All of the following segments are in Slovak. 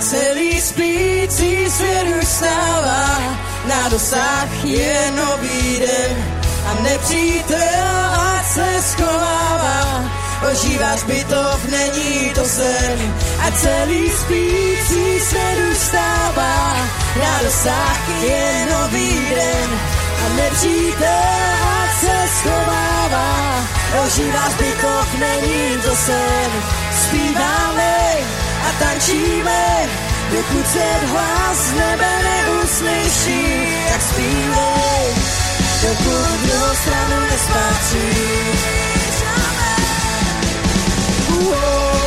celý spící svět už stává, na dosah je nový den. A nepřítel ať se schovává, ožíváš bytov, není to sen. A celý spící svět už stává, na dosah je nový den. A nepřítel ať se schovává, ožíváš bytov, není to sen, zpíváme a tančíme, dokud se hlas nebe neuslyší, tak zpívej, dokud druhou stranu nespatříš. Uou.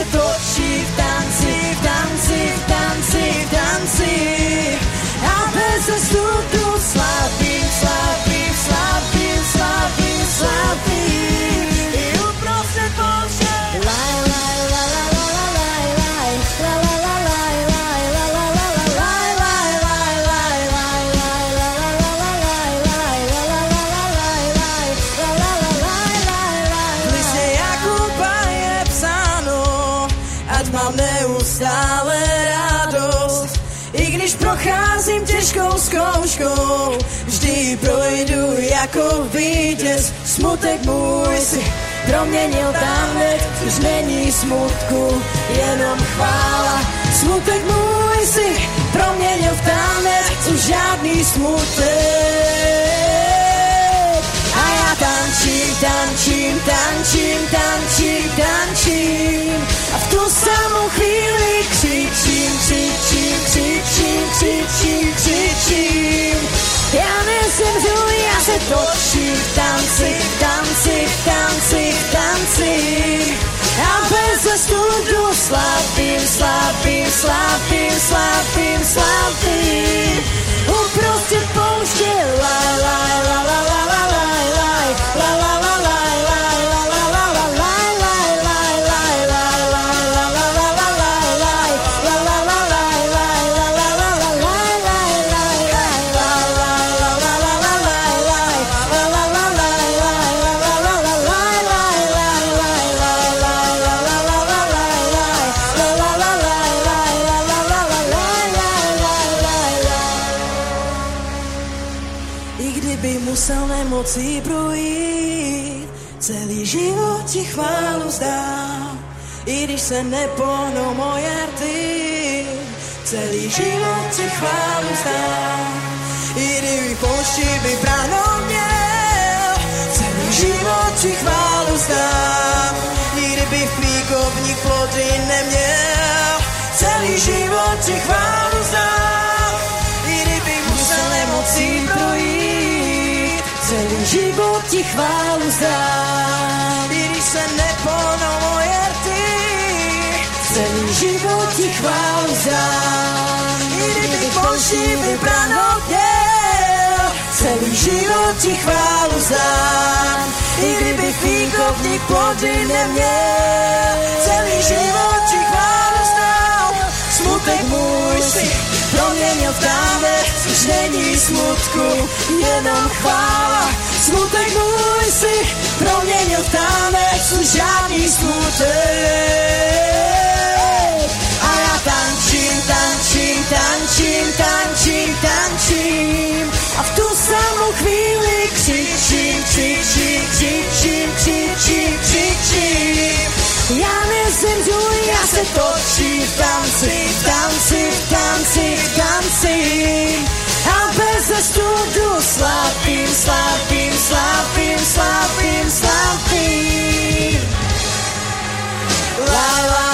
de trots jako vítěz. Smutek můj si proměnil tánek, už není smutku, jenom chvála. Smutek můj si proměnil v tánek, už žádný smutek tančím, tančím, tančím, tančím, tančím. A v tu samou chvíli křičím, křičím, křičím, křičím, křičím. Já nezemřu, já se točím v tanci, v tanci, v tanci, v tanci. A bez studu slabým, slabým, slabým, slabým, slabým. Uprostřed pouště, la, la, la, la, la, la, la, la. la la la se nepohnou moje rty. Celý život ti chválu zdám, i kdyby poušti by bránou měl. Celý život ti chválu zdám, i kdyby fíkovník plody neměl. Celý život ti chválu zdám, i kdyby musel nemocí projít. Celý život ti chválu zdám se nepohnou moje Celý život ti chválu zdám. I kdyby boží vybranou měl, celý život ti chválu zdám. I kdyby fíkovník plody neměl, celý život ti chválu zdám. Smutek můj si proměnil v dávek, už není smutku, jenom chvála Smutek môj si promienil v tanec, už žádný smutek. Pianis into I said, touchy, fancy, fancy, fancy, fancy. A bez studu slabim, slabim, slabim, slabim, slabim. La la.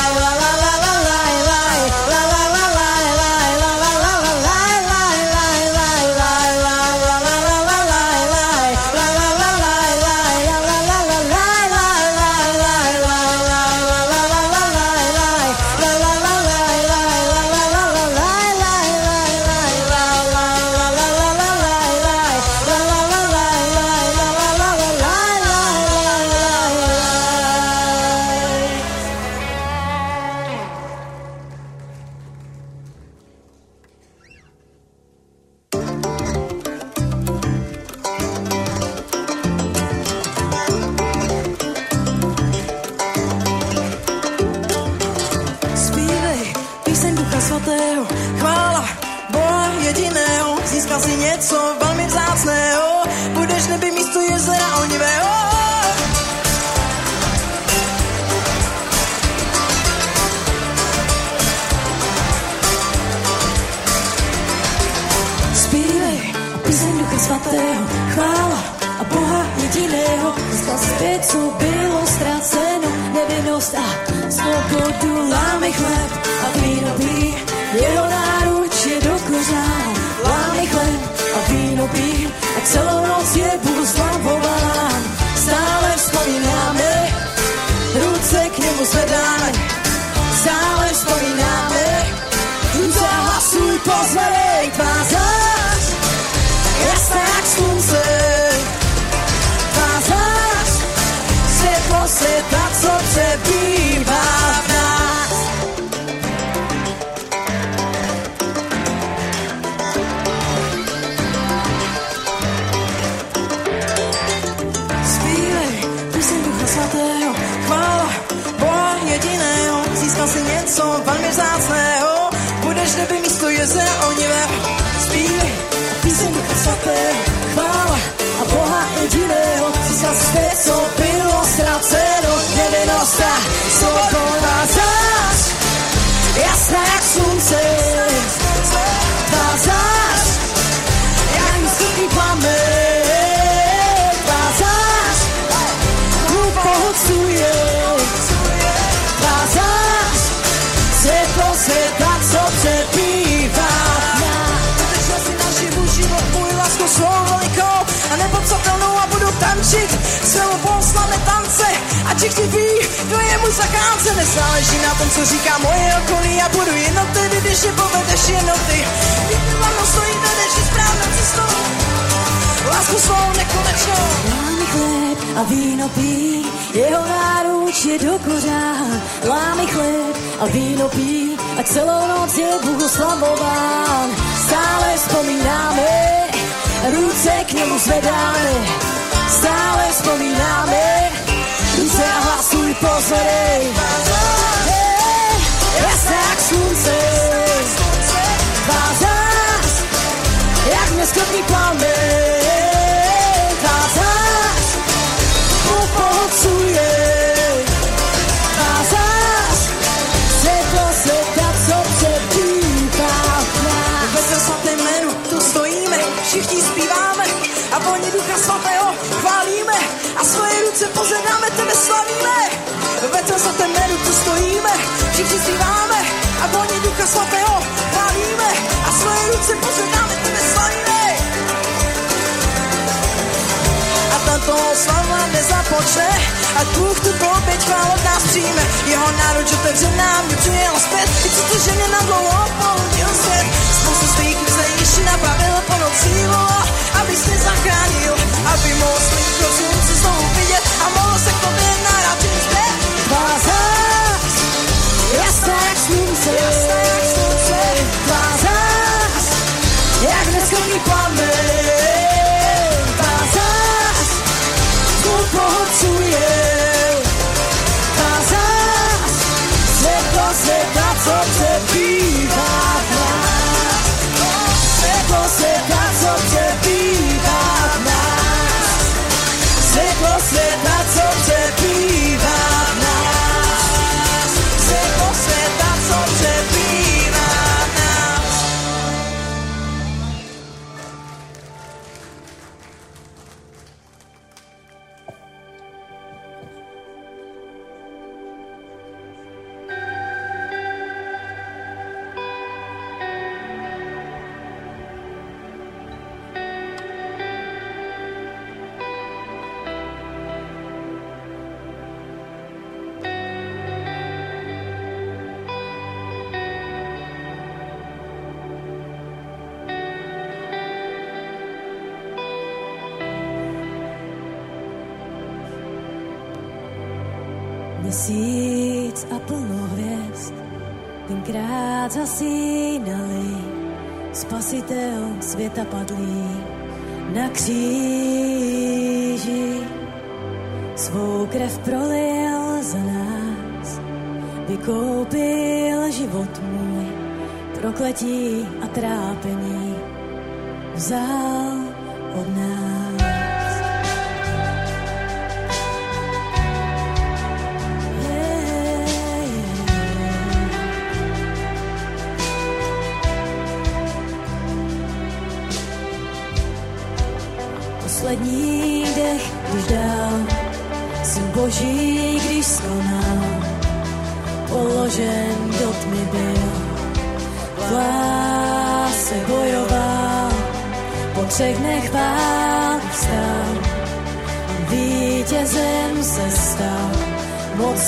Tančit svou bohoslavné tance a všichni ví, kdo je můj zachránce. Nezáleží na tom, co říká moje okolí a budu jednoty, když je povedeš jednoty. Díky za mnou stojí, vedeš správnou cestou. Lásku svou nekonečnou. Lámy chléb a víno pí, jeho náruč je do kořán. Lámy chléb a víno pí, a celou noc je Bůh oslavován. Stále vzpomínáme, ruce k němu zvedáme. Stále a hlasuj pozorej. Hey, jasná jak slunce, tvá zás, jak neskladný plamen. Ruce pozedáme, tebe slavíme. Ve tvém svatém jménu tu stojíme, všichni zpíváme a voní Ducha Svatého chválíme a svoje ruce pozedáme, tebe slavíme. A tato slava nezapočne, ať Bůh tu oběť chvál od nás přijme. Jeho náruč otevřená mě přijel zpět, i co to ženě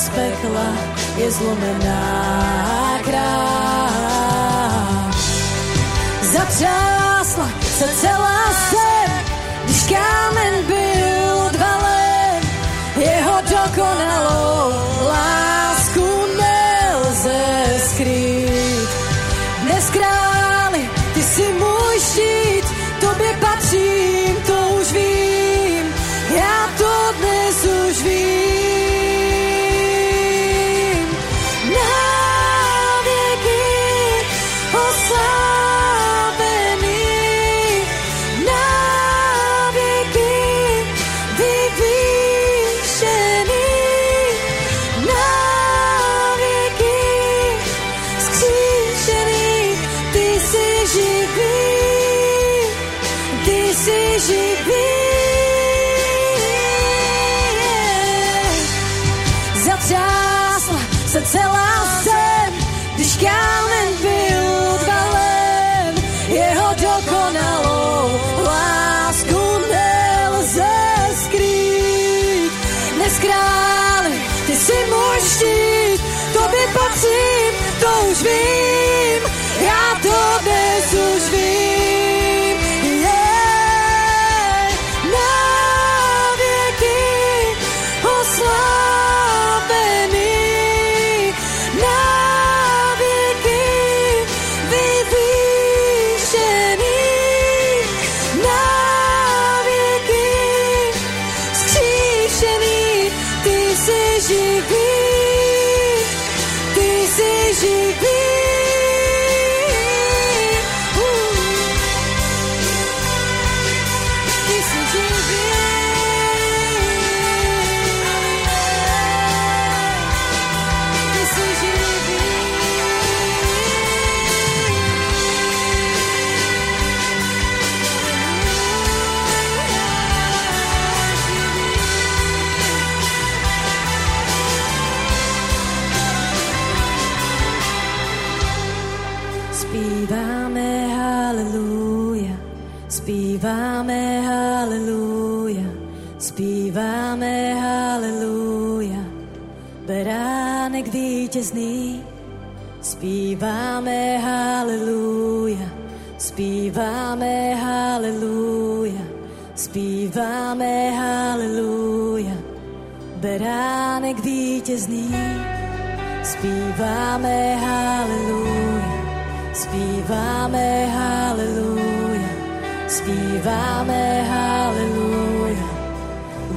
moc pekla je zlomená král. Zatřásla se celá zem, když kámen Beránek vítězný, zpíváme haleluja, zpíváme haleluja, zpíváme haleluja. Beránek vítězný, zpíváme haleluja, zpíváme haleluja, zpíváme haleluja.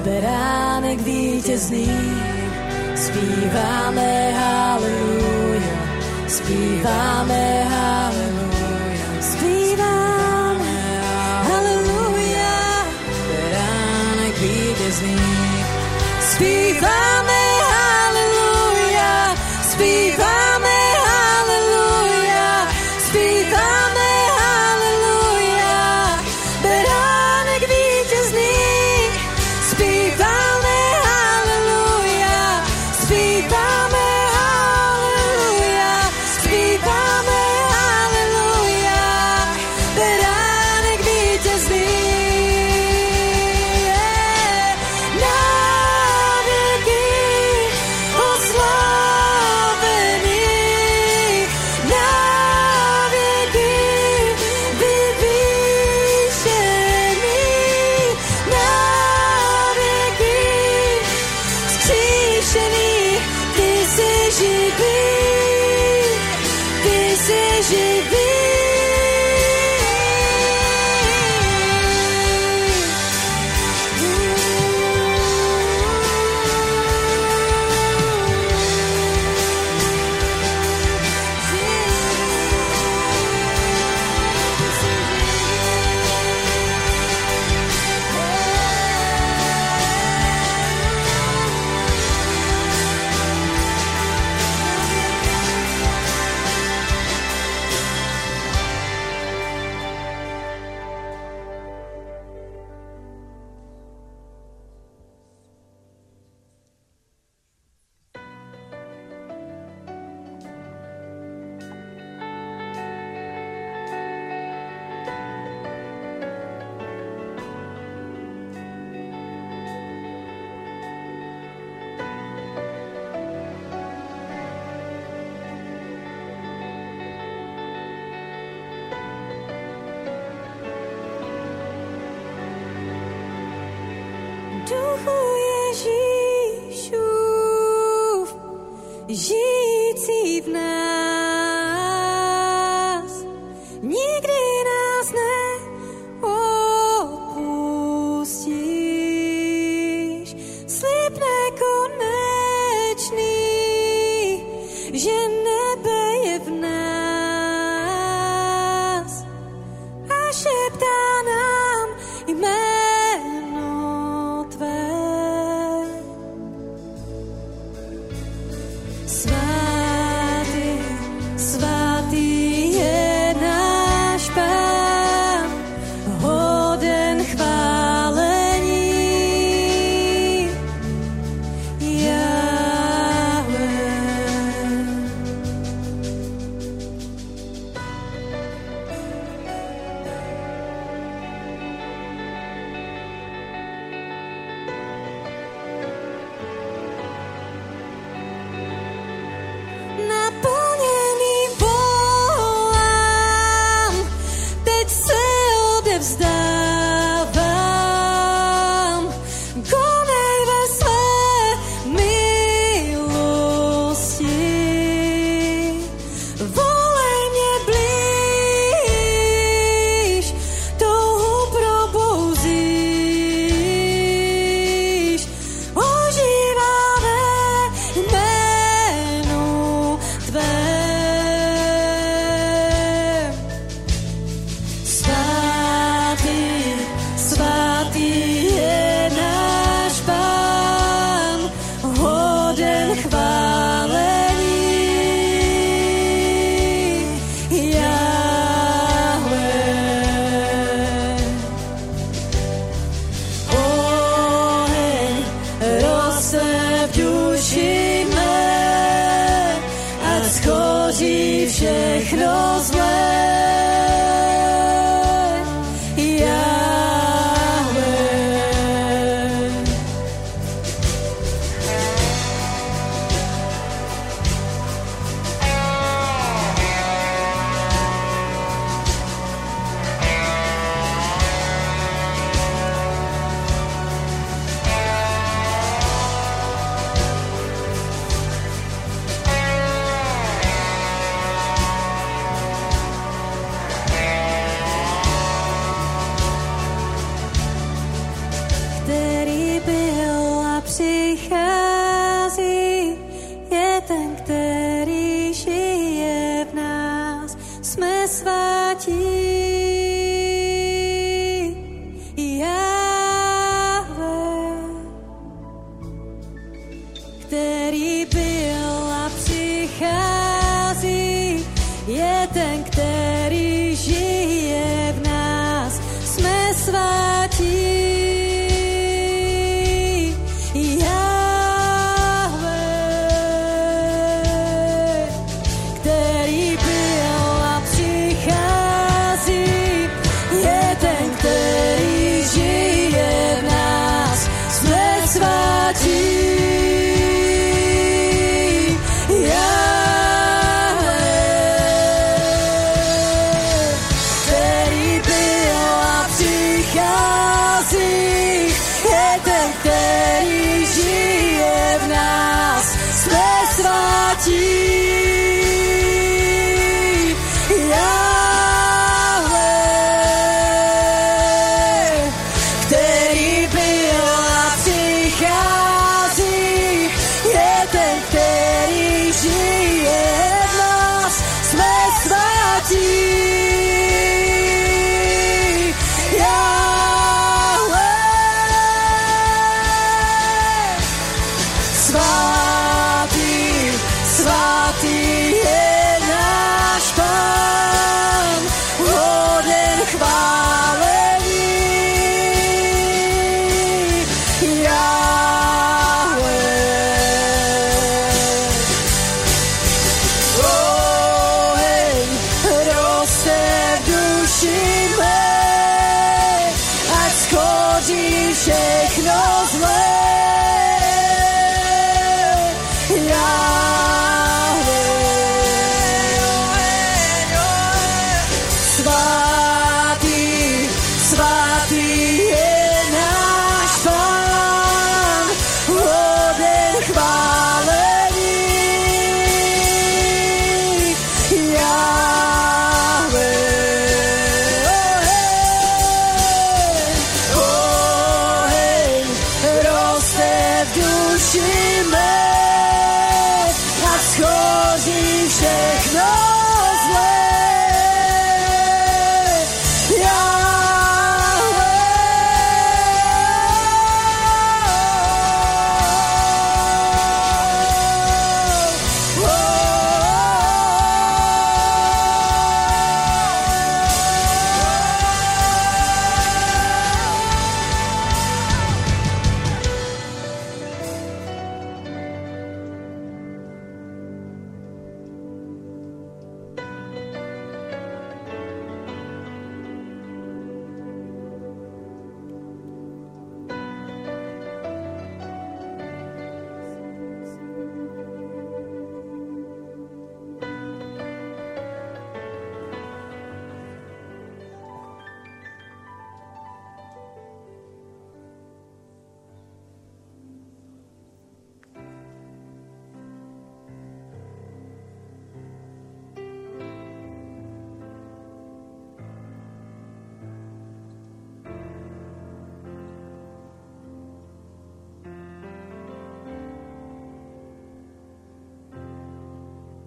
Beránek vítězný, Śpiewamy Halleluja, śpiewamy Halleluja, śpiewamy Halleluja, ranek idzie z nich. Śpiewamy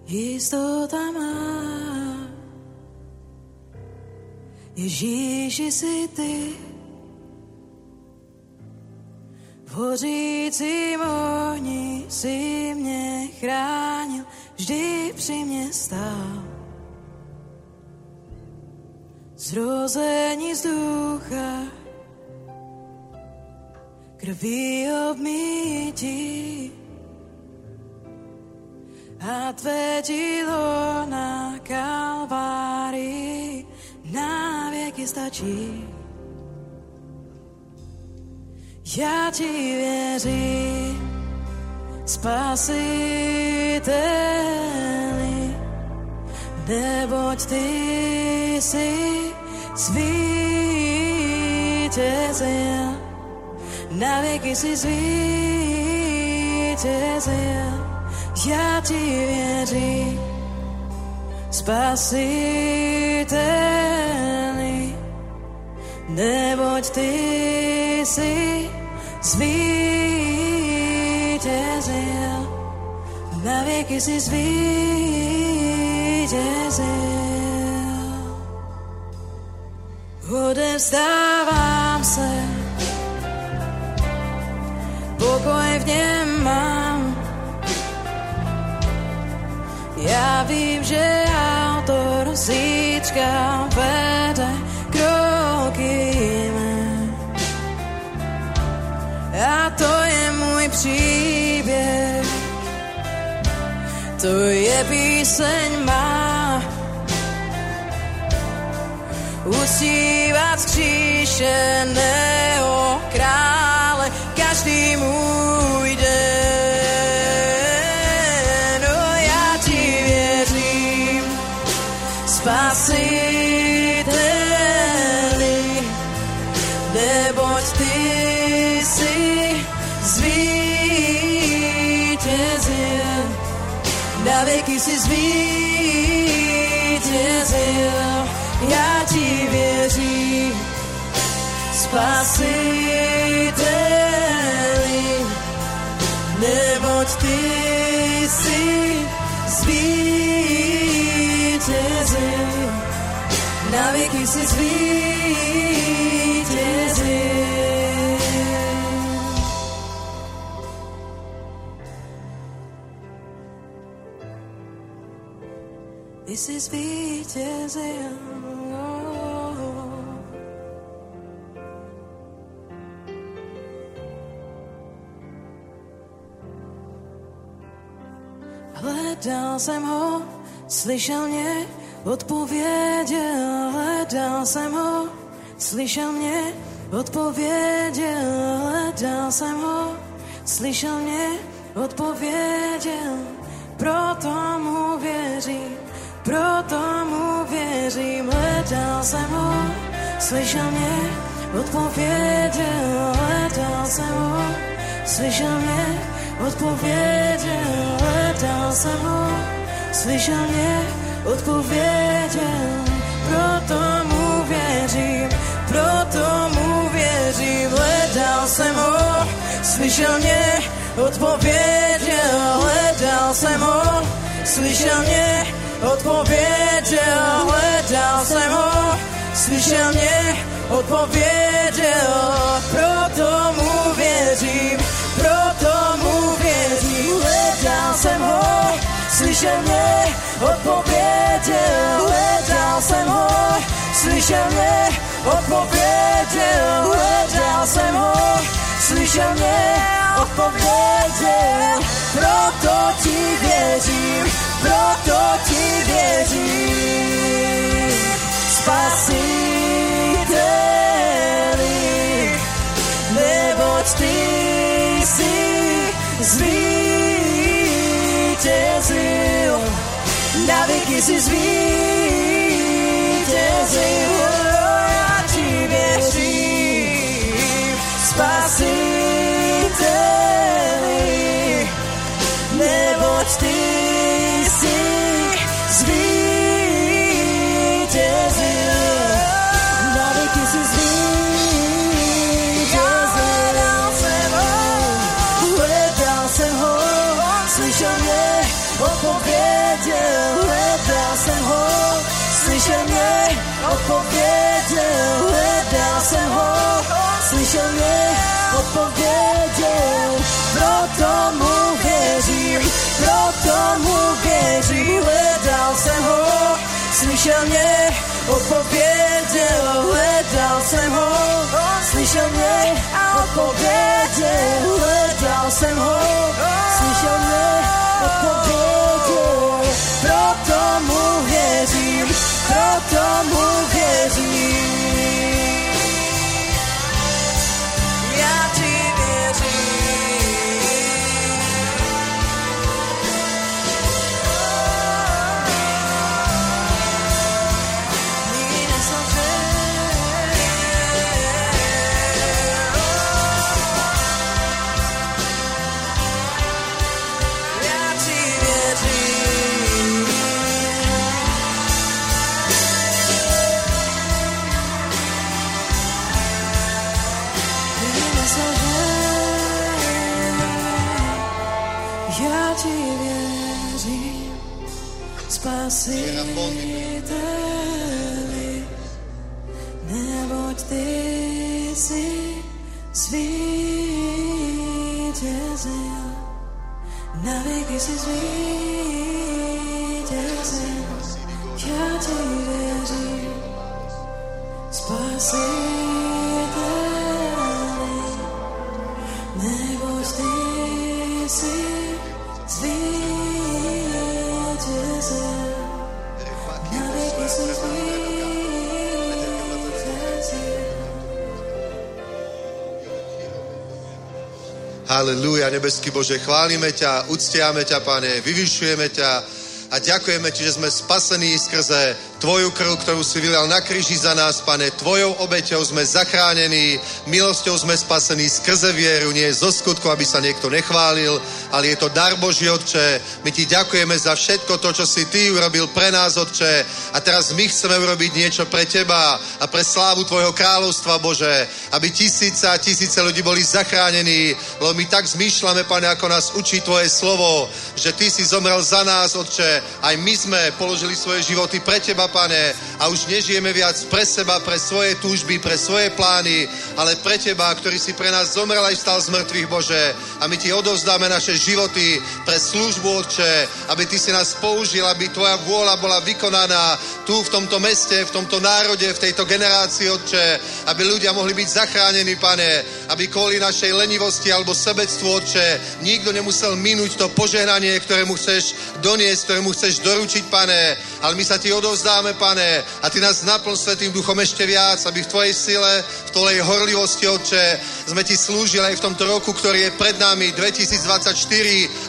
Jistota má, Ježíši si ty, v hořícím ohni si mě chránil, vždy při mě stál. Zrození z ducha, krví obmítí, a tvé dílo na Kalvárii na vieky stačí. Ja ti věřím, spasiteli, neboť ty si zvítězil, na věky si zvítězil, ja ti věřím, spasiteli, neboť ty si zvítězil, na věky si zvítězil. Odevzdávám se, pokoj v něm Vím, že autor zítřka vede kroky mé. A to je můj příběh, to je píseň má. Uctívat skříšeného krále každý můj spasiteli, neboť ty si zvítězil, na věky si zvítězil. Ty jsi zvítězil. Hledal jsem ho, slyšel mě, odpověděl. Hledal jsem ho, slyšel mě, odpověděl. Hledal jsem ho, slyšel mě, odpověděl. Proto mu věřím, proto mu věřím. Hledal jsem ho, slyšel mě, odpověděl. Hledal jsem ho, slyšel mě, odpověděl. Hledal jsem ho, slyšel mě, odpověděl. Proto mu věřím, proto mu věřím. Hledal jsem ho, slyšel mě, odpověděl. Hledal jsem ho, slyšel mě, odpověděl. Hledal jsem ho, slyšel mě, odpověděl. Proto mu věřím, jsem ho, slyšel mě, odpověděl. Hledal jsem ho, slyšel mě, odpověděl. Hledal jsem ho, slyšel mě, odpověděl. Proto ti věřím, proto ti věřím. Spasiteli, na věky si zvítězil. Słyszał mnie, opowiedział Ledał Semho Słyszał mnie, opowiedział Ledał Semho Słyszał o opowiedział Proto mu wierzim, proto mu Halelúja, nebeský Bože, chválime ťa, uctiame ťa, Pane, vyvyšujeme ťa a ďakujeme Ti, že sme spasení skrze Tvoju krv, ktorú si vylal na kríži za nás, Pane. Tvojou obeťou sme zachránení, milosťou sme spasení skrze vieru, nie zo skutku, aby sa niekto nechválil, ale je to dar Boží, Otče. My Ti ďakujeme za všetko to, čo si Ty urobil pre nás, Otče. A teraz my chceme urobiť niečo pre Teba a pre slávu Tvojho kráľovstva, Bože, aby tisíce a tisíce ľudí boli zachránení, lebo my tak zmýšľame, Pane, ako nás učí Tvoje slovo, že Ty si zomrel za nás, Otče. Aj my sme položili svoje životy pre Teba, Pane, a už nežijeme viac pre seba, pre svoje túžby, pre svoje plány, ale pre Teba, ktorý si pre nás zomrel aj vstal z mŕtvych, Bože. A my Ti odovzdáme naše životy pre službu, Otče, aby Ty si nás použil, aby Tvoja vôľa bola vykonaná tu v tomto meste, v tomto národe, v tejto generácii, Otče, aby ľudia mohli byť zachránení, Pane, aby kvôli našej lenivosti alebo sebectvu, Otče, nikto nemusel minúť to požehnanie, ktoré mu chceš doniesť, ktoré mu chceš doručiť, Pane, ale my sa Ti odovzdáme, Pane, a Ty nás naplň Svetým duchom ešte viac, aby v Tvojej sile, v Tvojej horlivosti, Otče, sme Ti slúžili aj v tomto roku, ktorý je pred nami, 2024,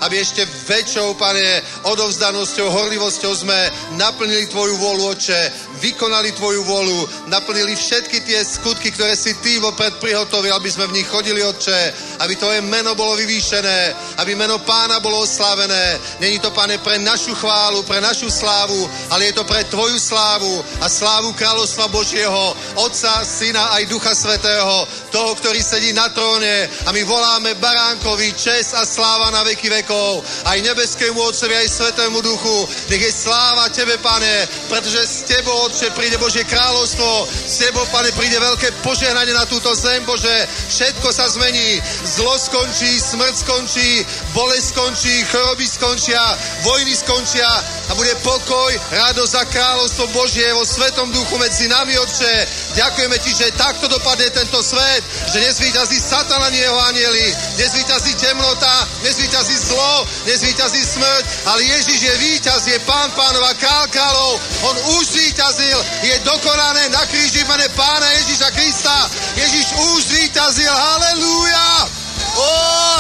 aby ešte väčšou, Pane, odovzdanosťou, horlivosťou sme naplnili Tvoju vôľu, Otče, vykonali Tvoju vôľu, naplnili všetky tie skutky, ktoré si Ty vopred prihotovil, aby sme v nich chodili, Otče, aby Tvoje meno bolo vyvýšené, aby meno Pána bolo oslávené. Není to, Pane, pre našu chválu, pre našu slávu, ale je to pre Tvoju slávu a slávu kráľovstva Božieho, Otca, Syna aj Ducha Svetého, toho, ktorý sedí na tróne a my voláme Baránkovi čest a sláva na veky vekov, aj nebeskému Otcovi, aj Svetému Duchu. Nech je sláva Tebe, Pane, pretože s Tebou, Otče, príde Božie kráľovstvo, s Tebou, Pane, príde veľké požehnanie na túto zem, Bože. Všetko sa zmení, zlo skončí, smrť skončí, bolesť skončí, choroby skončia, vojny skončia a bude pokoj, radosť a kráľovstvo Božie vo Svetom Duchu medzi nami, Otče. Ďakujeme Ti, že takto dopadne tento svet, že nezvíťazí Satan ani jeho anieli, nezvíťazí temnota, nezvíťazí zlo, nezvíťazí smrť, ale Ježiš je víťaz, je pán pánova, král kráľov, on už zvíťazil, je dokonané na kríži mene pána Ježiša Krista. Ježiš už zvíťazil, halelúja! Ó,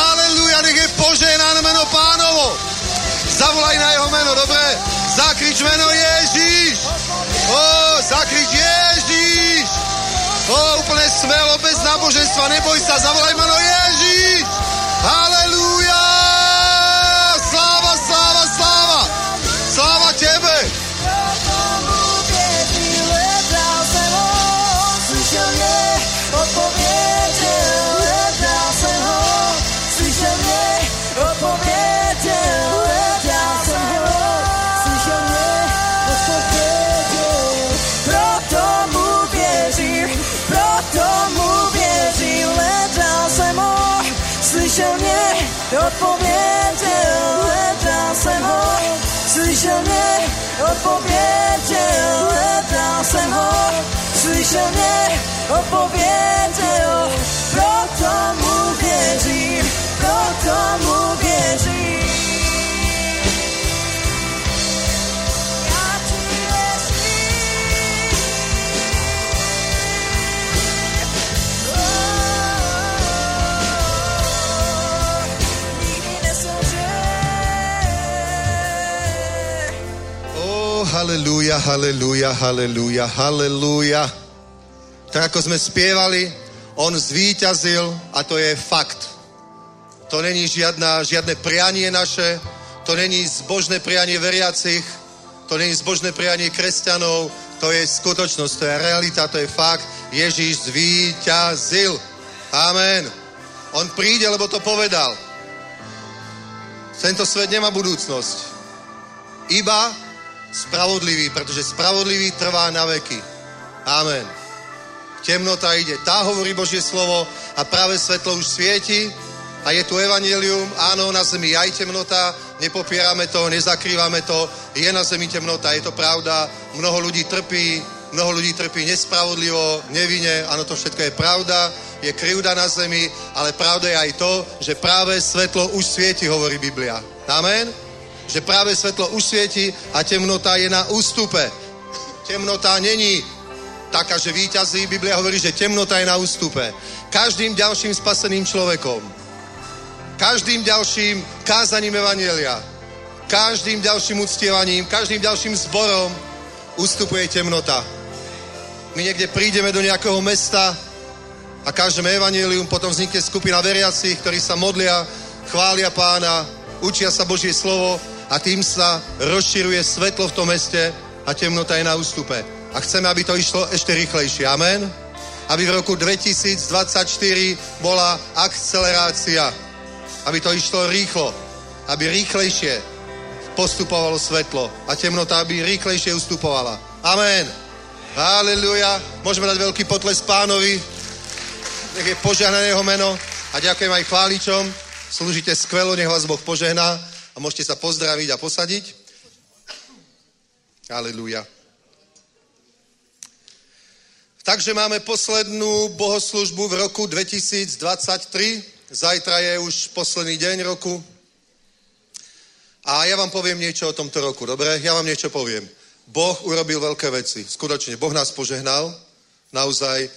halelúja, nech je požehnané meno pánovo. Zavolaj na jeho meno, dobre? Zakrič meno Ježiš. Ó, zakrič Ježiš. Ó, úplne smelo, bez náboženstva, neboj sa, zavolaj meno Ježiš. Halelúja. Slyšel mě, odpověděl, proto mu věřím, proto mu věřím. Já ti věřím. Nikdy Tak ako sme spievali, on zvíťazil a to je fakt. To není žiadna, žiadne prianie naše, to není zbožné prianie veriacich, to není zbožné prianie kresťanov, to je skutočnosť, to je realita, to je fakt. Ježíš zvíťazil. Amen. On príde, lebo to povedal. Tento svet nemá budúcnosť. Iba spravodlivý, pretože spravodlivý trvá na veky. Amen. Temnota ide. Tá hovorí Božie slovo a práve svetlo už svieti a je tu evanelium. Áno, na zemi aj temnota, nepopierame to, nezakrývame to. Je na zemi temnota, je to pravda. Mnoho ľudí trpí, mnoho ľudí trpí nespravodlivo, nevine. Áno, to všetko je pravda. Je krivda na zemi, ale pravda je aj to, že práve svetlo už svieti, hovorí Biblia. Amen? Že práve svetlo už svieti a temnota je na ústupe. Temnota není taká, že víťazí. Biblia hovorí, že temnota je na ústupe. Každým ďalším spaseným človekom, každým ďalším kázaním Evanielia, každým ďalším uctievaním, každým ďalším zborom ustupuje temnota. My niekde prídeme do nejakého mesta a každému Evangelium potom vznikne skupina veriacich, ktorí sa modlia, chvália pána, učia sa Božie slovo a tým sa rozširuje svetlo v tom meste a temnota je na ústupe. A chceme, aby to išlo ešte rýchlejšie. Amen? Aby v roku 2024 bola akcelerácia. Aby to išlo rýchlo. Aby rýchlejšie postupovalo svetlo. A temnota, aby rýchlejšie ustupovala. Amen. Halleluja. Môžeme dať veľký potles pánovi. Nech je požehnané jeho meno. A ďakujem aj chváličom. Slúžite skvelo, nech vás Boh požehná. A môžete sa pozdraviť a posadiť. Halleluja. Takže máme poslednú bohoslužbu v roku 2023. Zajtra je už posledný deň roku. A ja vám poviem niečo o tomto roku, dobre? Ja vám niečo poviem. Boh urobil veľké veci. Skutočne, Boh nás požehnal. Naozaj.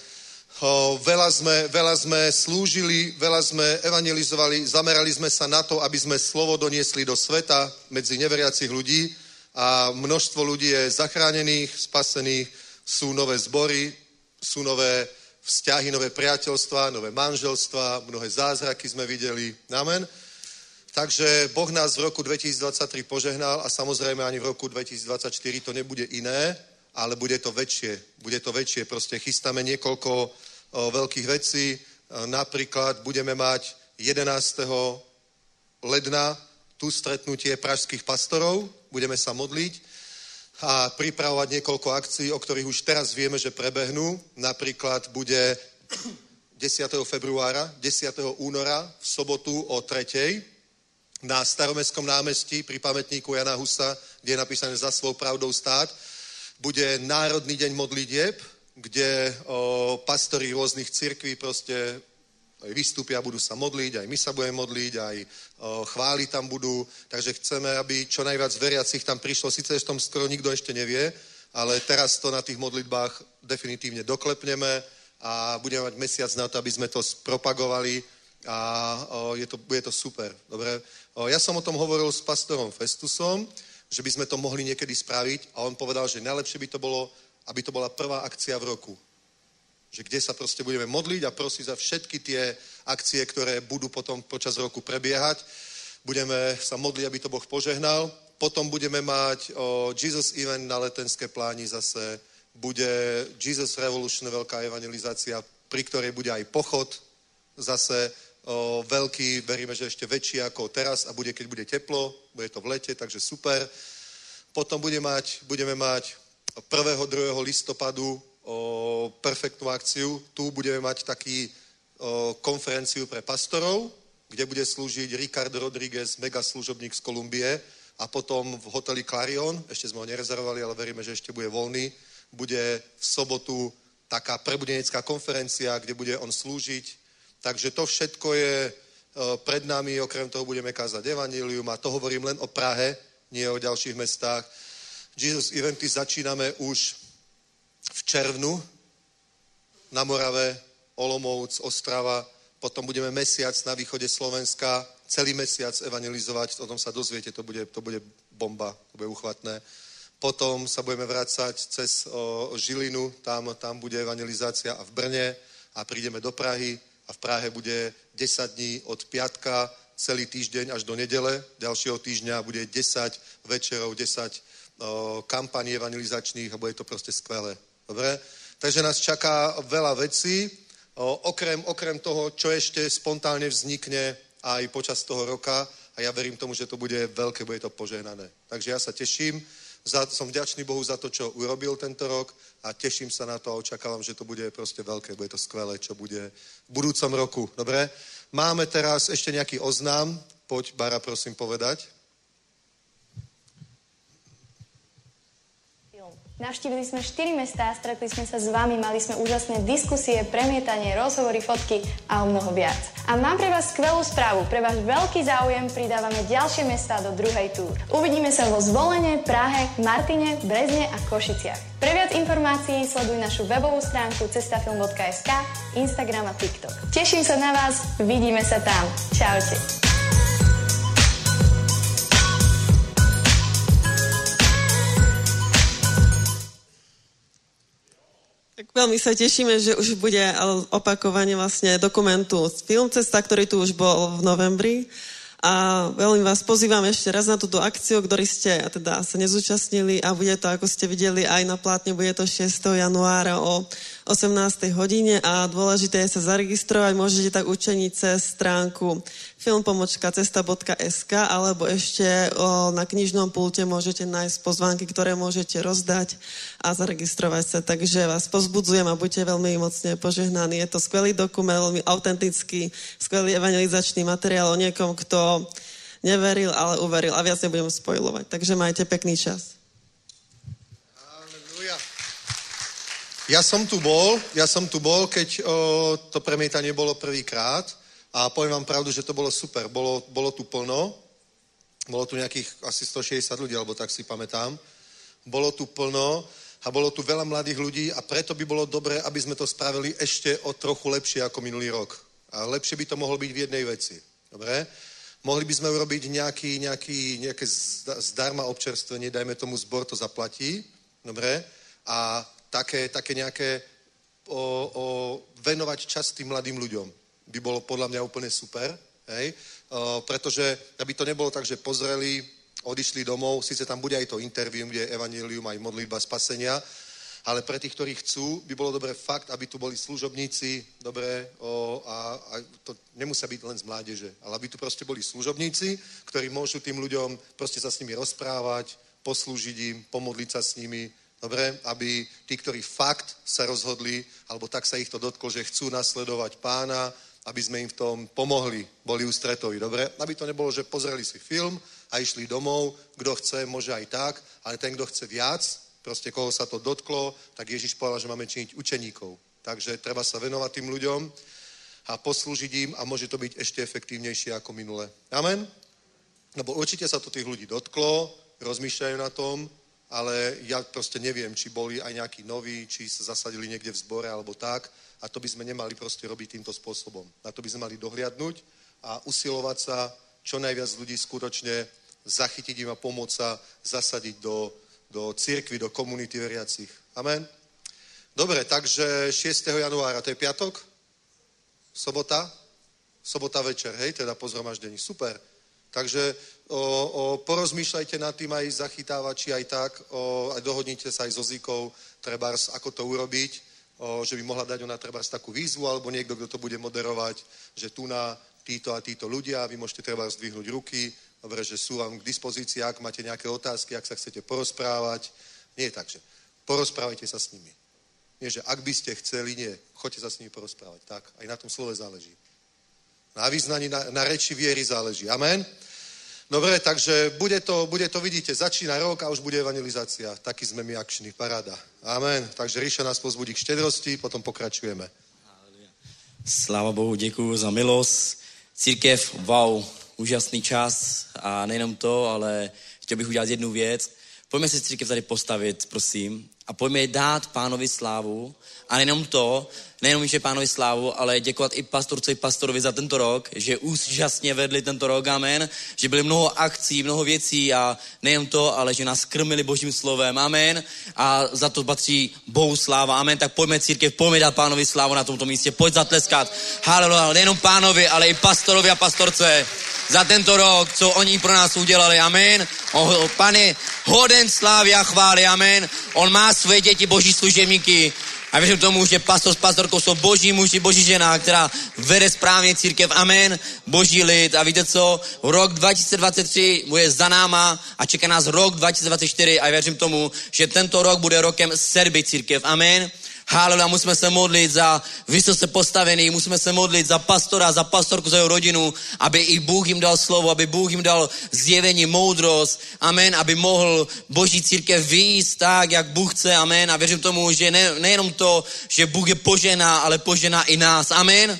O, veľa, sme, veľa sme slúžili, veľa sme evangelizovali, zamerali sme sa na to, aby sme slovo doniesli do sveta medzi neveriacich ľudí a množstvo ľudí je zachránených, spasených, sú nové zbory, sú nové vzťahy, nové priateľstva, nové manželstva, mnohé zázraky sme videli. Amen. Takže Boh nás v roku 2023 požehnal a samozrejme ani v roku 2024 to nebude iné, ale bude to väčšie. Bude to väčšie. Proste chystáme niekoľko o, veľkých vecí. Napríklad budeme mať 11. ledna tu stretnutie pražských pastorov. Budeme sa modliť a pripravovať niekoľko akcií, o ktorých už teraz vieme, že prebehnú. Napríklad bude 10. februára, 10. února v sobotu o 3. na staromestskom námestí pri pamätníku Jana Husa, kde je napísané za svou pravdou stát, bude Národný deň modlitieb, kde o, pastori rôznych cirkví proste aj vystúpia, budú sa modliť, aj my sa budeme modliť, aj o, chváli tam budú. Takže chceme, aby čo najviac veriacich tam prišlo. Sice v tom skoro nikto ešte nevie, ale teraz to na tých modlitbách definitívne doklepneme a budeme mať mesiac na to, aby sme to spropagovali a o, je to, bude to super. Dobre? O, ja som o tom hovoril s pastorom Festusom, že by sme to mohli niekedy spraviť a on povedal, že najlepšie by to bolo, aby to bola prvá akcia v roku že kde sa proste budeme modliť a prosiť za všetky tie akcie, ktoré budú potom počas roku prebiehať. Budeme sa modliť, aby to Boh požehnal. Potom budeme mať o, Jesus Event na letenské pláni zase. Bude Jesus Revolution, veľká evangelizácia, pri ktorej bude aj pochod zase o, veľký, veríme, že ešte väčší ako teraz a bude, keď bude teplo, bude to v lete, takže super. Potom bude mať, budeme mať 1. 2. listopadu o, perfektnú akciu. Tu budeme mať taký o, konferenciu pre pastorov, kde bude slúžiť Ricardo Rodriguez, mega služobník z Kolumbie a potom v hoteli Clarion, ešte sme ho nerezervovali, ale veríme, že ešte bude voľný, bude v sobotu taká prebudенecká konferencia, kde bude on slúžiť. Takže to všetko je pred nami, okrem toho budeme kázať evanílium a to hovorím len o Prahe, nie o ďalších mestách. Jesus Eventy začíname už v červnu na Morave, Olomouc, Ostrava, potom budeme mesiac na východe Slovenska, celý mesiac evangelizovať, o tom sa dozviete, to bude, to bude bomba, to bude uchvatné. Potom sa budeme vrácať cez o, Žilinu, tam, tam bude evangelizácia a v Brne a prídeme do Prahy a v Prahe bude 10 dní od piatka celý týždeň až do nedele. Ďalšieho týždňa bude 10 večerov, 10 o, kampaní evangelizačných a bude to proste skvelé. Dobre? Takže nás čaká veľa vecí, okrem, okrem toho, čo ešte spontánne vznikne aj počas toho roka a ja verím tomu, že to bude veľké, bude to požehnané. Takže ja sa teším. Za, som vďačný Bohu za to, čo urobil tento rok a teším sa na to a očakávam, že to bude proste veľké, bude to skvelé, čo bude v budúcom roku. Dobre? Máme teraz ešte nejaký oznám. Poď, Bara, prosím povedať. Navštívili sme 4 mestá, stretli sme sa s vami, mali sme úžasné diskusie, premietanie, rozhovory, fotky a o mnoho viac. A mám pre vás skvelú správu. Pre váš veľký záujem pridávame ďalšie mestá do druhej túr. Uvidíme sa vo Zvolene, Prahe, Martine, Brezne a Košiciach. Pre viac informácií sleduj našu webovú stránku cestafilm.sk, Instagram a TikTok. Teším sa na vás, vidíme sa tam. Čaute. Tak veľmi sa tešíme, že už bude opakovanie vlastne dokumentu Film Cesta, ktorý tu už bol v novembri. A veľmi vás pozývam ešte raz na túto akciu, ktorý ste teda sa nezúčastnili a bude to, ako ste videli, aj na plátne, bude to 6. januára o 18. hodine a dôležité je sa zaregistrovať. Môžete tak učeniť cez stránku filmpomočka.cesta.sk alebo ešte o, na knižnom pulte môžete nájsť pozvánky, ktoré môžete rozdať a zaregistrovať sa. Takže vás pozbudzujem a buďte veľmi mocne požehnaní. Je to skvelý dokument, veľmi autentický, skvelý evangelizačný materiál o niekom, kto neveril, ale uveril a viac nebudem spojovať. Takže majte pekný čas. Ja som tu bol, ja som tu bol, keď o, to premietanie bolo prvýkrát a poviem vám pravdu, že to bolo super. Bolo, bolo tu plno, bolo tu nejakých asi 160 ľudí, alebo tak si pamätám. Bolo tu plno a bolo tu veľa mladých ľudí a preto by bolo dobré, aby sme to spravili ešte o trochu lepšie ako minulý rok. A lepšie by to mohlo byť v jednej veci. Dobre? Mohli by sme urobiť nejaký, nejaký, nejaké zdarma občerstvenie, dajme tomu zbor to zaplatí. Dobre? A také, také nejaké o, o, venovať čas tým mladým ľuďom by bolo podľa mňa úplne super, hej? O, pretože aby to nebolo tak, že pozreli, odišli domov, síce tam bude aj to interviu, kde je evanilium, aj modlitba spasenia, ale pre tých, ktorí chcú, by bolo dobré fakt, aby tu boli služobníci, dobré, o, a, a to nemusia byť len z mládeže, ale aby tu proste boli služobníci, ktorí môžu tým ľuďom proste sa s nimi rozprávať, poslúžiť im, pomodliť sa s nimi, Dobre, aby tí, ktorí fakt sa rozhodli, alebo tak sa ich to dotklo, že chcú nasledovať pána, aby sme im v tom pomohli, boli ústretoví, dobre? Aby to nebolo, že pozreli si film a išli domov, kto chce, môže aj tak, ale ten, kto chce viac, proste koho sa to dotklo, tak Ježiš povedal, že máme činiť učeníkov. Takže treba sa venovať tým ľuďom a poslúžiť im a môže to byť ešte efektívnejšie ako minule. Amen? Lebo určite sa to tých ľudí dotklo, rozmýšľajú na tom, ale ja proste neviem, či boli aj nejakí noví, či sa zasadili niekde v zbore alebo tak. A to by sme nemali proste robiť týmto spôsobom. Na to by sme mali dohliadnúť a usilovať sa čo najviac ľudí skutočne zachytiť im a pomôcť sa zasadiť do, do církvy, do komunity veriacich. Amen? Dobre, takže 6. januára, to je piatok? Sobota? Sobota večer, hej, teda po zhromaždení. Super. Takže o, o, porozmýšľajte nad tým aj zachytávači, aj tak, o, aj dohodnite sa aj so Zikou, trebárs, ako to urobiť, o, že by mohla dať ona trebárs takú výzvu, alebo niekto, kto to bude moderovať, že tu na títo a títo ľudia, vy môžete treba zdvihnúť ruky, dobre, že sú vám k dispozícii, ak máte nejaké otázky, ak sa chcete porozprávať. Nie je tak, že porozprávajte sa s nimi. Nie, že ak by ste chceli, nie, choďte sa s nimi porozprávať. Tak, aj na tom slove záleží. Na význaní, na, na reči viery záleží. Amen. Dobre, takže bude to, bude to, vidíte, začína rok a už bude evangelizácia. Taký sme my akční, paráda. Amen. Takže Ríša nás pozbudí k štedrosti, potom pokračujeme. Sláva Bohu, děkuji za milost. Církev, wow, úžasný čas a nejenom to, ale chtěl bych udělat jednu věc. Pojďme si církev tady postavit, prosím, a pojďme dát pánovi slávu. A nejenom to, nejenom že pánovi slávu, ale děkovat i pastorce i pastorovi za tento rok, že úžasně vedli tento rok, amen, že byly mnoho akcí, mnoho věcí a nejen to, ale že nás krmili božím slovem, amen, a za to patří Bohu sláva, amen, tak pojďme církev, pojďme dát pánovi slávu na tomto místě, pojď zatleskat, haleluja, nejenom pánovi, ale i pastorovi a pastorce za tento rok, co oni pro nás udělali, amen, o, pane, hoden slávy a chvály, amen, on má své děti, boží služebníky, A věřím tomu, že pastor s pastorkou jsou boží muži, boží žena, která vede správně církev. Amen. Boží lid. A víte co? Rok 2023 bude za náma a čeká nás rok 2024 a věřím tomu, že tento rok bude rokem serby církev. Amen. Haleluja, musíme se modlit za vysoce postavený, musíme se modlit za pastora, za pastorku, za jeho rodinu, aby i Bůh jim dal slovo, aby Bůh jim dal zjevení, moudrost, amen, aby mohl Boží církev výjist tak, jak Bůh chce, amen. A věřím tomu, že ne, nejenom to, že Bůh je požená, ale požená i nás, amen.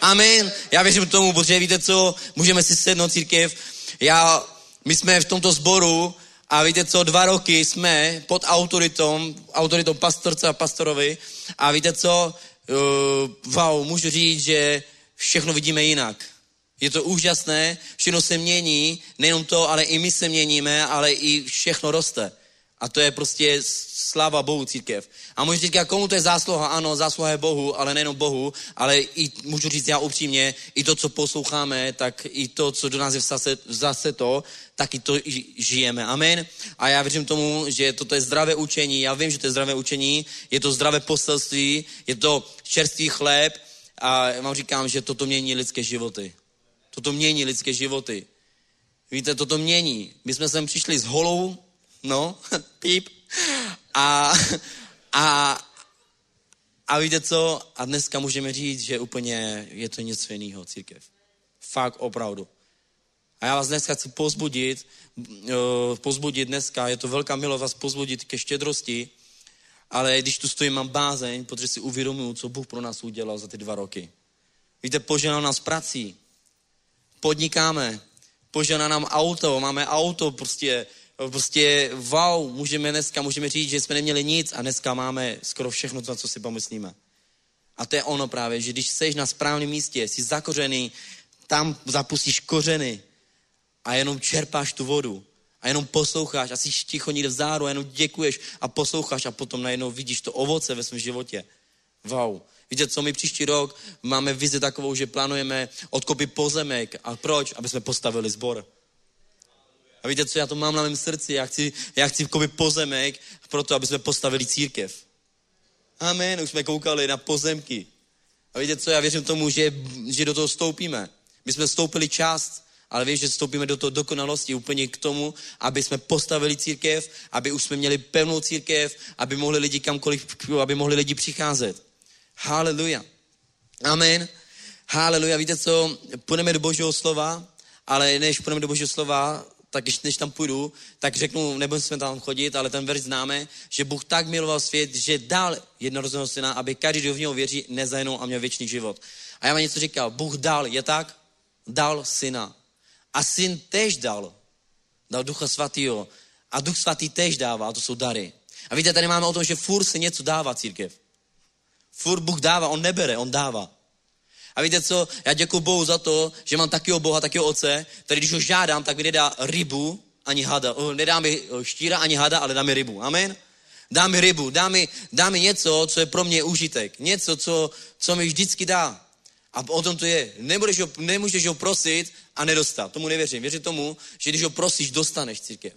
Amen. Já věřím tomu, protože víte co, můžeme si sednout církev. Já, my jsme v tomto sboru, a víte co, dva roky jsme pod autoritou, autoritou pastorce a pastorovi a víte co, uh, wow, můžu říct, že všechno vidíme jinak. Je to úžasné, všechno se mění, nejenom to, ale i my se měníme, ale i všechno roste. A to je prostě sláva Bohu církev. A můžu říct, komu to je zásluha? Ano, zásluha je Bohu, ale nejenom Bohu, ale i, můžu říct já upřímně, i to, co posloucháme, tak i to, co do nás je zase, zase to, tak i to žijeme. Amen. A já věřím tomu, že toto je zdravé učení. Já vím, že to je zdravé učení, je to zdravé poselství, je to čerstvý chléb a vám říkám, že toto mění lidské životy. Toto mění lidské životy. Víte, toto mění. My jsme sem přišli s holou, no, píp, a, a, a víte co? A dneska můžeme říct, že úplně je to něco jiného, církev. Fakt opravdu. A já vás dneska chci pozbudit, uh, pozbudit dneska, je to velká milost vás pozbudit ke štědrosti, ale když tu stojím, mám bázeň, protože si uvědomuju, co Bůh pro nás udělal za ty dva roky. Víte, poženal nás prací, podnikáme, poženal nám auto, máme auto, prostě prostě wow, můžeme dneska, můžeme říct, že jsme neměli nic a dneska máme skoro všechno, na co si pomyslíme. A to je ono právě, že když jsi na správném místě, jsi zakořený, tam zapustíš kořeny a jenom čerpáš tu vodu a jenom posloucháš a jsi ticho někde vzáru a jenom děkuješ a posloucháš a potom najednou vidíš to ovoce ve svém životě. Wow. Víte, co my příští rok máme vizi takovou, že plánujeme odkopit pozemek. A proč? Aby jsme postavili sbor. A víte, co já to mám na mém srdci? Já chci, já chci pozemek proto, aby jsme postavili církev. Amen, už jsme koukali na pozemky. A víte co, já věřím tomu, že, že do toho stoupíme. My jsme stoupili část, ale víš, že stoupíme do toho dokonalosti úplně k tomu, aby jsme postavili církev, aby už jsme měli pevnou církev, aby mohli lidi kamkoliv, aby mohli lidi přicházet. Haleluja. Amen. Haleluja. Víte co, půjdeme do božího slova, ale než půjdeme do božího slova, tak když než tam půjdu, tak řeknu, nebudeme tam chodit, ale ten verš známe, že Bůh tak miloval svět, že dal jednorozeného syna, aby každý, kdo v něho věří, nezahynul a měl věčný život. A já vám něco říkal, Bůh dal, je tak? Dal syna. A syn tež dal. Dal ducha svatýho. A duch svatý tež dává, a to jsou dary. A víte, tady máme o tom, že furt se něco dává církev. Furt Bůh dává, on nebere, on dává. A víte co, já děkuji Bohu za to, že mám takého Boha, takého oce, který když ho žádám, tak mi nedá rybu ani hada. Nedá mi štíra ani hada, ale dá mi rybu. Amen? Dá mi rybu, dá mi, dá mi něco, co je pro mě užitek. Něco, co, co mi vždycky dá. A o tom to je. Nebudeš ho, nemůžeš ho prosit a nedostat. Tomu nevěřím. Věřím tomu, že když ho prosíš, dostaneš církev.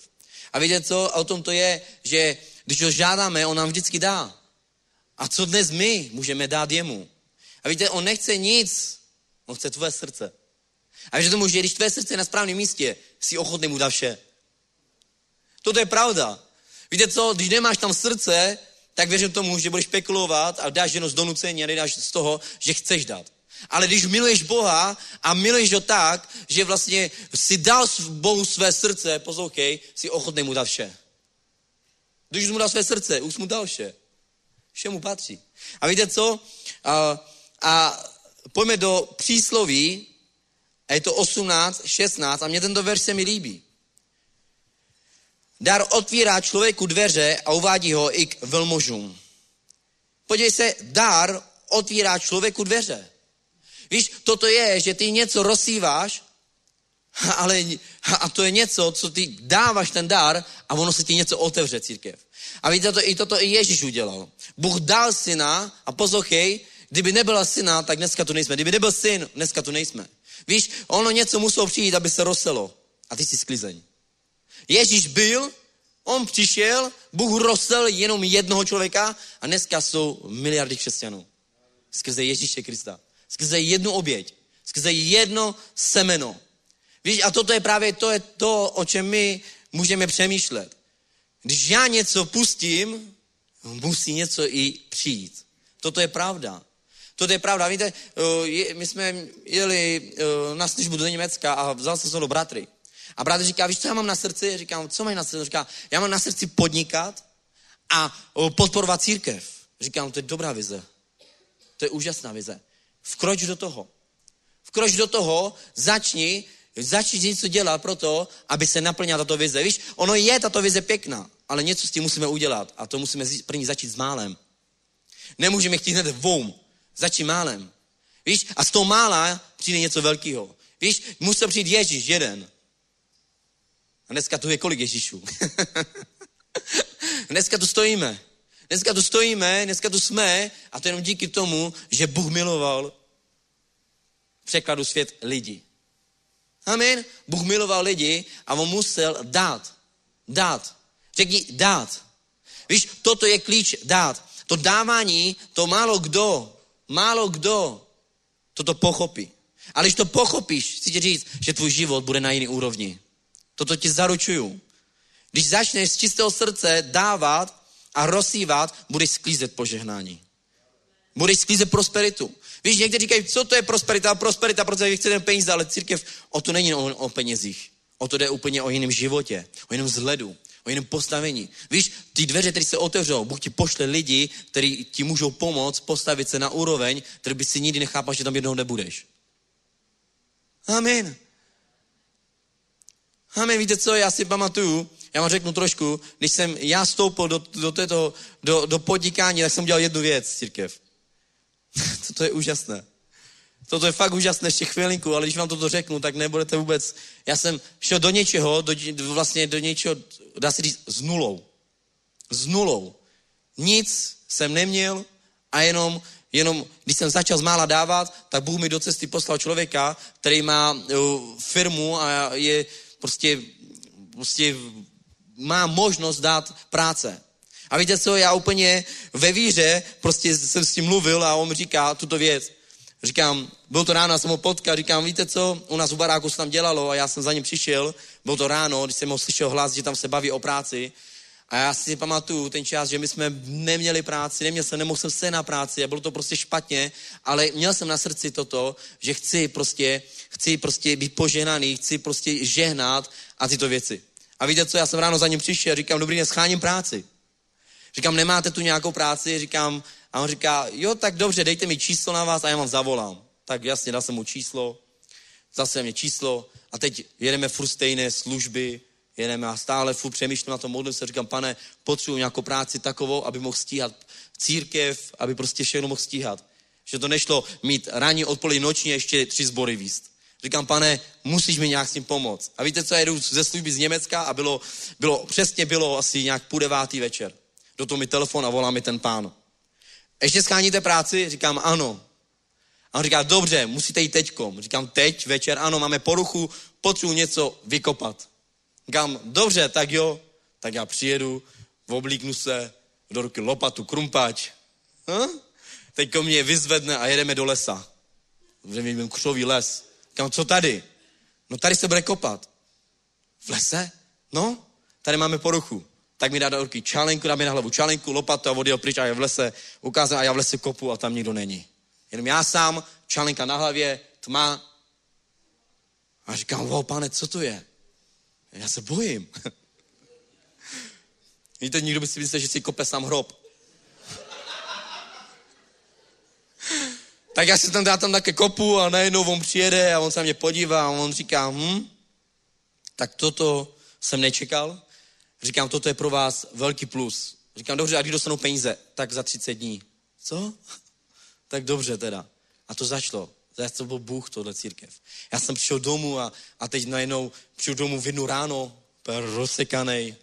A víte co? A o tom to je, že když ho žádáme, on nám vždycky dá. A co dnes my můžeme dát jemu? A víte, on nechce nic, on chce tvoje srdce. A víš tomu, že když tvoje srdce je na správném místě, jsi ochotný mu dát vše. Toto je pravda. Víte co, když nemáš tam srdce, tak věřím tomu, že budeš spekulovat a dáš jenom z donucení a nedáš z toho, že chceš dát. Ale když miluješ Boha a miluješ ho tak, že vlastně si dal Bohu své srdce, poslouchej, si ochotný mu dát vše. Když mu dal své srdce, už mu dal vše. Vše mu patří. A víte co? A a pojďme do přísloví, a je to 18, 16, a mě tento verš se mi líbí. Dar otvírá člověku dveře a uvádí ho i k velmožům. Podívej se, dar otvírá člověku dveře. Víš, toto je, že ty něco rozsíváš, ale a to je něco, co ty dáváš ten dar a ono se ti něco otevře církev. A víte, to, i toto i Ježíš udělal. Bůh dal syna a poslouchej, Kdyby nebyla syna, tak dneska tu nejsme. Kdyby nebyl syn, dneska tu nejsme. Víš, ono něco muselo přijít, aby se rozselo. A ty jsi sklizeň. Ježíš byl, on přišel, Bůh rostl jenom jednoho člověka a dneska jsou miliardy křesťanů. Skrze Ježíše Krista. Skrze jednu oběť. Skrze jedno semeno. Víš, a toto je právě to, je to, o čem my můžeme přemýšlet. Když já něco pustím, musí něco i přijít. Toto je pravda. Toto je pravda. Víte, eh, my jsme jeli eh, na službu do Německa a vzal jsem se do bratry. A bratr říká, víš, co já mám na srdci? Říkám, co mají na srdci? Říká, já mám na srdci podnikat a eh, podporovat církev. Říkám, to je dobrá vize. To je úžasná vize. Vkroč do toho. Vkroč do toho, začni, začni něco dělat pro to, aby se naplnila tato vize. Víš, ono je tato vize pěkná, ale něco s tím musíme udělat a to musíme první začít s málem. Nemůžeme chtít hned voum. Začni málem. Víš, a z toho mála přijde něco velkého. Víš, musel přijít Ježíš jeden. A dneska tu je kolik Ježíšů? dneska tu stojíme. Dneska tu stojíme, dneska tu jsme a to jenom díky tomu, že Bůh miloval překladu svět lidi. Amen. Bůh miloval lidi a on musel dát. Dát. Řekni dát. Víš, toto je klíč dát. To dávání, to málo kdo, málo kdo toto pochopí. Ale když to pochopíš, chci ti říct, že tvůj život bude na jiný úrovni. Toto ti zaručuju. Když začneš z čistého srdce dávat a rozsívat, budeš sklízet požehnání. Budeš sklízet prosperitu. Víš, někteří říkají, co to je prosperita? Prosperita, protože vy chcete peníze, ale církev, o to není o, o penězích. O to jde úplně o jiném životě, o jiném vzhledu, o jiném postavení. Víš, ty dveře, které se otevřou, Bůh ti pošle lidi, kteří ti můžou pomoct postavit se na úroveň, který by si nikdy nechápal, že tam jednou nebudeš. Amen. Amen, víte co, já si pamatuju, já vám řeknu trošku, když jsem já stoupil do, do, této, do, do podnikání, tak jsem dělal jednu věc, církev. to je úžasné. Toto je fakt úžasné, ještě chvilinku, ale když vám toto řeknu, tak nebudete vůbec... Já jsem šel do něčeho, do, vlastně do něčeho, dá se říct, s nulou. S nulou. Nic jsem neměl a jenom, jenom když jsem začal mála dávat, tak Bůh mi do cesty poslal člověka, který má uh, firmu a je prostě, prostě má možnost dát práce. A víte co, já úplně ve víře prostě jsem s tím mluvil a on říká tuto věc. Říkám, byl to ráno, já jsem ho potkal, říkám, víte co, u nás u baráku se tam dělalo a já jsem za ním přišel, byl to ráno, když jsem ho slyšel hlas, že tam se baví o práci. A já si pamatuju ten čas, že my jsme neměli práci, neměl jsem, nemohl jsem se na práci a bylo to prostě špatně, ale měl jsem na srdci toto, že chci prostě, chci prostě být poženaný, chci prostě žehnat a tyto věci. A víte co, já jsem ráno za ním přišel říkám, dobrý den, scháním práci. Říkám, nemáte tu nějakou práci? Říkám, a on říká, jo, tak dobře, dejte mi číslo na vás a já vám zavolám. Tak jasně, dal jsem mu číslo, zase mě číslo a teď jedeme furt stejné služby, jedeme a stále furt přemýšlím na tom, modlím se, říkám, pane, potřebuji nějakou práci takovou, aby mohl stíhat církev, aby prostě všechno mohl stíhat. Že to nešlo mít ranní, odpolední, noční ještě tři sbory výst. Říkám, pane, musíš mi nějak s tím pomoct. A víte co, já jdu ze služby z Německa a bylo, bylo přesně bylo asi nějak půl devátý večer. Do toho mi telefon a volá mi ten pán. Ještě scháníte práci? Říkám, ano. A on říká, dobře, musíte jít teďkom. Říkám, teď, večer, ano, máme poruchu, potřebuji něco vykopat. Říkám, dobře, tak jo, tak já přijedu, oblíknu se, do ruky lopatu, krumpač. Hm? Teď mě vyzvedne a jedeme do lesa. Vidím křový les. Říkám, co tady? No tady se bude kopat. V lese? No, tady máme poruchu tak mi dá do ruky čalenku, dá mi na hlavu čalenku, lopatu a odjel pryč a je v lese, ukázal a já v lese kopu a tam nikdo není. Jenom já sám, čalenka na hlavě, tma. A říkám, wow, pane, co to je? Já se bojím. Víte, nikdo by si myslel, že si kope sám hrob. tak já si tam dá tam také kopu a najednou on přijede a on se na mě podívá a on říká, hm, tak toto jsem nečekal. Říkám, toto je pro vás velký plus. Říkám, dobře, a když dostanou peníze? Tak za 30 dní. Co? tak dobře teda. A to začalo. To byl Bůh, tohle církev. Já jsem přišel domů a, a teď najednou přišel domů v jednu ráno, rozsekanej,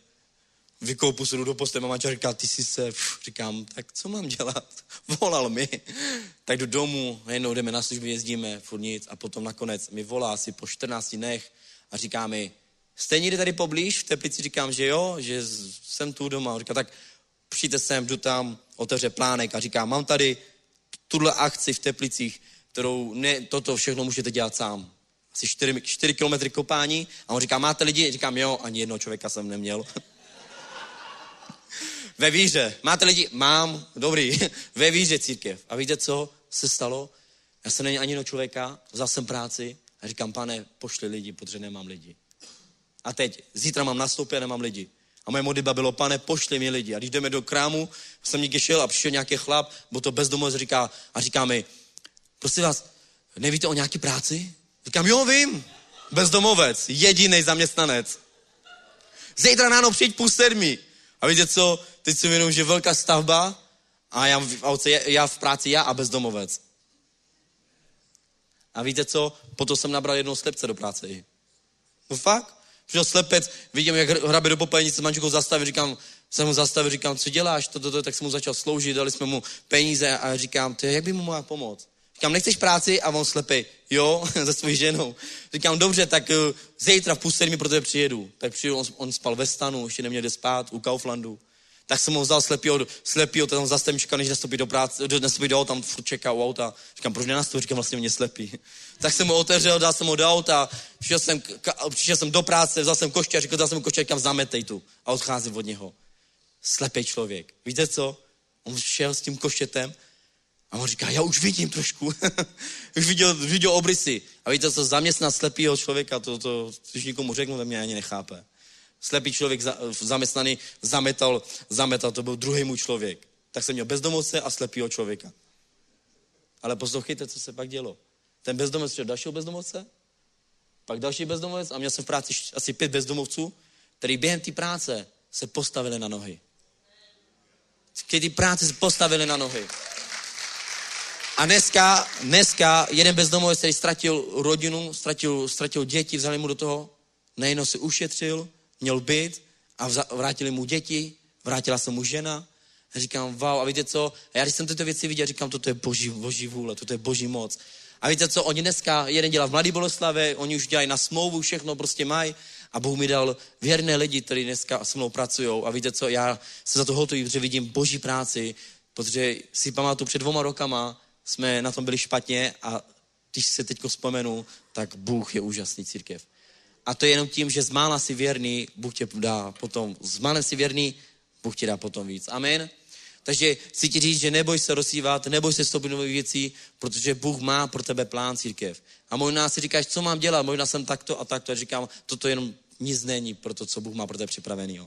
vykoupu se do poste, mama říká, ty jsi se, pff, říkám, tak co mám dělat? Volal mi. tak do domu, najednou jdeme na službu, jezdíme, furt nic a potom nakonec mi volá asi po 14 dnech a říká mi, jste někde tady poblíž v Teplici? Říkám, že jo, že jsem tu doma. Říká, tak přijďte sem, jdu tam, otevře plánek a říká, mám tady tuhle akci v Teplicích, kterou ne, toto všechno můžete dělat sám. Asi 4, 4 kilometry kopání a on říká, máte lidi? Říkám, jo, ani jednoho člověka jsem neměl. Ve víře. Máte lidi? Mám. Dobrý. Ve víře církev. A víte, co se stalo? Já jsem není ani jednoho člověka, vzal jsem práci a říkám, pane, pošli lidi, protože nemám lidi. A teď, zítra mám nastoupit a nemám lidi. A moje modlitba bylo, pane, pošli mi lidi. A když jdeme do krámu, jsem někde šel a přišel nějaký chlap, byl to bezdomovec, říká, a říká mi, prosím vás, nevíte o nějaký práci? Říkám, jo, vím. Bezdomovec, jediný zaměstnanec. Zítra ráno přijď půl sedmi. A víte co, teď si věnuju, že velká stavba a já v, auce, já v práci, já a bezdomovec. A víte co, potom jsem nabral jednou slepce do práce. No fakt. Přišel slepec, vidím, jak hrabe do popelnice manželkou zastavil, říkám, jsem mu zastavil, říkám, co děláš, to, to, to, tak jsem mu začal sloužit, dali jsme mu peníze a říkám, ty, jak by mu mohl pomoct? Říkám, nechceš práci? A on slepej, jo, se svojí ženou. Říkám, dobře, tak uh, zítra v půl sedmi pro tebe přijedu. Tak přijdu, on, on spal ve stanu, ještě neměl kde spát, u Kauflandu. Tak jsem ho vzal slepýho, slepýho tam zase čekal, než nastoupí do práce, do, nastoupí do auta, tam furt čeká u auta. Říkám, proč nenastoupí? Říkám, vlastně mě slepý. tak jsem mu otevřel, dal jsem mu do auta, přišel jsem, ka, přišel jsem do práce, vzal jsem koště a říkal, dal jsem koště, říkám, zametej tu. A odcházím od něho. Slepý člověk. Víte co? On šel s tím koštětem a on říká, já už vidím trošku. už viděl, viděl obrysy. A víte co, zaměstnat slepýho člověka, to, to, když nikomu řeknu, to mě ani nechápe. Slepý člověk zaměstnaný zametal, zametal, to byl druhý můj člověk. Tak jsem měl bezdomovce a slepýho člověka. Ale poslouchejte, co se pak dělo. Ten bezdomovec šel dalšího bezdomovce, pak další bezdomovec a měl jsem v práci asi pět bezdomovců, který během té práce se postavili na nohy. Kdy práce se postavili na nohy. A dneska, dneska jeden bezdomovec, který ztratil rodinu, ztratil, ztratil děti, vzali mu do toho, nejenom si ušetřil, měl byt a vrátili mu děti, vrátila se mu žena. A říkám, wow, a víte co? A já když jsem tyto věci viděl, říkám, toto je boží, boží vůle, toto je boží moc. A víte co, oni dneska, jeden dělá v Mladý Boleslavě, oni už dělají na smlouvu, všechno prostě mají. A Bůh mi dal věrné lidi, kteří dneska se mnou pracují. A víte co, já se za to hotuji, protože vidím boží práci, protože si pamatuju před dvoma rokama, jsme na tom byli špatně a když se teď vzpomenu, tak Bůh je úžasný církev. A to je jenom tím, že z mála si věrný, Bůh tě dá potom, z mála si věrný, Bůh ti dá potom víc. Amen. Takže chci ti říct, že neboj se rozsívat, neboj se vstoupit nové věcí, protože Bůh má pro tebe plán církev. A možná si říkáš, co mám dělat, možná jsem takto a takto. A říkám, toto jenom nic není pro to, co Bůh má pro tebe připravený.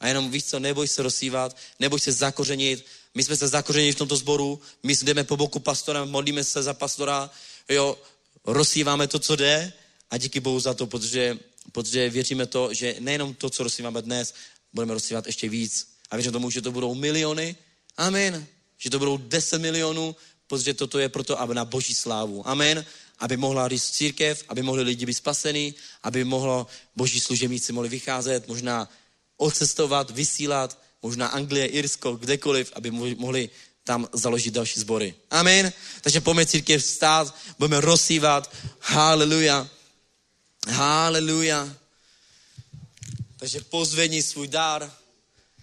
A jenom víš co, neboj se rozsívat, neboj se zakořenit. My jsme se zakořenili v tomto sboru, my jdeme po boku pastora, modlíme se za pastora, jo, rozsíváme to, co jde a díky Bohu za to, protože, protože věříme to, že nejenom to, co rozsíváme dnes, budeme rozsívat ještě víc. A věřím tomu, že to budou miliony. Amen. Že to budou 10 milionů, protože toto je proto, aby na boží slávu. Amen. Aby mohla rýst církev, aby mohli lidi být spasení, aby mohlo boží služebníci mohli vycházet, možná odcestovat, vysílat, možná Anglie, Irsko, kdekoliv, aby mohli tam založit další sbory. Amen. Takže pojďme církev stát, budeme rozsívat. Haleluja. Haleluja. Takže pozvedni svůj dar,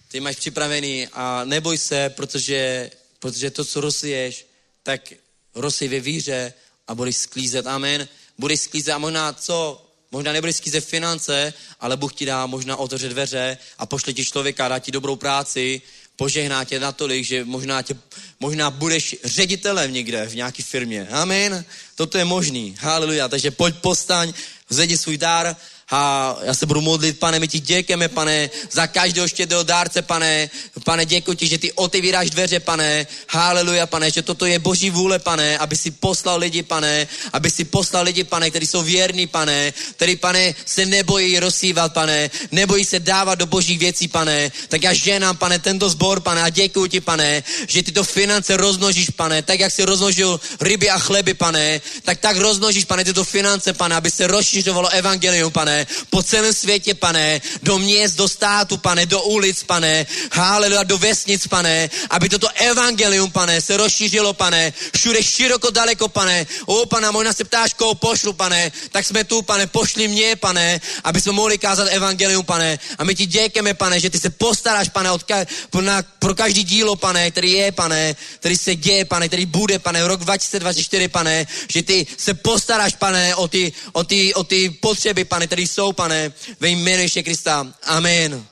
ty máš připravený a neboj se, protože, protože to, co rozsiješ, tak rozsij ve víře a budeš sklízet. Amen. Budeš sklízet a možná co? Možná nebudeš sklízet finance, ale Bůh ti dá možná otevře dveře a pošle ti člověka, dá ti dobrou práci, požehná tě natolik, že možná, tě, možná budeš ředitelem někde v nějaké firmě. Amen. Toto je možný. Haleluja. Takže pojď postaň, zvedni svůj dar a já se budu modlit, pane, my ti děkujeme, pane, za každého štědrého dárce, pane. Pane, děkuji ti, že ty otevíráš dveře, pane. Haleluja, pane, že toto je boží vůle, pane, aby si poslal lidi, pane, aby si poslal lidi, pane, kteří jsou věrní, pane, který, pane, se nebojí rozsívat, pane, nebojí se dávat do božích věcí, pane. Tak já ženám, pane, tento sbor, pane, a děkuji ti, pane, že tyto finance rozmnožíš, pane, tak jak si rozmnožil ryby a chleby, pane, tak tak rozmnožíš, pane, tyto finance, pane, aby se rozšířovalo evangelium, pane po celém světě, pane, do měst, do státu, pane, do ulic, pane, haleluja, do vesnic, pane, aby toto evangelium, pane, se rozšířilo, pane, všude široko, daleko, pane. O, pane, možná se ptáš, koho pošlu, pane, tak jsme tu, pane, pošli mě, pane, aby jsme mohli kázat evangelium, pane. A my ti děkujeme, pane, že ty se postaráš, pane, od ka- na, pro každý dílo, pane, který je, pane, který se děje, pane, který bude, pane, rok 2024, pane, že ty se postaráš, pane, o ty, o ty, o ty potřeby, pane, které jsou, pane, ve jménu Ježíše Krista. Amen.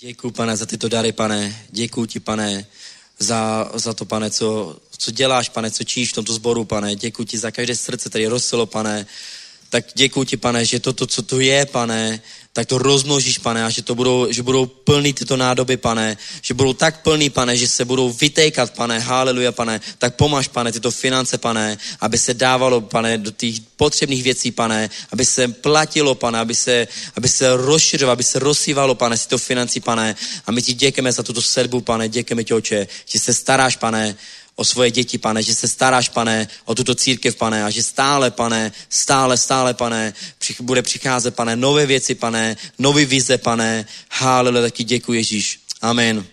Děkuji, pane, za tyto dary, pane. Děkuji ti, pane, za, za to, pane, co, co děláš, pane, co číš v tomto sboru, pane. Děkuji ti za každé srdce, které rozselo, pane. Tak děkuji ti, pane, že toto, co tu je, pane, tak to rozmnožíš, pane, a že, to budou, že budou plný tyto nádoby, pane, že budou tak plný, pane, že se budou vytejkat, pane, haleluja, pane, tak pomáš, pane, tyto finance, pane, aby se dávalo, pane, do těch potřebných věcí, pane, aby se platilo, pane, aby se, aby se rozšiřovalo, aby se rozsývalo, pane, z tyto financí, pane, a my ti děkujeme za tuto sedbu, pane, děkujeme ti, oče, že se staráš, pane, o svoje děti, pane, že se staráš, pane, o tuto církev, pane, a že stále, pane, stále, stále, pane, bude přicházet, pane, nové věci, pane, nové vize, pane, haleluja, taky děkuji, Ježíš. Amen.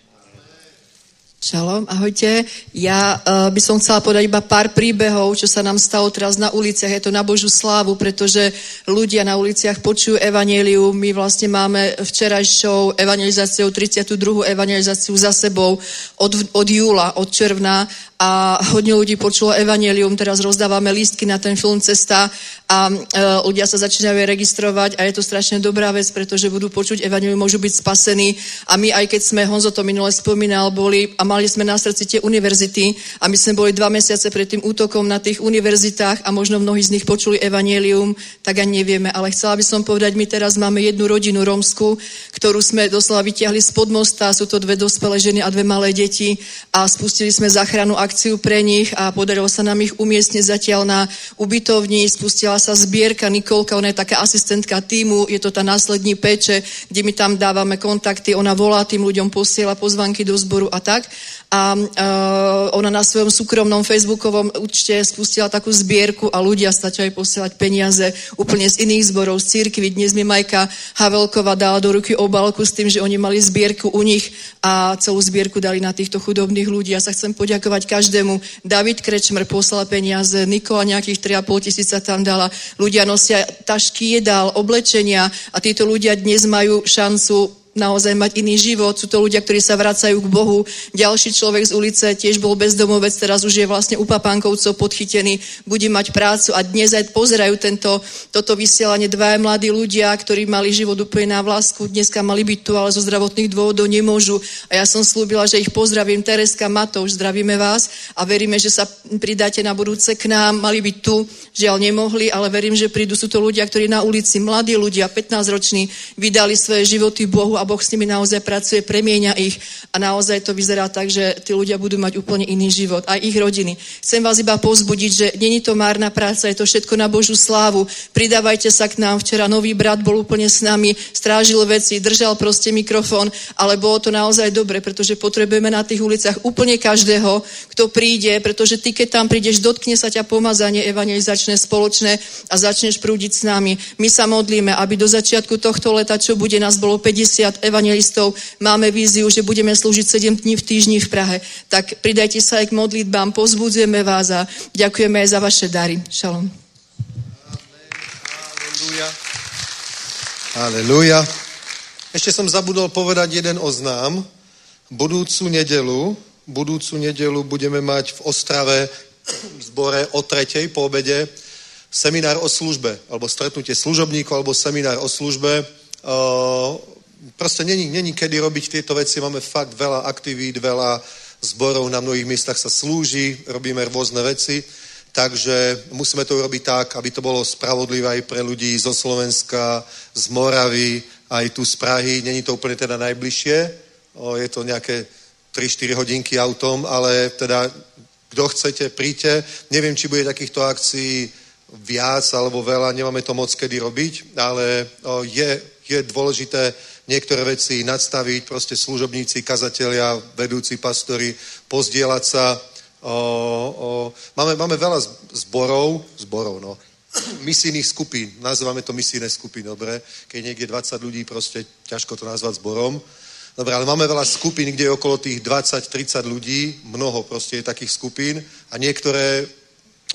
Šalom, ahojte. Ja uh, by som chcela podať iba pár príbehov, čo sa nám stalo teraz na uliciach. Je to na Božú slávu, pretože ľudia na uliciach počujú evanelium. My vlastne máme včerajšou evangelizáciou 32. evangelizáciu za sebou od, od júla, od června a hodne ľudí počulo evanelium. Teraz rozdávame lístky na ten film Cesta a uh, ľudia sa začínajú registrovať a je to strašne dobrá vec, pretože budú počuť evanelium, môžu byť spasení. A my, aj keď sme, Honzo to minule spomínal, boli a mali sme na srdci tie univerzity a my sme boli dva mesiace pred tým útokom na tých univerzitách a možno mnohí z nich počuli evanielium, tak ani nevieme. Ale chcela by som povedať, my teraz máme jednu rodinu rómsku, ktorú sme doslova vytiahli spod mosta, sú to dve dospelé ženy a dve malé deti a spustili sme záchranu akciu pre nich a podarilo sa nám ich umiestniť zatiaľ na ubytovni, spustila sa zbierka Nikolka, ona je taká asistentka týmu, je to tá následní péče, kde my tam dávame kontakty, ona volá tým ľuďom, posiela pozvanky do zboru a tak a uh, ona na svojom súkromnom facebookovom účte spustila takú zbierku a ľudia stačali posielať peniaze úplne z iných zborov, z církvy. Dnes mi Majka Havelková dala do ruky obálku s tým, že oni mali zbierku u nich a celú zbierku dali na týchto chudobných ľudí. Ja sa chcem poďakovať každému. David Krečmer poslal peniaze, Nikola nejakých 3,5 tisíca tam dala. Ľudia nosia tašky jedál, oblečenia a títo ľudia dnes majú šancu naozaj mať iný život. Sú to ľudia, ktorí sa vracajú k Bohu. Ďalší človek z ulice tiež bol bezdomovec, teraz už je vlastne u papánkovcov podchytený, bude mať prácu a dnes aj pozerajú tento, toto vysielanie dvaja mladí ľudia, ktorí mali život úplne na vlásku, dneska mali byť tu, ale zo zdravotných dôvodov nemôžu. A ja som slúbila, že ich pozdravím. Tereska, Matouš, zdravíme vás a veríme, že sa pridáte na budúce k nám. Mali byť tu, žiaľ nemohli, ale verím, že prídu. Sú to ľudia, ktorí na ulici, mladí ľudia, 15-roční, vydali svoje životy Bohu a Boh s nimi naozaj pracuje, premieňa ich a naozaj to vyzerá tak, že tí ľudia budú mať úplne iný život, aj ich rodiny. Chcem vás iba pozbudiť, že není to márna práca, je to všetko na Božú slávu. Pridávajte sa k nám. Včera nový brat bol úplne s nami, strážil veci, držal proste mikrofón, ale bolo to naozaj dobre, pretože potrebujeme na tých ulicách úplne každého, kto príde, pretože ty, keď tam prídeš, dotkne sa ťa pomazanie evangelizačné spoločné a začneš prúdiť s nami. My sa modlíme, aby do začiatku tohto leta, čo bude, nás bolo 50 evangelistov, máme víziu, že budeme slúžiť 7 dní v týždni v Prahe. Tak pridajte sa aj k modlitbám, pozbudzujeme vás a ďakujeme aj za vaše dary. Šalom. Aleluja. Ešte som zabudol povedať jeden oznám. Budúcu nedelu, budúcu nedelu budeme mať v Ostrave v zbore o tretej po obede seminár o službe, alebo stretnutie služobníkov, alebo seminár o službe. Proste není, není kedy robiť tieto veci. Máme fakt veľa aktivít, veľa zborov, na mnohých miestach sa slúži, robíme rôzne veci. Takže musíme to urobiť tak, aby to bolo spravodlivé aj pre ľudí zo Slovenska, z Moravy, aj tu z Prahy. Není to úplne teda najbližšie, o, je to nejaké 3-4 hodinky autom, ale teda kto chcete, príďte. Neviem, či bude takýchto akcií viac alebo veľa, nemáme to moc kedy robiť, ale je, je dôležité niektoré veci nadstaviť, proste služobníci, kazatelia, vedúci pastori, pozdieľať sa. O, o, máme, máme veľa zborov, zborov, no, misijných skupín. Nazývame to misijné skupiny, dobre? Keď niekde 20 ľudí, proste ťažko to nazvať zborom. Dobre, ale máme veľa skupín, kde je okolo tých 20-30 ľudí, mnoho proste je takých skupín a niektoré,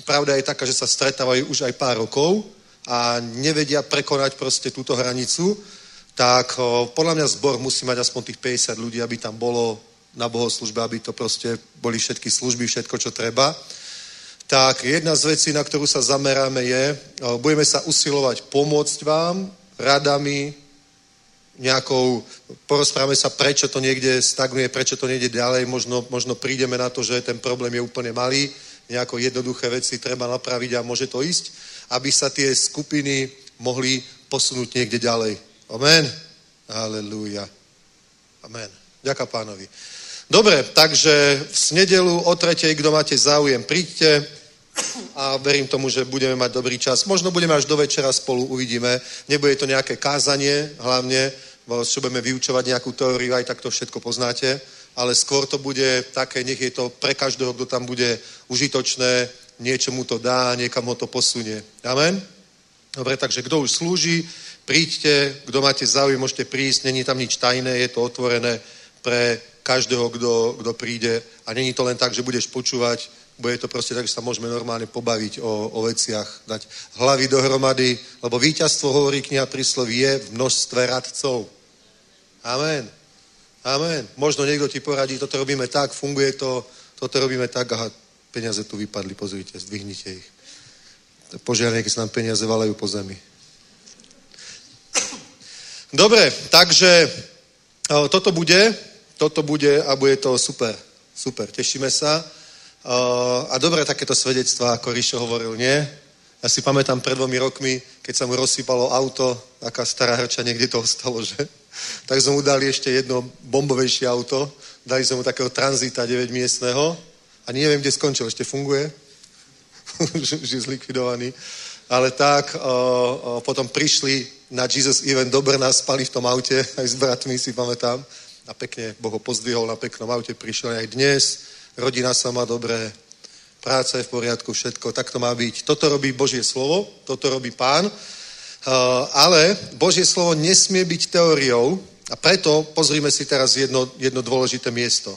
pravda je taká, že sa stretávajú už aj pár rokov a nevedia prekonať proste túto hranicu, tak podľa mňa zbor musí mať aspoň tých 50 ľudí, aby tam bolo na bohoslužbe, aby to proste boli všetky služby, všetko, čo treba. Tak jedna z vecí, na ktorú sa zameráme je, budeme sa usilovať pomôcť vám radami, nejakou, porozprávame sa, prečo to niekde stagnuje, prečo to nejde ďalej, možno, možno prídeme na to, že ten problém je úplne malý, nejako jednoduché veci treba napraviť a môže to ísť, aby sa tie skupiny mohli posunúť niekde ďalej. Amen. Halelúja. Amen. Ďaká pánovi. Dobre, takže v snedelu o tretej, kto máte záujem, príďte a verím tomu, že budeme mať dobrý čas. Možno budeme až do večera spolu, uvidíme. Nebude to nejaké kázanie, hlavne, čo budeme vyučovať nejakú teóriu, aj tak to všetko poznáte, ale skôr to bude také, nech je to pre každého, kto tam bude užitočné, niečo mu to dá, niekam ho to posunie. Amen? Dobre, takže kto už slúži, príďte, kto máte záujem, môžete prísť, není tam nič tajné, je to otvorené pre každého, kto, kto príde a není to len tak, že budeš počúvať, bude to proste tak, že sa môžeme normálne pobaviť o, o veciach, dať hlavy dohromady, lebo víťazstvo, hovorí kniha prísloví, je v množstve radcov. Amen. Amen. Možno niekto ti poradí, toto robíme tak, funguje to, toto robíme tak, aha, peniaze tu vypadli, pozrite, zdvihnite ich. Požiarne, keď sa nám peniaze valajú po zemi. Dobre, takže toto bude, toto bude a bude to super. Super, tešíme sa. A dobre takéto svedectvá, ako Ríšo hovoril, nie? Ja si pamätám pred dvomi rokmi, keď sa mu rozsypalo auto, taká stará hrča niekde to ostalo, že? Tak sme mu dali ešte jedno bombovejšie auto, dali sme mu takého tranzita 9 miestného a neviem, kde skončil, ešte funguje? že je zlikvidovaný. Ale tak, potom prišli na Jesus Event do Brna, spali v tom aute, aj s bratmi si pamätám. A pekne Boh ho pozdvihol na peknom aute, prišiel aj dnes rodina sa má dobré, práca je v poriadku, všetko, tak to má byť. Toto robí Božie slovo, toto robí pán, uh, ale Božie slovo nesmie byť teóriou a preto pozrime si teraz jedno, jedno dôležité miesto.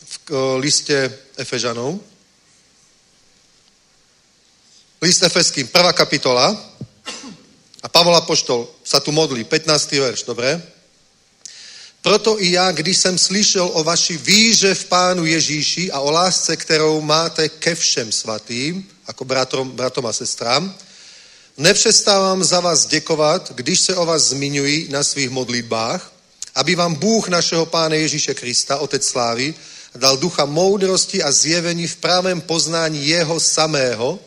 V uh, liste Efežanov, list Efeským, prvá kapitola a Pavol Apoštol sa tu modlí, 15. verš, dobre? Proto i já, když jsem slyšel o vaší víře v Pánu Ježíši a o lásce, kterou máte ke všem svatým, jako bratom, bratom a sestrám, nepřestávám za vás děkovat, když se o vás zmiňuji na svých modlitbách, aby vám Bůh našeho Pána Ježíše Krista, Otec Slávy, dal ducha moudrosti a zjevení v právém poznání Jeho samého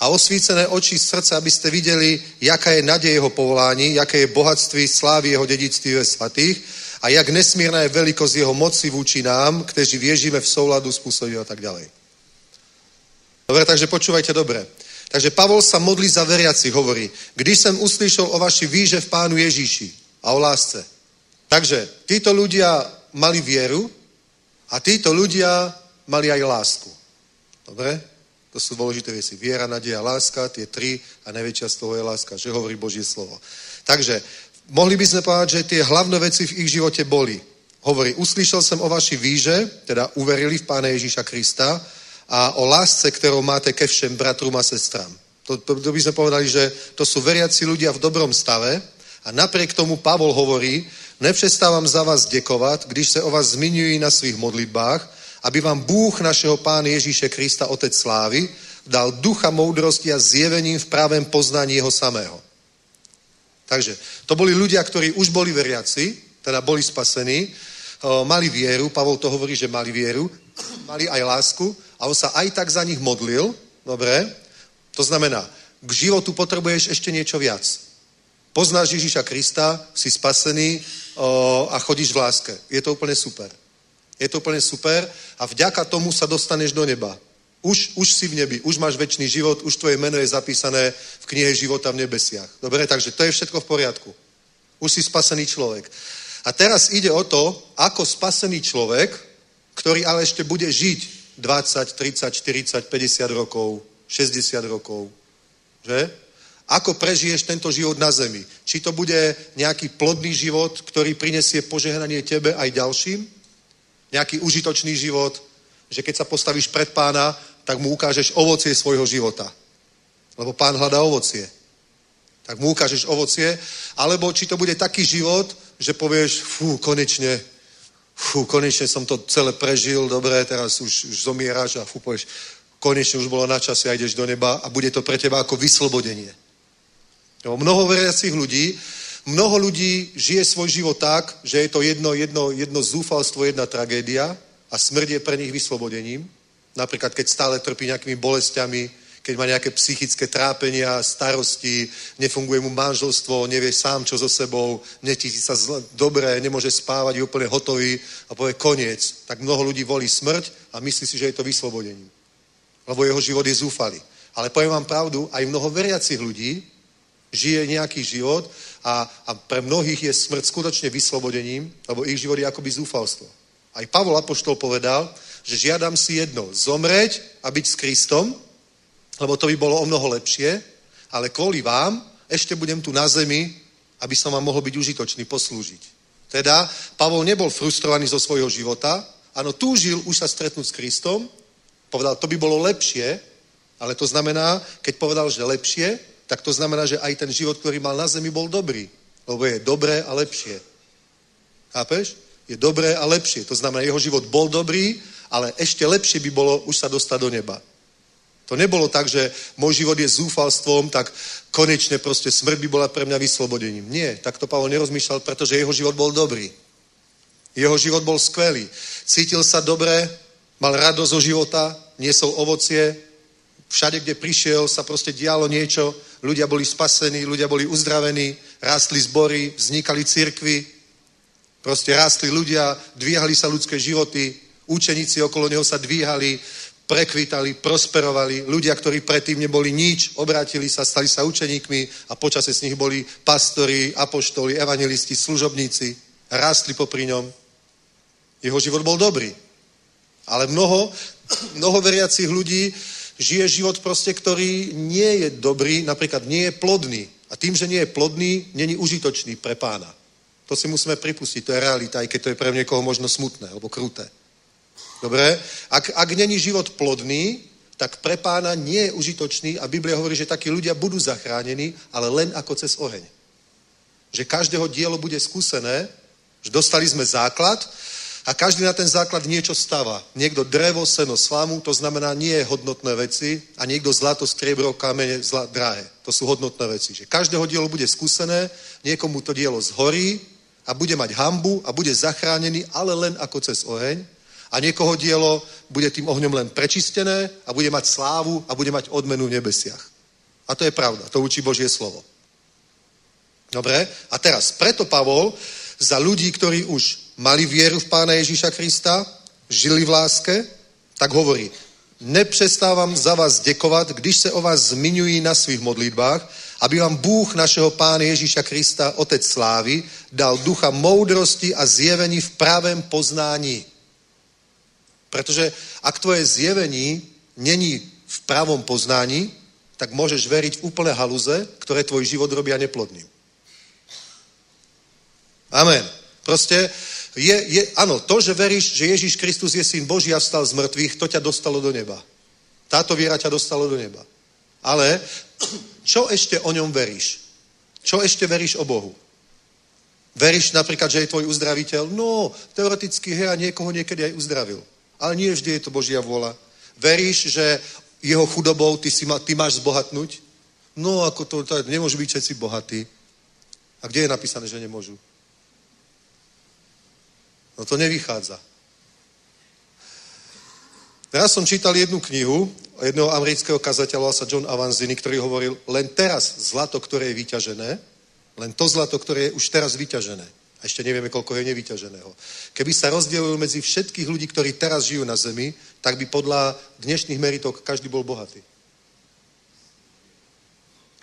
a osvícené oči srdce, abyste viděli, jaká je naděje Jeho povolání, jaké je bohatství slávy Jeho dědictví ve svatých, a jak nesmírna je veľkosť jeho moci vůči nám, kteří věžíme v souladu s působím a tak ďalej. Dobre, takže počúvajte dobre. Takže Pavol sa modlí za veriaci, hovorí, když jsem uslyšel o vaši víže v Pánu Ježíši a o lásce. Takže títo ľudia mali vieru a títo ľudia mali aj lásku. Dobre? To sú dôležité veci. Viera, nadeja, láska, tie tri a najväčšia z toho je láska, že hovorí Božie slovo. Takže mohli by sme povedať, že tie hlavné veci v ich živote boli. Hovorí, uslyšel som o vaši výže, teda uverili v Pána Ježíša Krista a o lásce, ktorou máte ke všem bratrom a sestram. To, to, by sme povedali, že to sú veriaci ľudia v dobrom stave a napriek tomu Pavol hovorí, nepřestávam za vás děkovat, když se o vás zmiňují na svých modlitbách, aby vám Bůh našeho Pána Ježíše Krista, Otec Slávy, dal ducha moudrosti a zjevením v právém poznaní jeho samého. Takže to boli ľudia, ktorí už boli veriaci, teda boli spasení, mali vieru, Pavol to hovorí, že mali vieru, mali aj lásku a on sa aj tak za nich modlil, dobre? To znamená, k životu potrebuješ ešte niečo viac. Poznáš Ježíša Krista, si spasený o, a chodíš v láske. Je to úplne super. Je to úplne super a vďaka tomu sa dostaneš do neba. Už, už si v nebi, už máš väčší život, už tvoje meno je zapísané v knihe života v nebesiach. Dobre, takže to je všetko v poriadku. Už si spasený človek. A teraz ide o to, ako spasený človek, ktorý ale ešte bude žiť 20, 30, 40, 50 rokov, 60 rokov, Že? Ako prežiješ tento život na zemi? Či to bude nejaký plodný život, ktorý prinesie požehnanie tebe aj ďalším? Nejaký užitočný život, že keď sa postavíš pred pána, tak mu ukážeš ovocie svojho života. Lebo pán hľadá ovocie. Tak mu ukážeš ovocie. Alebo či to bude taký život, že povieš, fú, konečne, fú, konečne som to celé prežil, dobre, teraz už, už zomieraš a fú, povieš, konečne už bolo na čase a ideš do neba a bude to pre teba ako vyslobodenie. Mnoho veriacich ľudí, mnoho ľudí žije svoj život tak, že je to jedno, jedno, jedno zúfalstvo, jedna tragédia a smrť je pre nich vyslobodením. Napríklad, keď stále trpí nejakými bolestiami, keď má nejaké psychické trápenia, starosti, nefunguje mu manželstvo, nevie sám, čo so sebou, netíti sa zle, dobre, nemôže spávať, je úplne hotový a povie koniec. Tak mnoho ľudí volí smrť a myslí si, že je to vyslobodením. Lebo jeho život je zúfalý. Ale poviem vám pravdu, aj mnoho veriacich ľudí žije nejaký život a, a pre mnohých je smrť skutočne vyslobodením, lebo ich život je akoby zúfalstvo. Aj Pavol Apoštol povedal, že žiadam si jedno, zomreť a byť s Kristom, lebo to by bolo o mnoho lepšie, ale kvôli vám ešte budem tu na zemi, aby som vám mohol byť užitočný, poslúžiť. Teda Pavol nebol frustrovaný zo svojho života, áno, túžil už sa stretnúť s Kristom, povedal, to by bolo lepšie, ale to znamená, keď povedal, že lepšie, tak to znamená, že aj ten život, ktorý mal na zemi, bol dobrý. Lebo je dobré a lepšie. Chápeš? Je dobré a lepšie. To znamená, jeho život bol dobrý, ale ešte lepšie by bolo už sa dostať do neba. To nebolo tak, že môj život je zúfalstvom, tak konečne proste smrť by bola pre mňa vyslobodením. Nie, tak to Pavol nerozmýšľal, pretože jeho život bol dobrý. Jeho život bol skvelý. Cítil sa dobre, mal radosť zo života, niesol ovocie, všade, kde prišiel, sa proste dialo niečo, ľudia boli spasení, ľudia boli uzdravení, rástli zbory, vznikali cirkvy, proste rástli ľudia, dvíhali sa ľudské životy, učeníci okolo neho sa dvíhali, prekvítali, prosperovali. Ľudia, ktorí predtým neboli nič, obrátili sa, stali sa učeníkmi a počase z nich boli pastori, apoštoli, evangelisti, služobníci. Rástli popri ňom. Jeho život bol dobrý. Ale mnoho, mnoho veriacich ľudí žije život proste, ktorý nie je dobrý, napríklad nie je plodný. A tým, že nie je plodný, není užitočný pre pána. To si musíme pripustiť, to je realita, aj keď to je pre niekoho možno smutné alebo kruté. Dobre? Ak, ak není život plodný, tak pre pána nie je užitočný a Biblia hovorí, že takí ľudia budú zachránení, ale len ako cez oheň. Že každého dielo bude skúsené, že dostali sme základ a každý na ten základ niečo stáva. Niekto drevo, seno, slamu, to znamená nie hodnotné veci a niekto zlato, striebro, kamene, zla, drahé. To sú hodnotné veci. Že každého dielo bude skúsené, niekomu to dielo zhorí a bude mať hambu a bude zachránený, ale len ako cez oheň a niekoho dielo bude tým ohňom len prečistené a bude mať slávu a bude mať odmenu v nebesiach. A to je pravda, to učí Božie slovo. Dobre? A teraz, preto Pavol za ľudí, ktorí už mali vieru v Pána Ježíša Krista, žili v láske, tak hovorí, nepřestávam za vás děkovat, když se o vás zmiňují na svých modlitbách, aby vám Bůh našeho Pána Ježíša Krista, Otec slávy, dal ducha moudrosti a zjevení v pravém poznání. Pretože ak tvoje zjevení není v pravom poznání, tak môžeš veriť v úplné haluze, ktoré tvoj život robia neplodným. Amen. Proste je, je, áno, to, že veríš, že Ježíš Kristus je syn Boží a vstal z mŕtvych, to ťa dostalo do neba. Táto viera ťa dostalo do neba. Ale čo ešte o ňom veríš? Čo ešte veríš o Bohu? Veríš napríklad, že je tvoj uzdraviteľ? No, teoreticky, hej, a niekoho niekedy aj uzdravil. Ale nie vždy je to Božia vôľa. Veríš, že jeho chudobou ty, si ma, ty máš zbohatnúť? No, ako to, to nemôžu byť všetci bohatí. A kde je napísané, že nemôžu? No to nevychádza. Teraz som čítal jednu knihu jedného amerického kazateľa, sa John Avanzini, ktorý hovoril, len teraz zlato, ktoré je vyťažené, len to zlato, ktoré je už teraz vyťažené, a ešte nevieme, koľko je nevyťaženého. Keby sa rozdielil medzi všetkých ľudí, ktorí teraz žijú na zemi, tak by podľa dnešných meritok každý bol bohatý.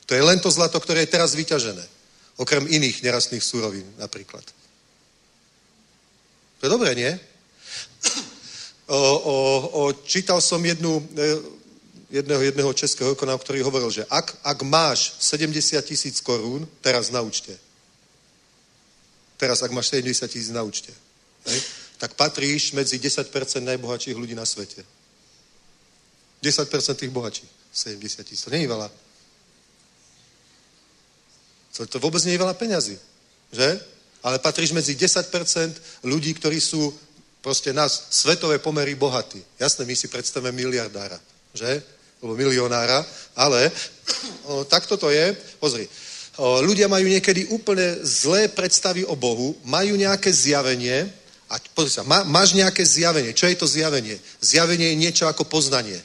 To je len to zlato, ktoré je teraz vyťažené. Okrem iných nerastných súrovín napríklad. To je dobré, nie? O, o, o, čítal som jednu, e, jedného, jedného českého ekona, ktorý hovoril, že ak, ak máš 70 tisíc korún, teraz na účte. Teraz, ak máš 70 tisíc na účte. Hej? tak patríš medzi 10% najbohatších ľudí na svete. 10% tých bohatších. 70 tisíc. To nie je veľa. To, to vôbec nie je veľa peňazí. Že? Ale patríš medzi 10% ľudí, ktorí sú proste na svetové pomery bohatí. Jasné, my si predstavíme miliardára. Že? Alebo milionára. Ale o, takto to je. Pozri. O, ľudia majú niekedy úplne zlé predstavy o Bohu, majú nejaké zjavenie, a pozri sa, má, máš nejaké zjavenie. Čo je to zjavenie? Zjavenie je niečo ako poznanie.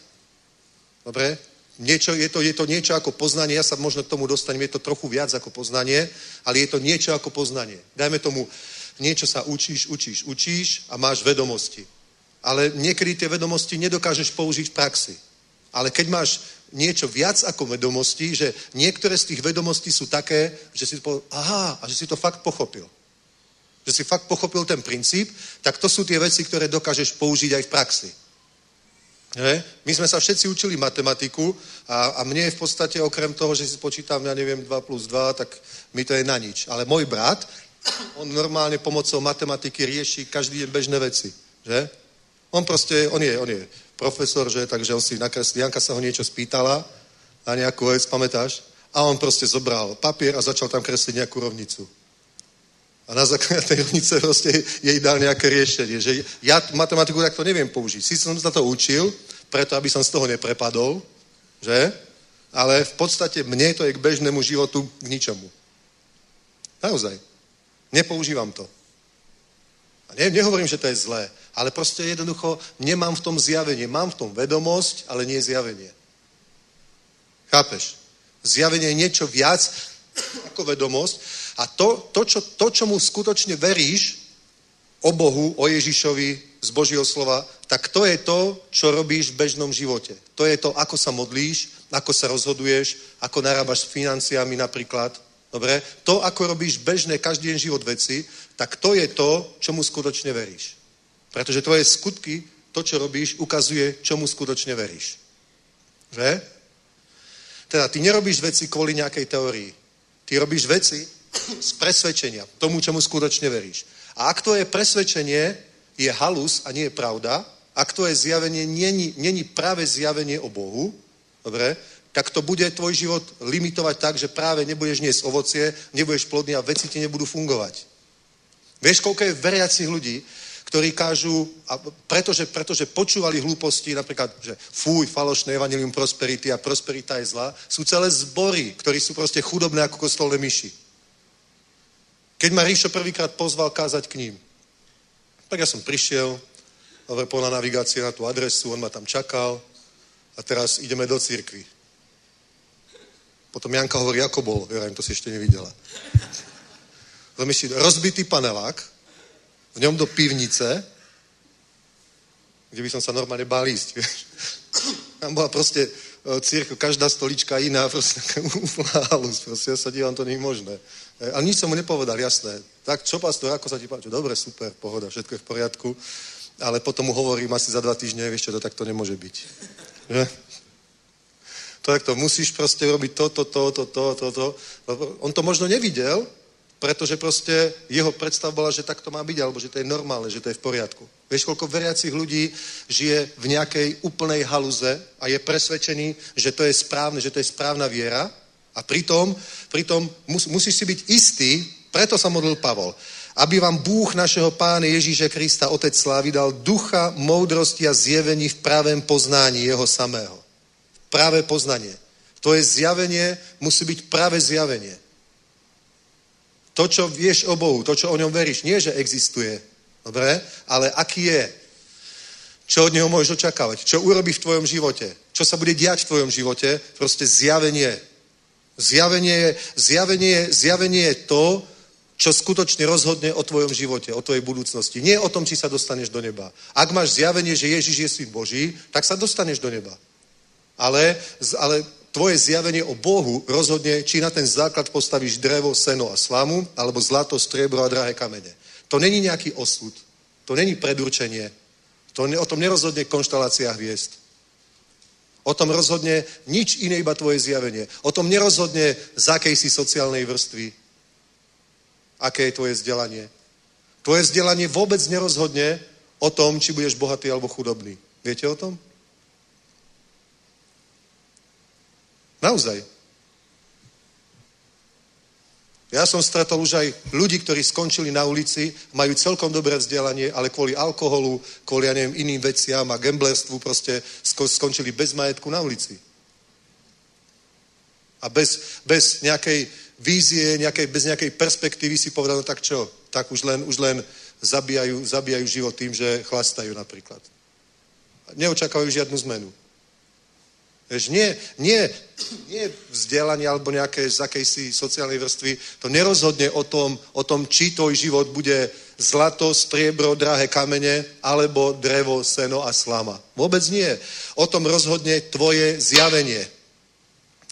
Dobre? Niečo, je, to, je to niečo ako poznanie, ja sa možno k tomu dostanem, je to trochu viac ako poznanie, ale je to niečo ako poznanie. Dajme tomu, niečo sa učíš, učíš, učíš a máš vedomosti. Ale niekedy tie vedomosti nedokážeš použiť v praxi. Ale keď máš niečo viac ako vedomosti, že niektoré z tých vedomostí sú také, že si to aha, a že si to fakt pochopil že si fakt pochopil ten princíp, tak to sú tie veci, ktoré dokážeš použiť aj v praxi. My sme sa všetci učili matematiku a, a mne je v podstate okrem toho, že si počítam, ja neviem, 2 plus 2, tak mi to je na nič. Ale môj brat, on normálne pomocou matematiky rieši každý deň bežné veci. Že? On proste, on je, on je profesor, že, takže on si nakreslil, Janka sa ho niečo spýtala na nejakú vec, pamätáš? A on proste zobral papier a začal tam kresliť nejakú rovnicu. A na základe tej rovnice proste jej dal nejaké riešenie. Že ja matematiku takto neviem použiť. Sice som sa to učil, preto aby som z toho neprepadol, že? Ale v podstate mne to je k bežnému životu k ničomu. Naozaj. Nepoužívam to. A ne, nehovorím, že to je zlé, ale proste jednoducho nemám v tom zjavenie. Mám v tom vedomosť, ale nie zjavenie. Chápeš? Zjavenie je niečo viac ako vedomosť a to, to, čo, to, čomu skutočne veríš o Bohu, o Ježišovi z Božieho slova, tak to je to, čo robíš v bežnom živote. To je to, ako sa modlíš, ako sa rozhoduješ, ako narábaš s financiami napríklad. Dobre? To, ako robíš bežné každý deň život veci, tak to je to, čomu skutočne veríš. Pretože tvoje skutky, to, čo robíš, ukazuje, čomu skutočne veríš. Že? Teda ty nerobíš veci kvôli nejakej teórii. Ty robíš veci, z presvedčenia, tomu, čomu skutočne veríš. A ak to je presvedčenie, je halus a nie je pravda, ak to je zjavenie, není, není práve zjavenie o Bohu, dobre, tak to bude tvoj život limitovať tak, že práve nebudeš niesť ovocie, nebudeš plodný a veci ti nebudú fungovať. Vieš, koľko je veriacich ľudí, ktorí kážu, a pretože, pretože počúvali hlúposti, napríklad, že fúj, falošné evanilium prosperity a prosperita je zlá, sú celé zbory, ktorí sú proste chudobné ako kostolné myši. Keď ma Ríšo prvýkrát pozval kázať k ním, tak ja som prišiel, dobre, na navigácie na tú adresu, on ma tam čakal a teraz ideme do církvy. Potom Janka hovorí, ako bol, ja to si ešte nevidela. Zamyslí, rozbitý panelák, v ňom do pivnice, kde by som sa normálne bál ísť. Tam bola proste e, církev, každá stolička iná, proste úplná halus, proste ja sa dívam, to nie je možné. E, ale nič som mu nepovedal, jasné. Tak čo, pastor, ako sa ti páči? Dobre, super, pohoda, všetko je v poriadku. Ale potom mu hovorím asi za dva týždne, vieš čo, to takto nemôže byť. Že? To takto, musíš proste robiť toto, toto, toto, toto. To. On to možno nevidel, pretože proste jeho predstav bola, že tak to má byť, alebo že to je normálne, že to je v poriadku. Vieš, koľko veriacich ľudí žije v nejakej úplnej haluze a je presvedčený, že to je správne, že to je správna viera a pritom, pritom mus, musíš si byť istý, preto sa modlil Pavol, aby vám Bůh našeho Pána Ježíše Krista, Otec Slávy, dal ducha, moudrosti a zjevení v pravém poznání jeho samého. Pravé poznanie. To je zjavenie, musí byť pravé zjavenie. To, čo vieš o Bohu, to, čo o ňom veríš, nie, že existuje, dobre, ale aký je. Čo od neho môžeš očakávať? Čo urobí v tvojom živote? Čo sa bude diať v tvojom živote? Proste zjavenie. Zjavenie je, zjavenie, zjavenie je to, čo skutočne rozhodne o tvojom živote, o tvojej budúcnosti. Nie o tom, či sa dostaneš do neba. Ak máš zjavenie, že Ježiš je syn Boží, tak sa dostaneš do neba. Ale, ale tvoje zjavenie o Bohu rozhodne, či na ten základ postavíš drevo, seno a slamu, alebo zlato, striebro a drahé kamene. To není nejaký osud. To není predurčenie. To, o tom nerozhodne konštalácia hviezd. O tom rozhodne nič iné, iba tvoje zjavenie. O tom nerozhodne z akej si sociálnej vrstvy, aké je tvoje vzdelanie. Tvoje vzdelanie vôbec nerozhodne o tom, či budeš bohatý alebo chudobný. Viete o tom? Naozaj. Ja som stretol už aj ľudí, ktorí skončili na ulici, majú celkom dobré vzdelanie, ale kvôli alkoholu, kvôli, ja neviem, iným veciam a gamblerstvu proste skončili bez majetku na ulici. A bez, bez nejakej vízie, nejakej, bez nejakej perspektívy si povedal, no tak čo, tak už len, už len zabíjajú, zabíjajú život tým, že chlastajú napríklad. Neočakávajú žiadnu zmenu. Vieš, nie, nie, nie vzdelanie alebo nejaké z akejsi sociálnej vrstvy, to nerozhodne o tom, o tom, či tvoj život bude zlato, striebro, drahé kamene, alebo drevo, seno a slama. Vôbec nie. O tom rozhodne tvoje zjavenie.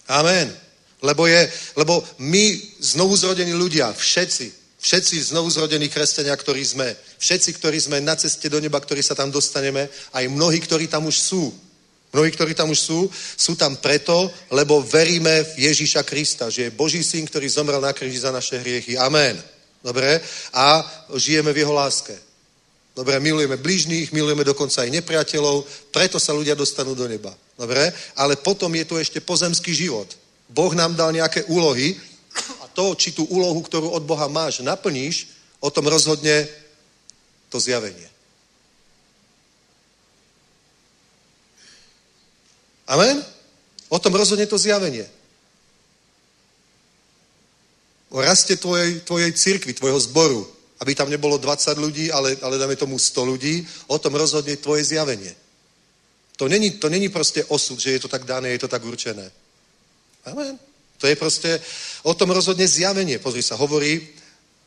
Amen. Lebo, je, lebo my, znovuzrodení ľudia, všetci, všetci znovuzrodení kresťania, ktorí sme, všetci, ktorí sme na ceste do neba, ktorí sa tam dostaneme, aj mnohí, ktorí tam už sú, Mnohí, ktorí tam už sú, sú tam preto, lebo veríme v Ježíša Krista, že je Boží syn, ktorý zomrel na kríži za naše hriechy. Amen. Dobre? A žijeme v jeho láske. Dobre, milujeme blížných, milujeme dokonca aj nepriateľov, preto sa ľudia dostanú do neba. Dobre? Ale potom je tu ešte pozemský život. Boh nám dal nejaké úlohy a to, či tú úlohu, ktorú od Boha máš, naplníš, o tom rozhodne to zjavenie. Amen? O tom rozhodne to zjavenie. O raste tvojej, tvojej cirkvi, tvojho zboru. Aby tam nebolo 20 ľudí, ale, ale dáme tomu 100 ľudí. O tom rozhodne tvoje zjavenie. To není, to není proste osud, že je to tak dané, je to tak určené. Amen. To je proste, o tom rozhodne zjavenie. Pozri sa, hovorí,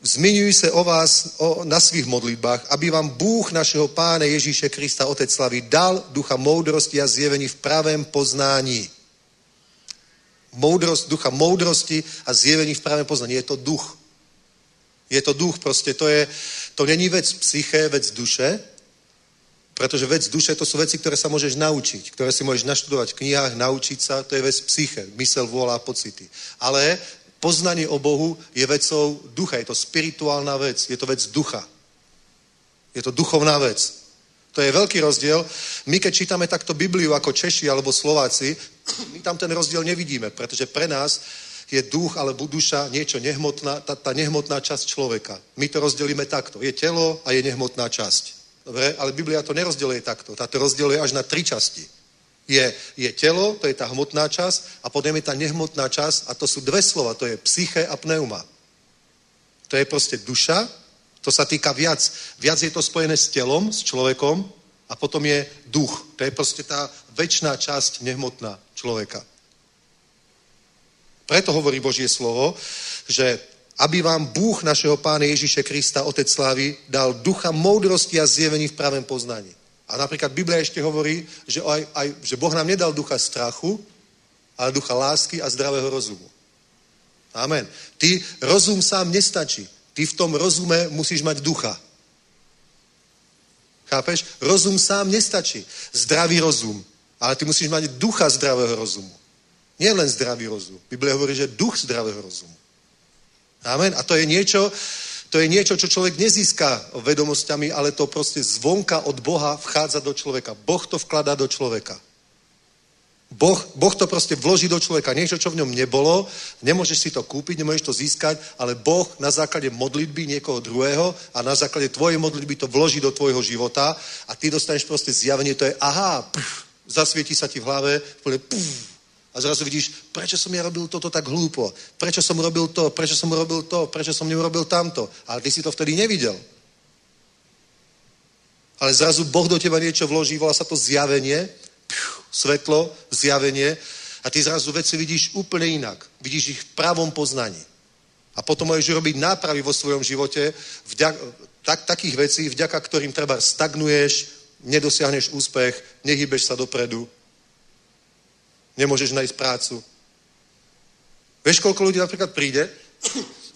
zmiňujú sa o vás o, na svých modlitbách, aby vám Bůh našeho Pána Ježíše Krista, Otec Slavy, dal ducha moudrosti a zjevení v pravém poznání. Moudrost, ducha moudrosti a zjevení v pravém poznání. Je to duch. Je to duch, prostě to je, to není vec psyché, vec duše, pretože vec duše to sú veci, ktoré sa môžeš naučiť, ktoré si môžeš naštudovať v knihách, naučiť sa, to je vec psyche, mysel, a pocity. Ale Poznanie o Bohu je vecou ducha, je to spirituálna vec, je to vec ducha. Je to duchovná vec. To je veľký rozdiel. My, keď čítame takto Bibliu ako Češi alebo Slováci, my tam ten rozdiel nevidíme, pretože pre nás je duch alebo duša niečo nehmotná, tá, tá nehmotná časť človeka. My to rozdelíme takto. Je telo a je nehmotná časť. Dobre? Ale Biblia to nerozdeluje takto. Táto rozdeluje až na tri časti je, je telo, to je tá hmotná časť, a potom je tá nehmotná časť, a to sú dve slova, to je psyche a pneuma. To je proste duša, to sa týka viac. Viac je to spojené s telom, s človekom, a potom je duch. To je proste tá väčšiná časť nehmotná človeka. Preto hovorí Božie slovo, že aby vám Bůh našeho Pána Ježíše Krista, Otec Slávy, dal ducha moudrosti a zjevení v pravém poznaní. A napríklad Biblia ešte hovorí, že, aj, aj, že Boh nám nedal ducha strachu, ale ducha lásky a zdravého rozumu. Amen. Ty, rozum sám nestačí. Ty v tom rozume musíš mať ducha. Chápeš? Rozum sám nestačí. Zdravý rozum. Ale ty musíš mať ducha zdravého rozumu. Nie len zdravý rozum. Biblia hovorí, že duch zdravého rozumu. Amen. A to je niečo, to je niečo, čo človek nezíska vedomosťami, ale to proste zvonka od Boha vchádza do človeka. Boh to vkladá do človeka. Boh, boh to proste vloží do človeka. Niečo, čo v ňom nebolo, nemôžeš si to kúpiť, nemôžeš to získať, ale Boh na základe modlitby niekoho druhého a na základe tvojej modlitby to vloží do tvojho života a ty dostaneš proste zjavenie, to je aha, pff, zasvieti sa ti v hlave, pff, a zrazu vidíš, prečo som ja robil toto tak hlúpo? Prečo som robil to? Prečo som robil to? Prečo som neurobil tamto? Ale ty si to vtedy nevidel. Ale zrazu Boh do teba niečo vloží, volá sa to zjavenie, pšu, svetlo, zjavenie a ty zrazu veci vidíš úplne inak. Vidíš ich v pravom poznaní. A potom môžeš robiť nápravy vo svojom živote vďak, tak, takých vecí, vďaka ktorým treba stagnuješ, nedosiahneš úspech, nehybeš sa dopredu, nemôžeš nájsť prácu. Vieš, koľko ľudí napríklad príde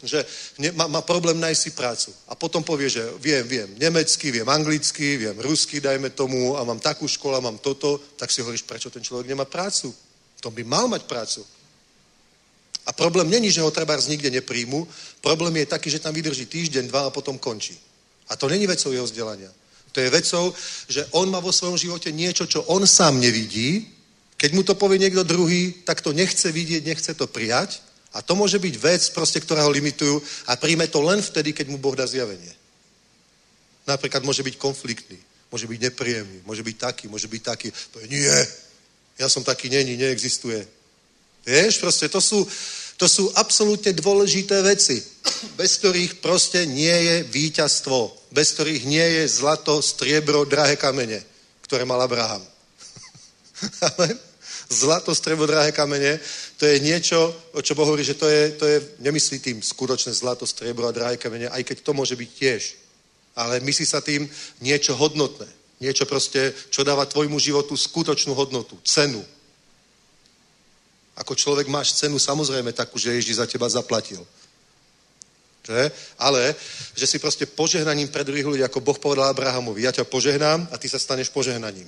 že ne, má, má problém nájsť si prácu. A potom povie, že viem, viem nemecky, viem anglicky, viem rusky, dajme tomu, a mám takú školu, mám toto, tak si hovoríš, prečo ten človek nemá prácu. To by mal mať prácu. A problém není, že ho treba nikde nepríjmu, problém je taký, že tam vydrží týždeň, dva a potom končí. A to není vecou jeho vzdelania. To je vecou, že on má vo svojom živote niečo, čo on sám nevidí. Keď mu to povie niekto druhý, tak to nechce vidieť, nechce to prijať. A to môže byť vec, proste, ktorá ho limitujú a príjme to len vtedy, keď mu Boh dá zjavenie. Napríklad môže byť konfliktný, môže byť nepríjemný, môže byť taký, môže byť taký. Povie, nie, ja som taký není, neexistuje. Vieš, proste to sú, to sú absolútne dôležité veci, bez ktorých proste nie je víťazstvo, bez ktorých nie je zlato, striebro, drahé kamene, ktoré mal Abraham. Amen. Zlato, striebro, drahé kamene, to je niečo, o čo Boh hovorí, že to je, to je, nemyslí tým skutočné zlato, striebro a drahé kamene, aj keď to môže byť tiež. Ale myslí sa tým niečo hodnotné. Niečo proste, čo dáva tvojmu životu skutočnú hodnotu, cenu. Ako človek máš cenu samozrejme takú, že Ježíš za teba zaplatil. Že? Ale, že si proste požehnaním pre druhých ľudí, ako Boh povedal Abrahamovi, ja ťa požehnám a ty sa staneš požehnaním.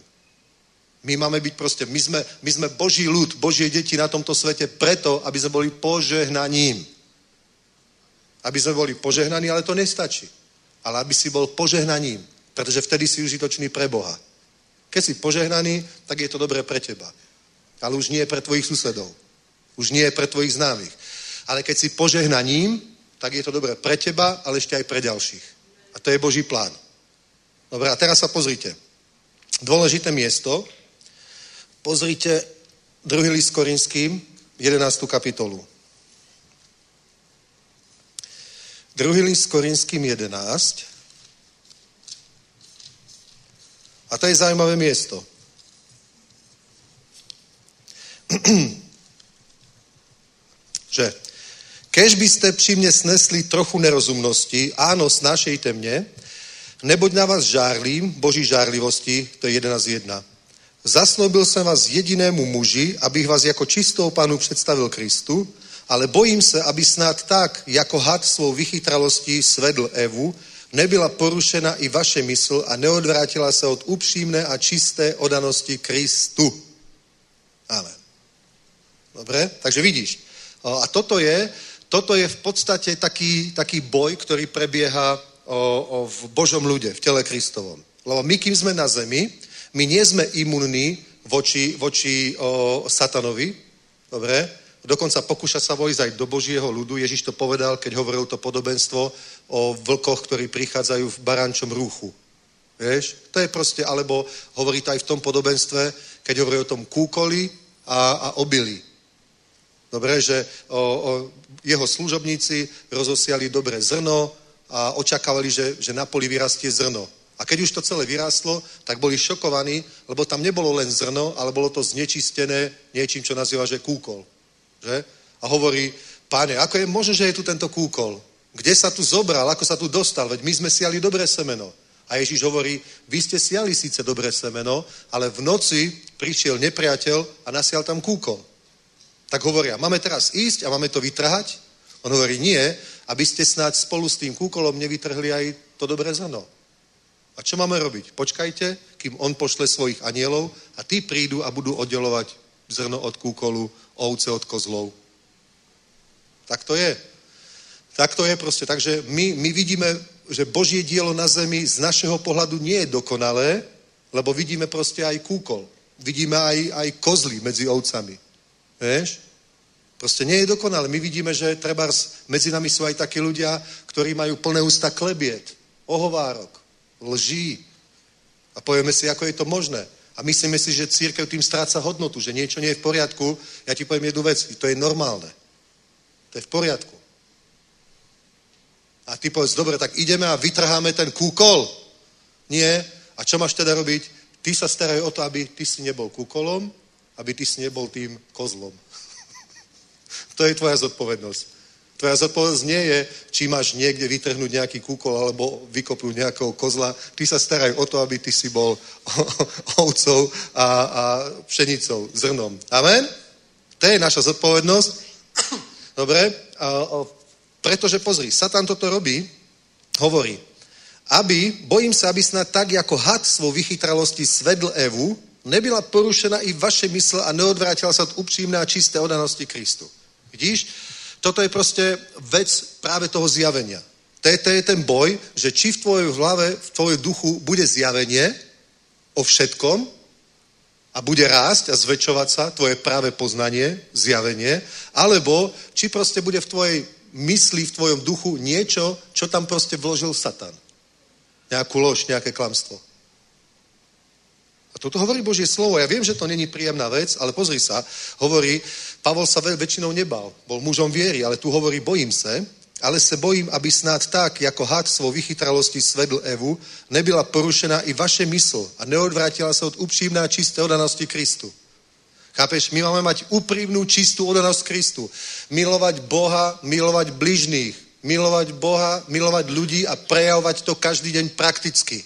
My máme byť proste, my sme, my sme Boží ľud, Božie deti na tomto svete preto, aby sme boli požehnaním. Aby sme boli požehnaní, ale to nestačí. Ale aby si bol požehnaním, pretože vtedy si užitočný pre Boha. Keď si požehnaný, tak je to dobré pre teba. Ale už nie pre tvojich susedov. Už nie pre tvojich známych. Ale keď si požehnaním, tak je to dobré pre teba, ale ešte aj pre ďalších. A to je Boží plán. Dobre, a teraz sa pozrite. Dôležité miesto. Pozrite druhý list Korinským, 11. kapitolu. Druhý list Korinským 11. A to je zaujímavé miesto. že kež by ste při mne snesli trochu nerozumnosti, áno, snášejte mne, neboť na vás žárlím, boží žárlivosti, to je 11.1. Zasnobil jsem vás jedinému muži, abych vás jako čistou panu představil Kristu, ale bojím se, aby snad tak, jako had svou vychytralostí svedl Evu, nebyla porušena i vaše mysl a neodvrátila se od upřímné a čisté odanosti Kristu. Amen. Dobre? Takže vidíš. A toto je, toto je v podstate taký, taký boj, ktorý prebieha o, o, v Božom ľude, v tele Kristovom. Lebo my, kým sme na zemi, my nie sme imunní voči, voči o, satanovi, dobre? Dokonca pokúša sa vojsť aj do Božieho ľudu. Ježiš to povedal, keď hovoril to podobenstvo o vlkoch, ktorí prichádzajú v barančom rúchu. Vieš? To je proste, alebo hovorí to aj v tom podobenstve, keď hovorí o tom kúkoli a, a obili. Dobre, že o, o, jeho služobníci rozosiali dobre zrno a očakávali, že, že na poli vyrastie zrno. A keď už to celé vyrástlo, tak boli šokovaní, lebo tam nebolo len zrno, ale bolo to znečistené niečím, čo nazýva, že kúkol. Že? A hovorí, páne, ako je možné, že je tu tento kúkol? Kde sa tu zobral? Ako sa tu dostal? Veď my sme siali dobré semeno. A Ježíš hovorí, vy ste siali síce dobré semeno, ale v noci prišiel nepriateľ a nasial tam kúkol. Tak hovoria, máme teraz ísť a máme to vytrhať? On hovorí, nie, aby ste snáď spolu s tým kúkolom nevytrhli aj to dobré zrno. A čo máme robiť? Počkajte, kým on pošle svojich anielov a tí prídu a budú oddelovať zrno od kúkolu, ovce od kozlov. Tak to je. Tak to je proste. Takže my, my vidíme, že Božie dielo na zemi z našeho pohľadu nie je dokonalé, lebo vidíme proste aj kúkol. Vidíme aj, aj kozly medzi ovcami. Vieš? Proste nie je dokonalé. My vidíme, že treba medzi nami sú aj takí ľudia, ktorí majú plné ústa klebiet, ohovárok, lží. A povieme si, ako je to možné. A myslíme si, že církev tým stráca hodnotu, že niečo nie je v poriadku. Ja ti poviem jednu vec, to je normálne. To je v poriadku. A ty povedz, dobre, tak ideme a vytrháme ten kúkol. Nie. A čo máš teda robiť? Ty sa staraj o to, aby ty si nebol kúkolom, aby ty si nebol tým kozlom. to je tvoja zodpovednosť. Tvoja zodpovednosť nie je, či máš niekde vytrhnúť nejaký kúkol alebo vykopnúť nejakého kozla. Ty sa staraj o to, aby ty si bol ovcov a, a pšenicou, zrnom. Amen? To je naša zodpovednosť. Dobre? A, a Pretože pozri, Satan toto robí, hovorí, aby, bojím sa, aby snad tak, ako had svou vychytralosti svedl Evu, nebyla porušena i vaše mysl a neodvrátila sa od upřímné a čisté odanosti Kristu. Vidíš? Toto je proste vec práve toho zjavenia. To je, ten boj, že či v tvojej hlave, v tvojom duchu bude zjavenie o všetkom a bude rásť a zväčšovať sa tvoje práve poznanie, zjavenie, alebo či proste bude v tvojej mysli, v tvojom duchu niečo, čo tam proste vložil Satan. Nejakú lož, nejaké klamstvo. A toto hovorí Božie slovo. Ja viem, že to není príjemná vec, ale pozri sa, hovorí, Pavol sa väčšinou nebal, bol mužom viery, ale tu hovorí, bojím sa, ale se bojím, aby snad tak, jako had svou vychytralosti svedl Evu, nebyla porušená i vaše mysl a neodvrátila sa od upřímné a čisté odanosti Kristu. Chápeš? My máme mať úprimnú, čistú odanosť Kristu. Milovať Boha, milovať bližných, milovať Boha, milovať ľudí a prejavovať to každý deň prakticky.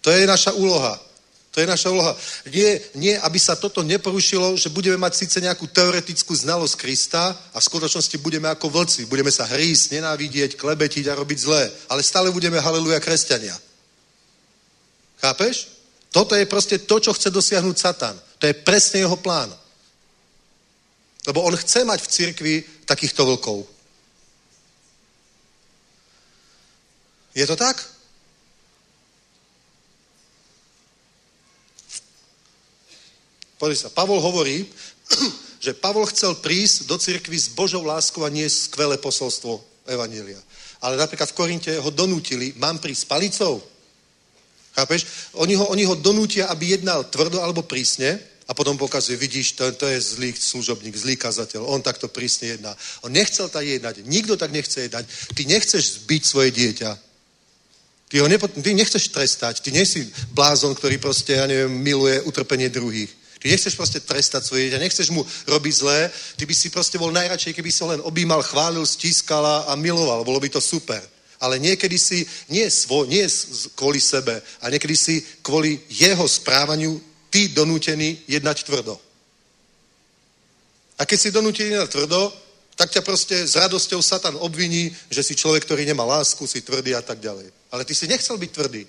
To je naša úloha. To je naša úloha. Nie, nie, aby sa toto neporušilo, že budeme mať síce nejakú teoretickú znalosť Krista a v skutočnosti budeme ako vlci. Budeme sa hrísť, nenávidieť, klebetiť a robiť zlé. Ale stále budeme haleluja kresťania. Chápeš? Toto je proste to, čo chce dosiahnuť Satan. To je presne jeho plán. Lebo on chce mať v cirkvi takýchto vlkov. Je to tak? Pozri sa, Pavol hovorí, že Pavol chcel prísť do cirkvi s Božou láskou a nie skvelé posolstvo Evanília. Ale napríklad v Korinte ho donútili, mám prísť palicou. Chápeš? Oni ho, oni ho donútia, aby jednal tvrdo alebo prísne a potom pokazuje, vidíš, to, to je zlý služobník, zlý kazateľ, on takto prísne jedná. On nechcel tak jednať, nikto tak nechce jednať. Ty nechceš zbiť svoje dieťa. Ty ho nepo, ty nechceš trestať, ty nie si blázon, ktorý proste, ja neviem, miluje utrpenie druhých. Ty nechceš proste trestať svoje dieťa, nechceš mu robiť zlé, ty by si proste bol najradšej, keby si ho len objímal, chválil, stískala a miloval, bolo by to super. Ale niekedy si, nie, svo, nie kvôli sebe, a niekedy si kvôli jeho správaniu ty donútený jednať tvrdo. A keď si donútený jednať tvrdo, tak ťa proste s radosťou Satan obviní, že si človek, ktorý nemá lásku, si tvrdý a tak ďalej. Ale ty si nechcel byť tvrdý.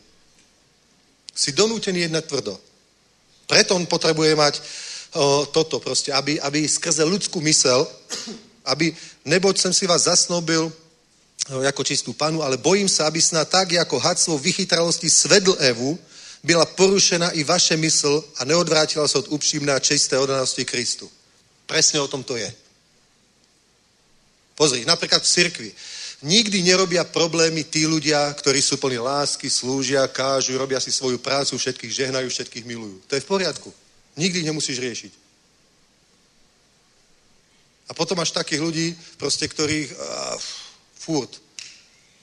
Si donútený jednať tvrdo. Preto on potrebuje mať o, toto proste, aby, aby skrze ľudskú mysel, aby, neboť som si vás zasnoubil o, ako čistú panu, ale bojím sa, aby snad tak, ako had svou vychytralosti svedl Evu, byla porušená i vaše mysl a neodvrátila sa od upřímné a čisté odanosti Kristu. Presne o tom to je. Pozri, napríklad v cirkvi. Nikdy nerobia problémy tí ľudia, ktorí sú plní lásky, slúžia, kážu, robia si svoju prácu, všetkých žehnajú, všetkých milujú. To je v poriadku. Nikdy nemusíš riešiť. A potom máš takých ľudí, proste, ktorých uh, furt.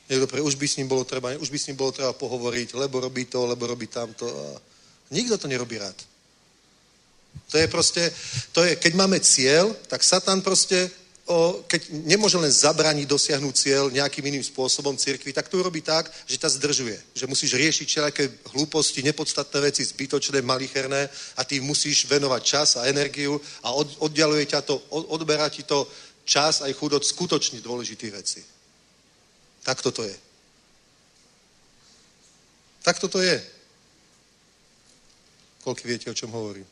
Niekto pre, už by s ním bolo treba, už by s ním bolo treba pohovoriť, lebo robí to, lebo robí tamto. A nikto to nerobí rád. To je proste, to je, keď máme cieľ, tak Satan proste keď nemôže len zabraniť dosiahnuť cieľ nejakým iným spôsobom cirkvi, tak to robí tak, že ťa zdržuje. Že musíš riešiť všelijaké hlúposti, nepodstatné veci, zbytočné, malicherné a ty musíš venovať čas a energiu a od, oddialuje ťa to, od, odberá ti to čas aj chudot skutočne dôležitých vecí. Tak toto je. Tak toto je. Koľko viete, o čom hovorím?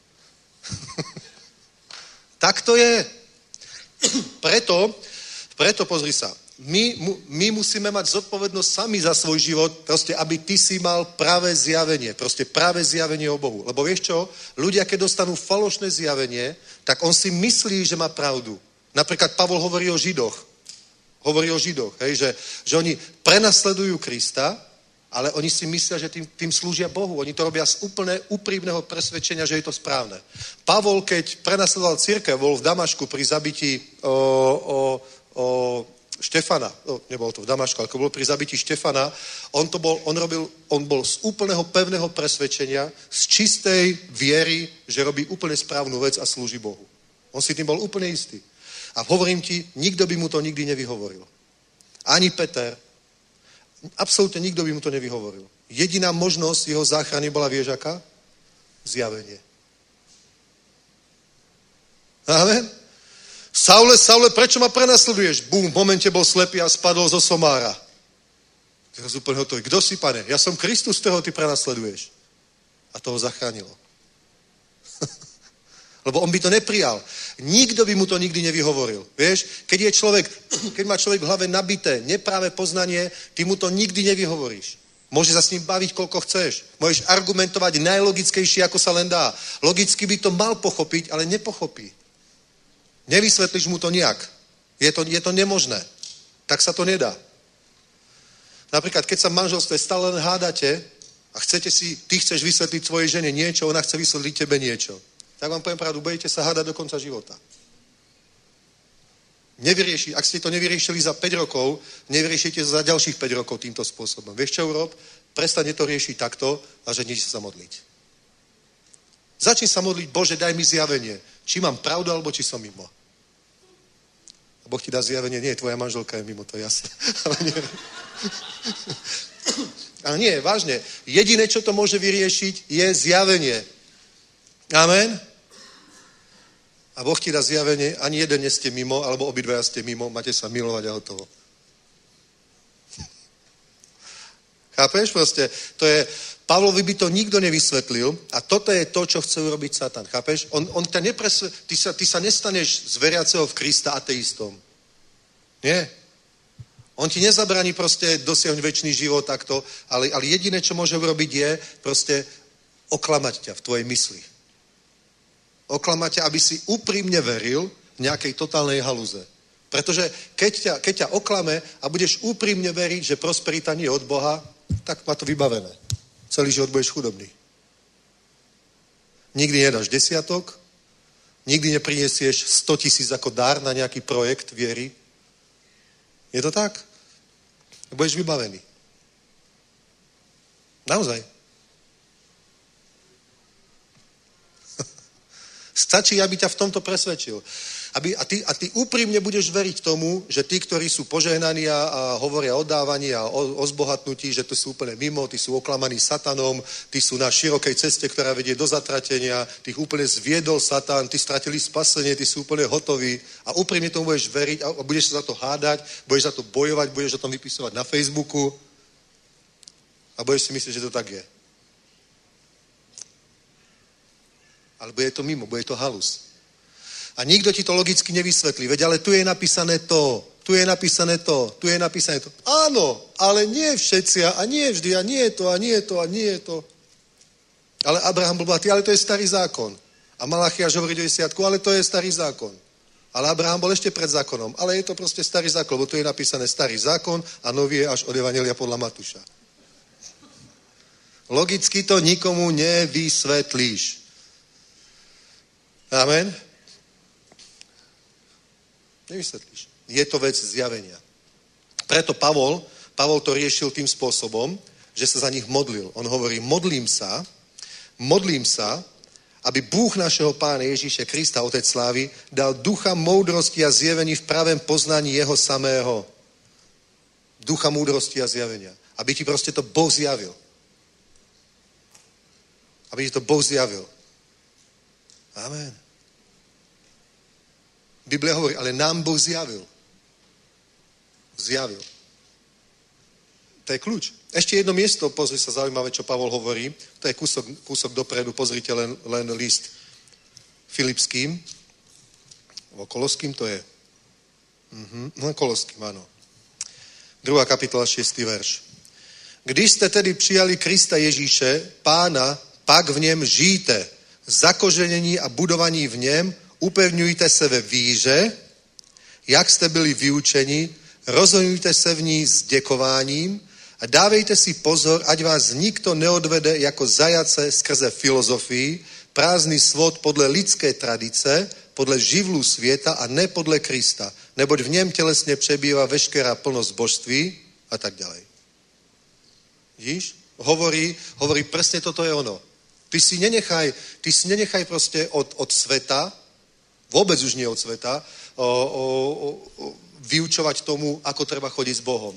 tak to je. preto, preto pozri sa, my, my musíme mať zodpovednosť sami za svoj život, proste, aby ty si mal práve zjavenie, proste práve zjavenie o Bohu. Lebo vieš čo? Ľudia, keď dostanú falošné zjavenie, tak on si myslí, že má pravdu. Napríklad Pavol hovorí o Židoch. Hovorí o Židoch, hej, že, že oni prenasledujú Krista, ale oni si myslia, že tým, tým slúžia Bohu. Oni to robia z úplne úprimného presvedčenia, že je to správne. Pavol, keď prenasledoval církev, bol v Damašku pri zabití o, o, o Štefana, no, nebolo to v Damašku, ale bol pri zabití Štefana, on, to bol, on, robil, on bol z úplného pevného presvedčenia, z čistej viery, že robí úplne správnu vec a slúži Bohu. On si tým bol úplne istý. A hovorím ti, nikto by mu to nikdy nevyhovoril. Ani Peter, Absolútne nikto by mu to nevyhovoril. Jediná možnosť jeho záchrany bola viežaka? Zjavenie. Amen? Saule, Saule, prečo ma prenasleduješ? Bum, v momente bol slepý a spadol zo somára. Teraz úplne hotový. Kto si, pane? Ja som Kristus, ktorého ty prenasleduješ. A toho zachránilo. Lebo on by to neprijal. Nikto by mu to nikdy nevyhovoril. Vieš, keď je človek, keď má človek v hlave nabité nepráve poznanie, ty mu to nikdy nevyhovoríš. Môže sa s ním baviť, koľko chceš. Môžeš argumentovať najlogickejšie, ako sa len dá. Logicky by to mal pochopiť, ale nepochopí. Nevysvetlíš mu to nejak. Je to, je to nemožné. Tak sa to nedá. Napríklad, keď sa v manželstve stále len hádate a chcete si, ty chceš vysvetliť svojej žene niečo, ona chce vysvetliť tebe niečo. Tak vám poviem pravdu, budete sa hádať do konca života. Nevyrieši, ak ste to nevyriešili za 5 rokov, nevyriešite za ďalších 5 rokov týmto spôsobom. Vieš čo urob? Prestane to riešiť takto a že sa modliť. Začni sa modliť, Bože, daj mi zjavenie. Či mám pravdu, alebo či som mimo. A Boh ti dá zjavenie, nie, tvoja manželka je mimo, to je jasné. Ale nie. Ale nie, vážne. Jediné, čo to môže vyriešiť, je zjavenie. Amen. A Boh ti dá zjavenie, ani jeden nie ste mimo, alebo obidvaja ste mimo, máte sa milovať a hotovo. Chápeš? Proste, to je, Pavlovi by to nikto nevysvetlil a toto je to, čo chce urobiť Satan. Chápeš? On, on ťa nepresve, ty sa, ty sa nestaneš z veriaceho v Krista ateistom. Nie. On ti nezabraní proste dosiahnuť väčší život takto, ale, ale jediné, čo môže urobiť je proste oklamať ťa v tvojej mysli. Oklamať ťa, aby si úprimne veril nejakej totálnej haluze. Pretože keď ťa, keď ťa oklame a budeš úprimne veriť, že prosperita nie je od Boha, tak má to vybavené. Celý život budeš chudobný. Nikdy nedáš desiatok, nikdy neprinesieš 100 tisíc ako dár na nejaký projekt viery. Je to tak? Budeš vybavený. Naozaj. Stačí, aby ťa v tomto presvedčil. Aby, a, ty, a ty úprimne budeš veriť tomu, že tí, ktorí sú požehnaní a, a hovoria o dávaní a o, o zbohatnutí, že to sú úplne mimo, tí sú oklamaní satanom, tí sú na širokej ceste, ktorá vedie do zatratenia, ty ich úplne zviedol satan, tí stratili spasenie, tí sú úplne hotoví a úprimne tomu budeš veriť a, a budeš sa za to hádať, budeš za to bojovať, budeš o tom vypisovať na Facebooku a budeš si myslieť, že to tak je. Ale bude to mimo, bude to halus. A nikto ti to logicky nevysvetlí. Veď ale tu je napísané to, tu je napísané to, tu je napísané to. Áno, ale nie všetci a nie vždy a nie je to a nie je to a nie je to. Ale Abraham bol bohatý, ale to je starý zákon. A Malachiaš hovorí do desiatku, ale to je starý zákon. Ale Abraham bol ešte pred zákonom. Ale je to proste starý zákon, lebo tu je napísané starý zákon a nový je až od Evangelia podľa Matúša. Logicky to nikomu nevysvetlíš. Amen. Nevysvetlíš. Je to vec zjavenia. Preto Pavol, Pavol to riešil tým spôsobom, že sa za nich modlil. On hovorí, modlím sa, modlím sa, aby Bůh našeho Pána Ježíše Krista, Otec Slávy, dal ducha moudrosti a zjevení v pravém poznání jeho samého. Ducha moudrosti a zjavenia. Aby ti proste to Boh zjavil. Aby ti to Boh zjavil. Amen. Biblia hovorí, ale nám Boh zjavil. Zjavil. To je kľúč. Ešte jedno miesto, pozri sa zaujímavé, čo Pavol hovorí. To je kúsok, kúsok dopredu, pozrite len, len list Filipským. O Koloským to je. Mhm, no Koloským, áno. Druhá kapitola, 6. verš. Když jste tedy přijali Krista Ježíše, pána, pak v něm žijte, zakoženení a budovaní v něm, upevňujte se ve víře, jak jste byli vyučeni, rozhodujte se v ní s děkováním a dávejte si pozor, ať vás nikto neodvede jako zajace skrze filozofii, prázdný svod podle lidské tradice, podle živlu světa a ne podle Krista, neboť v něm tělesně přebývá veškerá plnosť božství a tak ďalej. Vidíš? Hovorí, hovorí presne toto je ono. Ty si nenechaj, ty si nenechaj proste od, od sveta, vôbec už nie od sveta, o, o, o, vyučovať tomu, ako treba chodiť s Bohom.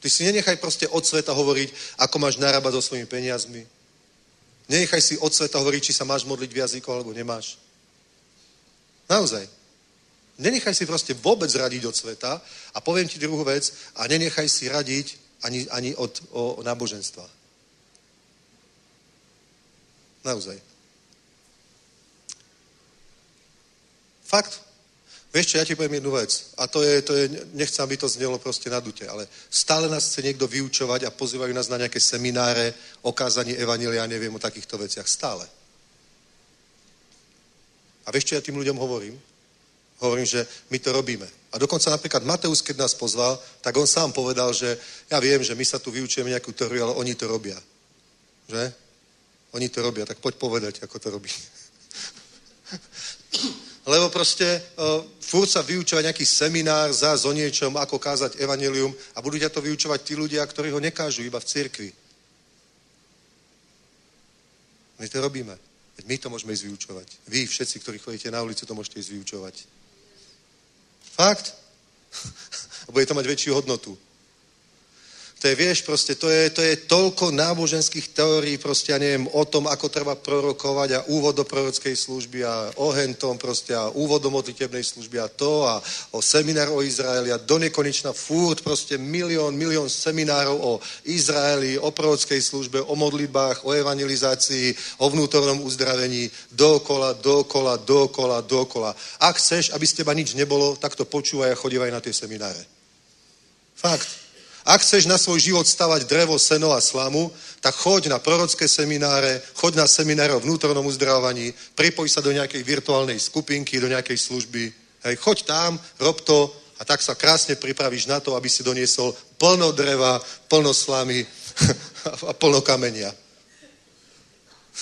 Ty si nenechaj proste od sveta hovoriť, ako máš narábať so svojimi peniazmi. Nenechaj si od sveta hovoriť, či sa máš modliť v jazyku, alebo nemáš. Naozaj. Nenechaj si proste vôbec radiť od sveta a poviem ti druhú vec, a nenechaj si radiť ani, ani od o, o náboženstva. Naozaj. Fakt. Vieš čo, ja ti poviem jednu vec. A to je, to je nechcem, aby to znelo proste na dute, ale stále nás chce niekto vyučovať a pozývajú nás na nejaké semináre, okázanie evanelia, neviem o takýchto veciach. Stále. A vieš, čo ja tým ľuďom hovorím? Hovorím, že my to robíme. A dokonca napríklad Mateus, keď nás pozval, tak on sám povedal, že ja viem, že my sa tu vyučujeme nejakú teóriu, ale oni to robia. Že? Oni to robia, tak poď povedať, ako to robí. Lebo proste uh, furt sa vyučovať nejaký seminár za o niečom, ako kázať evanelium a budú ťa to vyučovať tí ľudia, ktorí ho nekážu iba v cirkvi. My to robíme. My to môžeme ísť vyučovať. Vy všetci, ktorí chodíte na ulicu, to môžete ísť vyučovať. Fakt. Bude to mať väčšiu hodnotu. To je, vieš, proste, to je, to je toľko náboženských teórií, proste, ja neviem, o tom, ako treba prorokovať a úvod do prorockej služby a o hentom, proste, a úvod do modlitebnej služby a to a o seminár o Izraeli a do nekonečna furt, proste milión, milión seminárov o Izraeli, o prorockej službe, o modlitbách, o evangelizácii, o vnútornom uzdravení, dokola, dokola, dokola, dokola. Ak chceš, aby z teba nič nebolo, tak to počúvaj a chodívaj na tie semináre. Fakt. Ak chceš na svoj život stavať drevo, seno a slamu, tak choď na prorocké semináre, choď na semináre o vnútornom uzdravaní, pripoj sa do nejakej virtuálnej skupinky, do nejakej služby. Hej, choď tam, rob to a tak sa krásne pripravíš na to, aby si doniesol plno dreva, plno slamy a plno kamenia.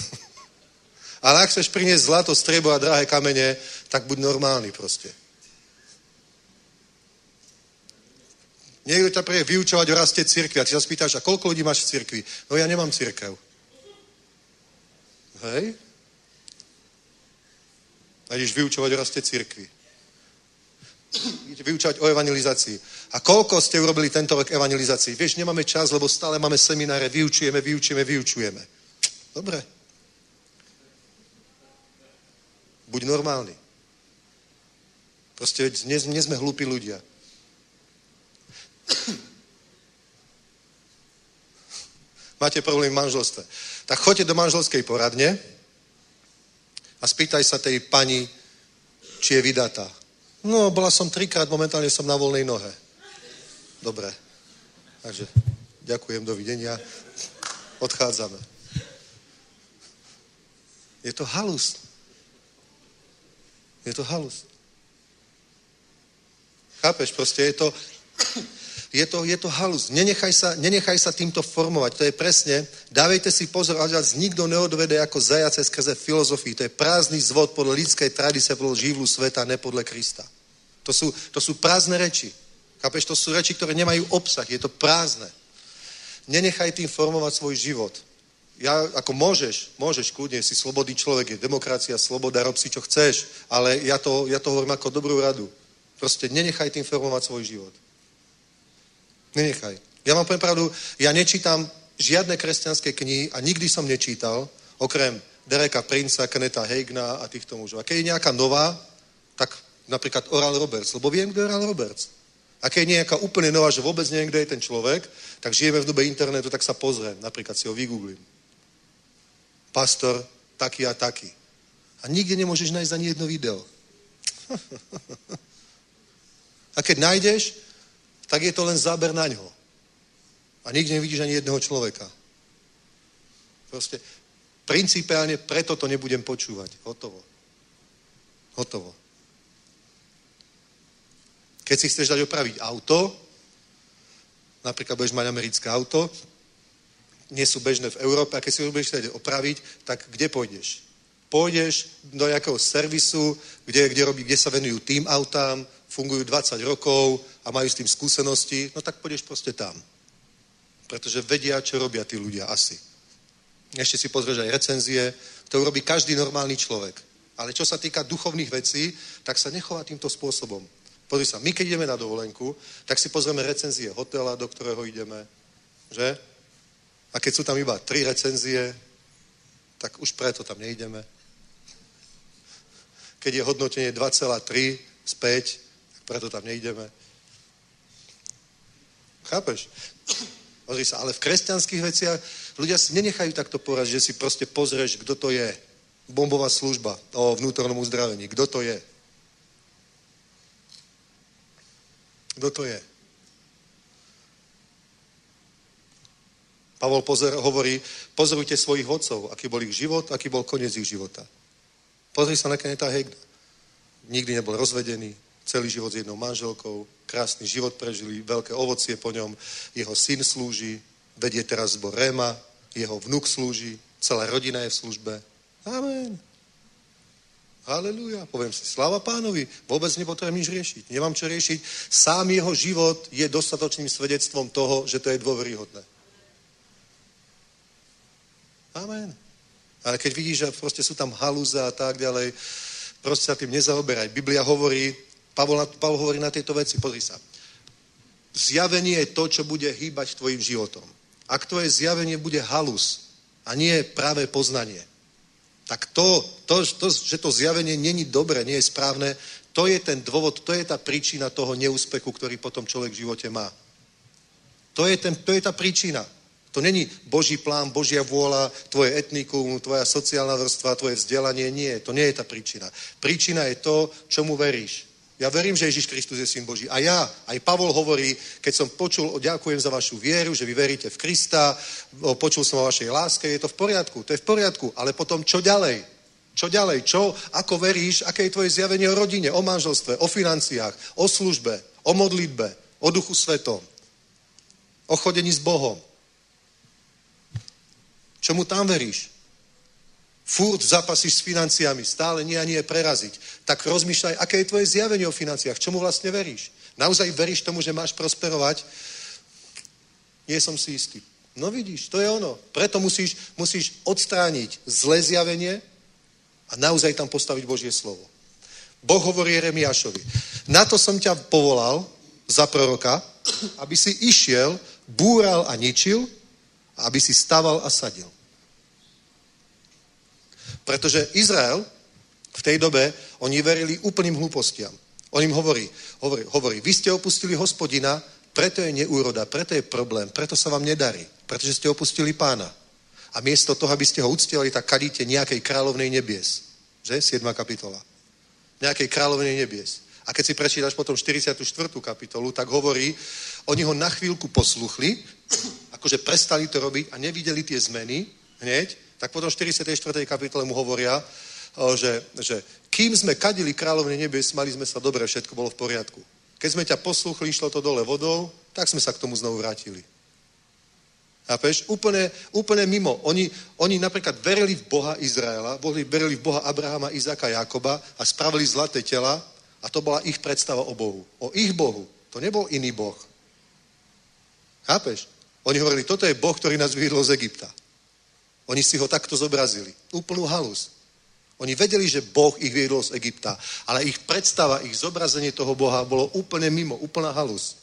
Ale ak chceš priniesť zlato, striebo a drahé kamene, tak buď normálny proste. Niekto ťa príde vyučovať o raste cirkvi a ty sa spýtaš, a koľko ľudí máš v cirkvi? No ja nemám cirkev. Hej? A ideš vyučovať o raste cirkvi. Ideš vyučovať o evangelizácii. A koľko ste urobili tento rok evangelizácii? Vieš, nemáme čas, lebo stále máme semináre, vyučujeme, vyučujeme, vyučujeme. Dobre. Buď normálny. Proste nie, nie sme hlúpi ľudia. Máte problém v manželstve. Tak choďte do manželskej poradne a spýtaj sa tej pani, či je vydatá. No, bola som trikrát, momentálne som na voľnej nohe. Dobre. Takže ďakujem, dovidenia. Odchádzame. Je to halus. Je to halus. Chápeš, proste je to, je to, je to halus. Nenechaj sa, nenechaj sa týmto formovať. To je presne, dávejte si pozor, ale nikto neodvede ako zajace skrze filozofii. To je prázdny zvod podľa lidskej tradice, podľa živlu sveta, ne podľa Krista. To sú, to sú prázdne reči. Chápeš, to sú reči, ktoré nemajú obsah. Je to prázdne. Nenechaj tým formovať svoj život. Ja, ako môžeš, môžeš kľudne, si slobodný človek, je demokracia, sloboda, rob si čo chceš, ale ja to, ja to hovorím ako dobrú radu. Proste nenechaj tým formovať svoj život. Nenechaj. Ja vám poviem pravdu, ja nečítam žiadne kresťanské knihy a nikdy som nečítal, okrem Dereka Princa, Keneta Hagna a týchto mužov. A keď je nejaká nová, tak napríklad Oral Roberts, lebo viem, kto je Oral Roberts. A keď je nejaká úplne nová, že vôbec neviem, kto je ten človek, tak žijeme v dobe internetu, tak sa pozriem, napríklad si ho vygooglím. Pastor taký a taký. A nikde nemôžeš nájsť ani jedno video. a keď nájdeš, tak je to len záber na ňo. A nikde nevidíš ani jedného človeka. Proste principiálne preto to nebudem počúvať. Hotovo. Hotovo. Keď si chceš dať opraviť auto, napríklad budeš mať americké auto, nie sú bežné v Európe, a keď si ho budeš chcieť opraviť, tak kde pôjdeš? Pôjdeš do nejakého servisu, kde, kde, robí, kde sa venujú tým autám, fungujú 20 rokov a majú s tým skúsenosti, no tak pôjdeš proste tam. Pretože vedia, čo robia tí ľudia asi. Ešte si pozrieš aj recenzie, to urobí každý normálny človek. Ale čo sa týka duchovných vecí, tak sa nechová týmto spôsobom. Pozri sa, my keď ideme na dovolenku, tak si pozrieme recenzie hotela, do ktorého ideme, že? A keď sú tam iba tri recenzie, tak už preto tam nejdeme. Keď je hodnotenie 2,3, späť, preto tam nejdeme. Chápeš? Pozri sa, ale v kresťanských veciach ľudia si nenechajú takto poraziť, že si proste pozrieš, kto to je. Bombová služba o vnútornom uzdravení. Kto to je? Kto to je? Pavol pozor, hovorí, pozorujte svojich vodcov, aký bol ich život, aký bol koniec ich života. Pozri sa na Keneta Hegna. Nikdy nebol rozvedený, celý život s jednou manželkou, krásny život prežili, veľké ovocie po ňom, jeho syn slúži, vedie teraz zbor Réma, jeho vnuk slúži, celá rodina je v službe. Amen. Halelúja. Poviem si, sláva pánovi, vôbec nepotrebujem nič riešiť. Nemám čo riešiť. Sám jeho život je dostatočným svedectvom toho, že to je dôveryhodné. Amen. Ale keď vidíš, že proste sú tam halúze a tak ďalej, proste sa tým nezaoberaj. Biblia hovorí, Pavol, Pavol hovorí na tieto veci, pozri sa. Zjavenie je to, čo bude hýbať tvojim životom. Ak tvoje zjavenie bude halus a nie práve poznanie, tak to, to, to, že to zjavenie není dobré, nie je správne, to je ten dôvod, to je tá príčina toho neúspechu, ktorý potom človek v živote má. To je, ten, to je tá príčina. To není Boží plán, Božia vôľa, tvoje etnikum, tvoja sociálna vrstva, tvoje vzdelanie. Nie, to nie je tá príčina. Príčina je to, čomu veríš. Ja verím, že Ježiš Kristus je syn Boží. A ja, aj Pavol hovorí, keď som počul, ďakujem za vašu vieru, že vy veríte v Krista, počul som o vašej láske, je to v poriadku, to je v poriadku. Ale potom čo ďalej? Čo ďalej? Čo? Ako veríš? Aké je tvoje zjavenie o rodine, o manželstve, o financiách, o službe, o modlitbe, o duchu svetom, o chodení s Bohom? Čomu tam veríš? Furt zapasíš s financiami, stále nie a nie preraziť. Tak rozmýšľaj, aké je tvoje zjavenie o financiách, čomu vlastne veríš. Naozaj veríš tomu, že máš prosperovať? Nie som si istý. No vidíš, to je ono. Preto musíš, musíš odstrániť zlé zjavenie a naozaj tam postaviť Božie slovo. Boh hovorí Jeremiášovi, na to som ťa povolal za proroka, aby si išiel, búral a ničil, aby si staval a sadil. Pretože Izrael v tej dobe, oni verili úplným hlúpostiam. On im hovorí, hovorí, hovorí, vy ste opustili hospodina, preto je neúroda, preto je problém, preto sa vám nedarí, pretože ste opustili pána. A miesto toho, aby ste ho uctievali, tak kadíte nejakej kráľovnej nebies. Že? 7. kapitola. Nejakej kráľovnej nebies. A keď si prečítaš potom 44. kapitolu, tak hovorí, oni ho na chvíľku posluchli, akože prestali to robiť a nevideli tie zmeny hneď, tak potom 44. kapitole mu hovoria, že, že kým sme kadili kráľovne nebies, mali sme sa dobre, všetko bolo v poriadku. Keď sme ťa posluchli, išlo to dole vodou, tak sme sa k tomu znovu vrátili. Chápeš? Úplne, úplne mimo. Oni, oni napríklad verili v Boha Izraela, bohli, verili v Boha Abrahama, Izaka, Jakoba a spravili zlaté tela a to bola ich predstava o Bohu. O ich Bohu. To nebol iný Boh. Chápeš? Oni hovorili, toto je Boh, ktorý nás vyhydol z Egypta. Oni si ho takto zobrazili. Úplnú halus. Oni vedeli, že Boh ich viedol z Egypta, ale ich predstava, ich zobrazenie toho Boha bolo úplne mimo, úplná halus.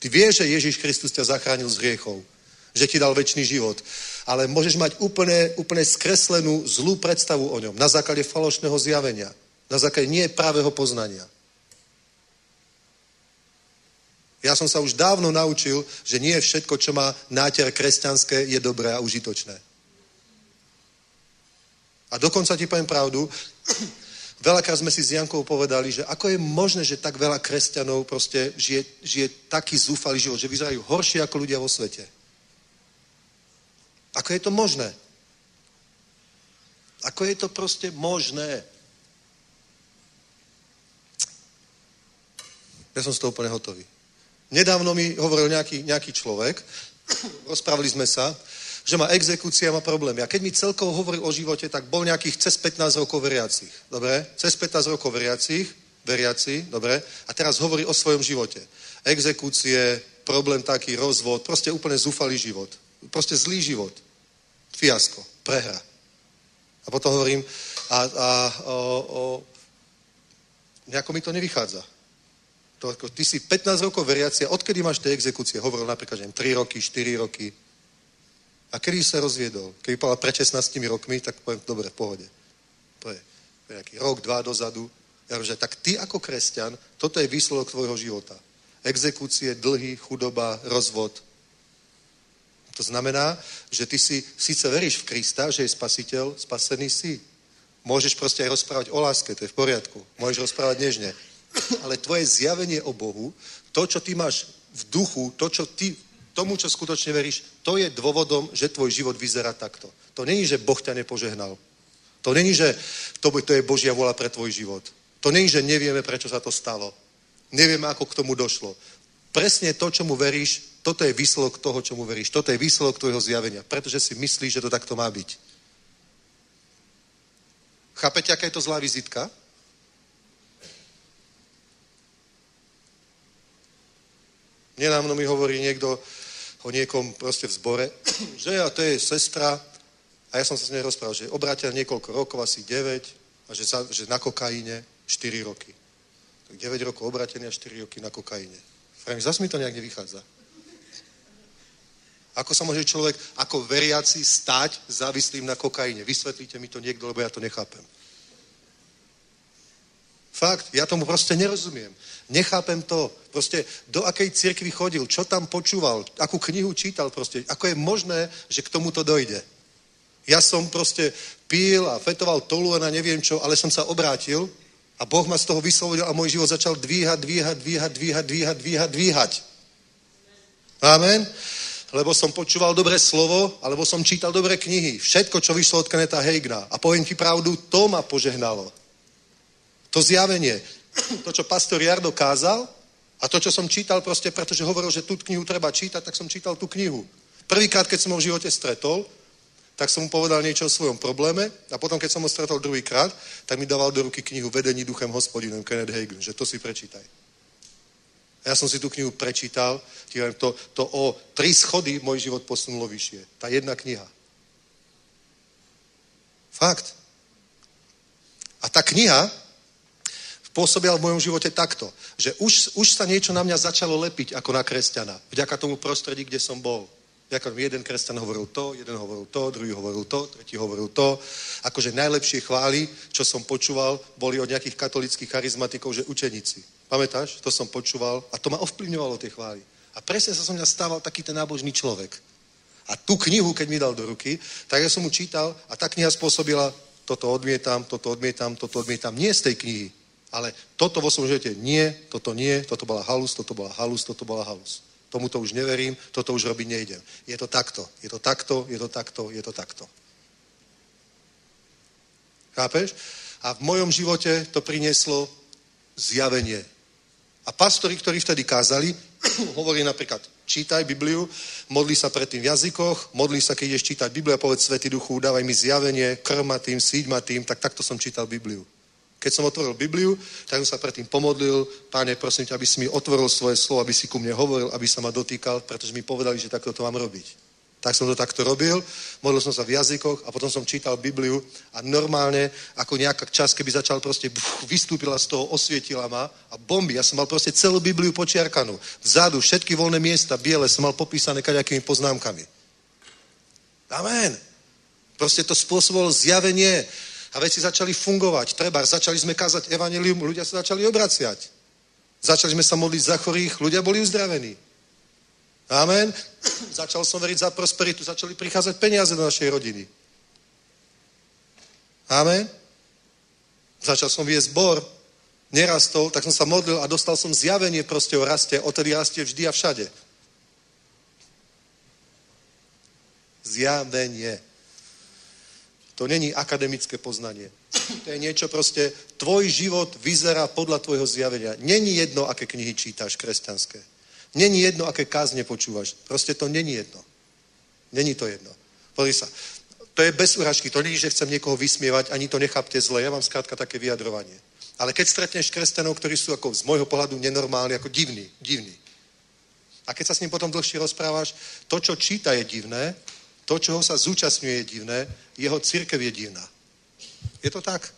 Ty vieš, že Ježiš Kristus ťa zachránil z hriechov, že ti dal väčší život, ale môžeš mať úplne, úplne skreslenú zlú predstavu o ňom na základe falošného zjavenia, na základe nie pravého poznania. Ja som sa už dávno naučil, že nie všetko, čo má náter kresťanské, je dobré a užitočné. A dokonca ti poviem pravdu, veľakrát sme si s Jankou povedali, že ako je možné, že tak veľa kresťanov proste žije, žije taký zúfalý život, že vyzerajú horšie ako ľudia vo svete. Ako je to možné? Ako je to proste možné? Ja som z toho úplne hotový. Nedávno mi hovoril nejaký, nejaký človek, rozprávali sme sa, že má exekúcia, má problémy. A keď mi celkovo hovoril o živote, tak bol nejakých cez 15 rokov veriacich. Dobre? Cez 15 rokov veriacich, veriaci, dobre? A teraz hovorí o svojom živote. Exekúcie, problém taký, rozvod, proste úplne zúfalý život. Proste zlý život. Fiasko, prehra. A potom hovorím, a, a o, o, nejako mi to nevychádza. To, ako, ty si 15 rokov veriaci a odkedy máš tie exekúcie? Hovoril napríklad, že 3 roky, 4 roky. A kedy sa rozviedol? Keby povedal pred 16 rokmi, tak poviem, dobre, v pohode. To je nejaký rok, dva dozadu. Ja hovorím, že tak ty ako kresťan, toto je výsledok tvojho života. Exekúcie, dlhy, chudoba, rozvod. To znamená, že ty si síce veríš v Krista, že je spasiteľ, spasený si. Môžeš proste aj rozprávať o láske, to je v poriadku. Môžeš rozprávať nežne. Ale tvoje zjavenie o Bohu, to, čo ty máš v duchu, to, čo ty, tomu, čo skutočne veríš, to je dôvodom, že tvoj život vyzerá takto. To není, že Boh ťa nepožehnal. To není, že to, to je Božia vola pre tvoj život. To není, že nevieme, prečo sa to stalo. Nevieme, ako k tomu došlo. Presne to, čomu veríš, toto je výsledok toho, čomu veríš. Toto je výsledok tvojho zjavenia. Pretože si myslíš, že to takto má byť. Chápete, aká je to zlá vizitka? Nedávno mi hovorí niekto o niekom proste v zbore, že a to je sestra, a ja som sa s nej rozprával, že obrátil niekoľko rokov, asi 9, a že, za, že na kokaine 4 roky. Tak 9 rokov obratený a 4 roky na kokaine. Frank, zase mi to nejak nevychádza. Ako sa môže človek ako veriaci stať závislým na kokaine? Vysvetlíte mi to niekto, lebo ja to nechápem. Fakt, ja tomu proste nerozumiem. Nechápem to. Proste do akej cirkvi chodil, čo tam počúval, akú knihu čítal proste. Ako je možné, že k tomuto dojde. Ja som proste pil a fetoval tolu a neviem čo, ale som sa obrátil a Boh ma z toho vyslobodil a môj život začal dvíhať, dvíhať, dvíhať, dvíhať, dvíhať, dvíhať, dvíhať. Amen. Lebo som počúval dobré slovo, alebo som čítal dobré knihy. Všetko, čo vyšlo od Keneta Heigna. A poviem ti pravdu, to ma požehnalo. To zjavenie. To, čo pastor Jardo kázal a to, čo som čítal proste, pretože hovoril, že tú knihu treba čítať, tak som čítal tú knihu. Prvýkrát, keď som ho v živote stretol, tak som mu povedal niečo o svojom probléme a potom, keď som ho stretol druhýkrát, tak mi dával do ruky knihu Vedení duchem hospodinom Kenneth Hagin, že to si prečítaj. A ja som si tú knihu prečítal, to, to o tri schody môj život posunulo vyššie. Tá jedna kniha. Fakt. A tá kniha pôsobila v mojom živote takto, že už, už sa niečo na mňa začalo lepiť ako na kresťana. Vďaka tomu prostredí, kde som bol. Vďaka tomu jeden kresťan hovoril to, jeden hovoril to, druhý hovoril to, tretí hovoril to. Akože najlepšie chvály, čo som počúval, boli od nejakých katolických charizmatikov, že učeníci. Pamätáš? To som počúval a to ma ovplyvňovalo tie chvály. A presne sa som mňa stával taký ten nábožný človek. A tú knihu, keď mi dal do ruky, tak ja som mu čítal a tá kniha spôsobila, toto odmietam, toto odmietam, toto odmietam. Nie z tej knihy, ale toto vo svojom živote nie, toto nie, toto bola halus, toto bola halus, toto bola halus. Tomuto už neverím, toto už robiť nejdem. Je to takto, je to takto, je to takto, je to takto. Chápeš? A v mojom živote to prinieslo zjavenie. A pastori, ktorí vtedy kázali, hovorí napríklad, čítaj Bibliu, modli sa pred tým v jazykoch, modli sa, keď ideš čítať Bibliu a povedz Svetý Duchu, dávaj mi zjavenie, krma tým, síď ma tým, tak takto som čítal Bibliu. Keď som otvoril Bibliu, tak som sa predtým pomodlil. Páne, prosím ťa, aby si mi otvoril svoje slovo, aby si ku mne hovoril, aby sa ma dotýkal, pretože mi povedali, že takto to mám robiť. Tak som to takto robil, modlil som sa v jazykoch a potom som čítal Bibliu a normálne, ako nejaká čas, keby začal proste, vystúpila z toho, osvietila ma a bomby. Ja som mal proste celú Bibliu počiarkanú. Vzadu všetky voľné miesta, biele, som mal popísané kaďakými poznámkami. Amen. Proste to spôsobilo zjavenie a veci začali fungovať. Treba, začali sme kázať evanelium, ľudia sa začali obraciať. Začali sme sa modliť za chorých, ľudia boli uzdravení. Amen. Začal som veriť za prosperitu, začali prichádzať peniaze do našej rodiny. Amen. Začal som viesť zbor, nerastol, tak som sa modlil a dostal som zjavenie proste o raste, odtedy rastie vždy a všade. Zjavenie. To není akademické poznanie. To je niečo proste, tvoj život vyzerá podľa tvojho zjavenia. Není jedno, aké knihy čítaš kresťanské. Není jedno, aké kázne počúvaš. Proste to není jedno. Není to jedno. Pozri sa. To je bez uražky. To není, že chcem niekoho vysmievať, ani to nechápte zle. Ja mám skrátka také vyjadrovanie. Ale keď stretneš kresťanov, ktorí sú ako z môjho pohľadu nenormálni, ako divní, divní. A keď sa s ním potom dlhšie rozprávaš, to, čo číta, je divné, to, čoho sa zúčastňuje, je divné, jeho církev je divná. Je to tak?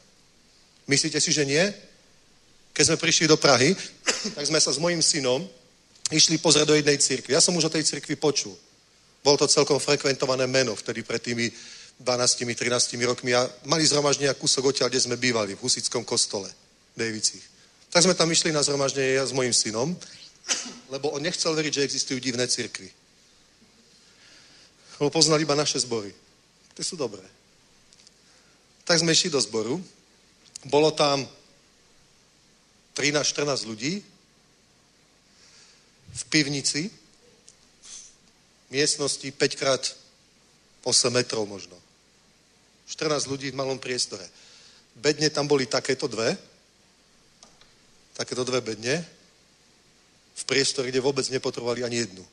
Myslíte si, že nie? Keď sme prišli do Prahy, tak sme sa s mojim synom išli pozrieť do jednej církvy. Ja som už o tej církvi počul. Bolo to celkom frekventované meno vtedy pred tými 12-13 rokmi a mali zhromaždenia kúsok odtiaľ, kde sme bývali, v Husickom kostole. Davicích. Tak sme tam išli na zhromaždenie ja s mojim synom, lebo on nechcel veriť, že existujú divné cirkvy. Lebo poznal iba naše zbory. Tie sú dobré. Tak sme išli do zboru. Bolo tam 13-14 ľudí v pivnici, v miestnosti 5x8 metrov možno. 14 ľudí v malom priestore. Bedne tam boli takéto dve, takéto dve bedne, v priestore, kde vôbec nepotrebovali ani jednu.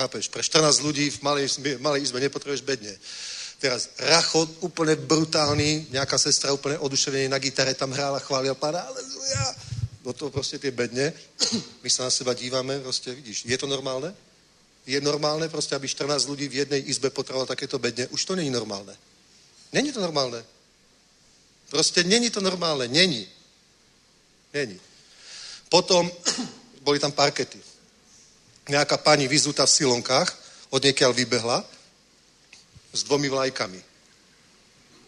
Chápeš? Pre 14 ľudí v malej, malej izbe nepotrebuješ bedne. Teraz rachot úplne brutálny, nejaká sestra úplne oduševenie na gitare tam hrála, chválila pána, aleluja. No to proste tie bedne. My sa na seba dívame, proste vidíš, je to normálne? Je normálne proste, aby 14 ľudí v jednej izbe potrebovalo takéto bedne? Už to není normálne. Není to normálne. Proste není to normálne. Není. Není. Potom boli tam parkety. Nejaká pani vyzutá v silonkách, od niekiaľ vybehla s dvomi vlajkami.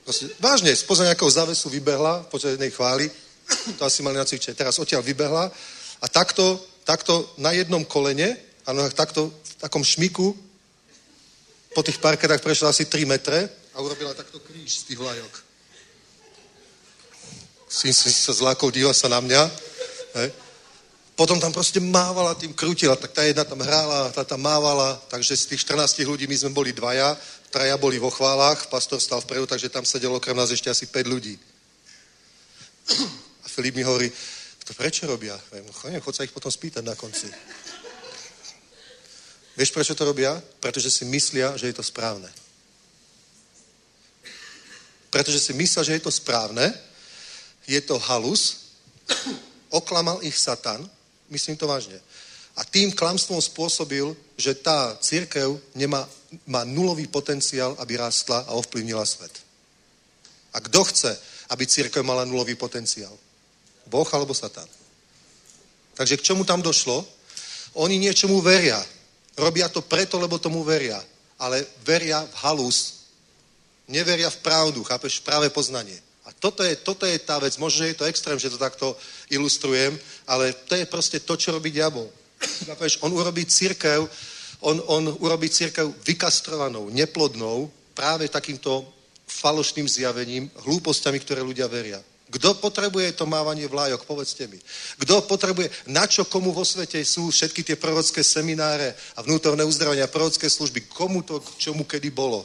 Proste, vážne, spoza nejakého závesu vybehla, počas jednej chvály, to asi mali nacvičené. Teraz odtiaľ vybehla a takto, takto na jednom kolene, a takto v takom šmiku po tých parketách prešla asi 3 metre a urobila takto kríž z tých vlajok. Syn si sa zlákol, díva sa na mňa. Hej. Potom tam proste mávala, tým krutila, tak tá jedna tam hrála, tá tam mávala, takže z tých 14 ľudí my sme boli dvaja, traja boli vo chválach, pastor stal vpredu, takže tam sedelo okrem nás ešte asi 5 ľudí. A Filip mi hovorí, to prečo robia? Chodím, chod sa ich potom spýtať na konci. Vieš, prečo to robia? Pretože si myslia, že je to správne. Pretože si myslia, že je to správne, je to halus, oklamal ich Satan, myslím to vážne. A tým klamstvom spôsobil, že tá církev nemá, má nulový potenciál, aby rástla a ovplyvnila svet. A kto chce, aby církev mala nulový potenciál? Boh alebo Satan? Takže k čomu tam došlo? Oni niečomu veria. Robia to preto, lebo tomu veria. Ale veria v halus. Neveria v pravdu, chápeš? Práve poznanie. Toto je, toto je tá vec. Možno je to extrém, že to takto ilustrujem, ale to je proste to, čo robí diabol. On urobí církev, on, on urobí církev vykastrovanou, neplodnou, práve takýmto falošným zjavením, hlúpostiami, ktoré ľudia veria. Kto potrebuje to mávanie vlájok? Povedzte mi. Kto potrebuje, na čo komu vo svete sú všetky tie prorocké semináre a vnútorné uzdravenia, prorocké služby? Komu to, čomu kedy bolo?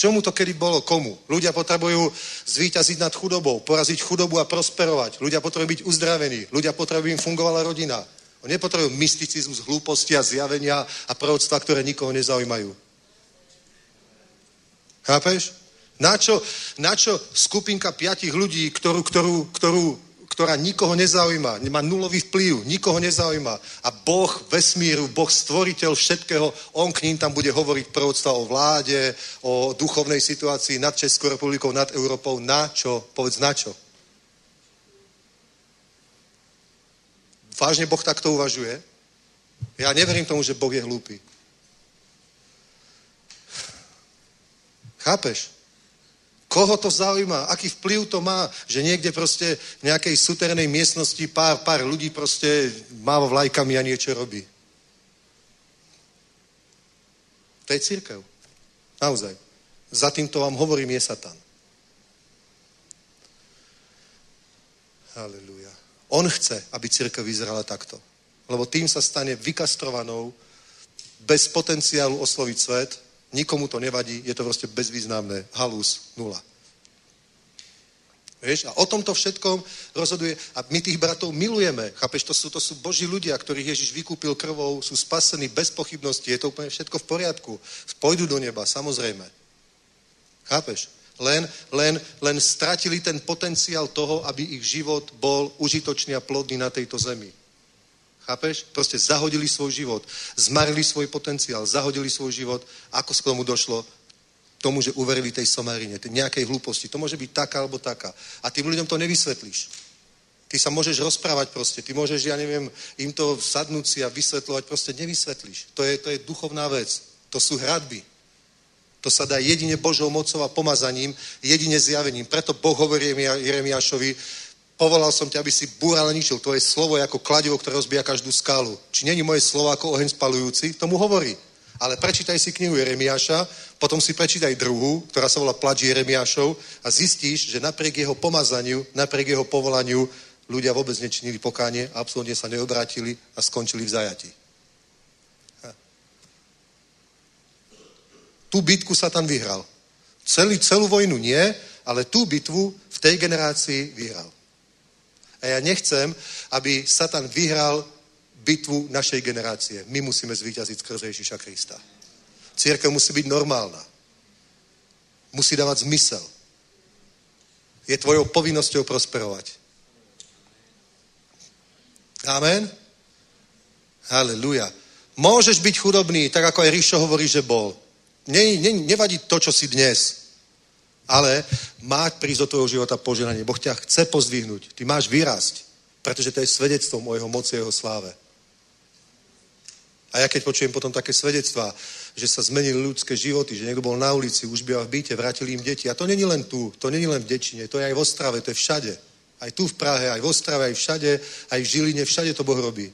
Čomu to kedy bolo? Komu? Ľudia potrebujú zvíťaziť nad chudobou, poraziť chudobu a prosperovať. Ľudia potrebujú byť uzdravení. Ľudia potrebujú, im fungovala rodina. Oni nepotrebujú mysticizmus, hlúposti a zjavenia a proroctva, ktoré nikoho nezaujímajú. Chápeš? Na čo, na čo skupinka piatich ľudí, ktorú, ktorú, ktorú, ktorá nikoho nezaujíma, nemá nulový vplyv, nikoho nezaujíma. A Boh vesmíru, Boh stvoriteľ všetkého, on k ním tam bude hovoriť proroctva o vláde, o duchovnej situácii nad Českou republikou, nad Európou. Na čo? Povedz na čo? Vážne Boh takto uvažuje? Ja neverím tomu, že Boh je hlúpy. Chápeš? Koho to zaujíma? Aký vplyv to má, že niekde proste v nejakej suternej miestnosti pár, pár ľudí proste máva vlajkami a niečo robí. To je církev. Naozaj. Za týmto vám hovorím, je Satan. Halleluja. On chce, aby církev vyzerala takto. Lebo tým sa stane vykastrovanou, bez potenciálu osloviť svet, nikomu to nevadí, je to proste bezvýznamné. Halus, nula. Vieš? A o tomto všetkom rozhoduje. A my tých bratov milujeme. Chápeš? To sú, to sú boží ľudia, ktorých Ježiš vykúpil krvou, sú spasení bez pochybnosti. Je to úplne všetko v poriadku. Pôjdu do neba, samozrejme. Chápeš? Len, len, len stratili ten potenciál toho, aby ich život bol užitočný a plodný na tejto zemi. Chápeš? Proste zahodili svoj život, zmarili svoj potenciál, zahodili svoj život. Ako k tomu došlo? Tomu, že uverili tej Samarine, tej nejakej hlúposti. To môže byť taká alebo taká. A tým ľuďom to nevysvetlíš. Ty sa môžeš rozprávať proste, ty môžeš, ja neviem, im to sadnúť si a vysvetľovať, proste nevysvetlíš. To je, to je duchovná vec. To sú hradby. To sa dá jedine Božou mocou a pomazaním, jedine zjavením. Preto Boh hovorí Jeremiášovi, povolal som ťa, aby si búral a ničil. Tvoje slovo je ako kladivo, ktoré rozbíja každú skálu. Či není moje slovo ako oheň spalujúci? Tomu hovorí. Ale prečítaj si knihu Jeremiáša, potom si prečítaj druhú, ktorá sa volá Plač Jeremiášov a zistíš, že napriek jeho pomazaniu, napriek jeho povolaniu ľudia vôbec nečinili pokánie, absolútne sa neobrátili a skončili v zajati. Tú bitku sa tam vyhral. Celý, celú vojnu nie, ale tú bitvu v tej generácii vyhral. A ja nechcem, aby Satan vyhral bitvu našej generácie. My musíme zvíťaziť skrze Ježiša Krista. Církev musí byť normálna. Musí dávať zmysel. Je tvojou povinnosťou prosperovať. Amen? Halleluja. Môžeš byť chudobný, tak ako aj Ríšo hovorí, že bol. Ne, ne, nevadí to, čo si dnes, ale má prísť do tvojho života požehnanie. Boh ťa chce pozdvihnúť. Ty máš vyrásť, pretože to je svedectvo mojho moci jeho sláve. A ja keď počujem potom také svedectvá, že sa zmenili ľudské životy, že niekto bol na ulici, už býval v byte, vrátili im deti. A to není len tu, to není len v Dečine, to je aj v Ostrave, to je všade. Aj tu v Prahe, aj v Ostrave, aj všade, aj v Žiline, všade to Boh robí.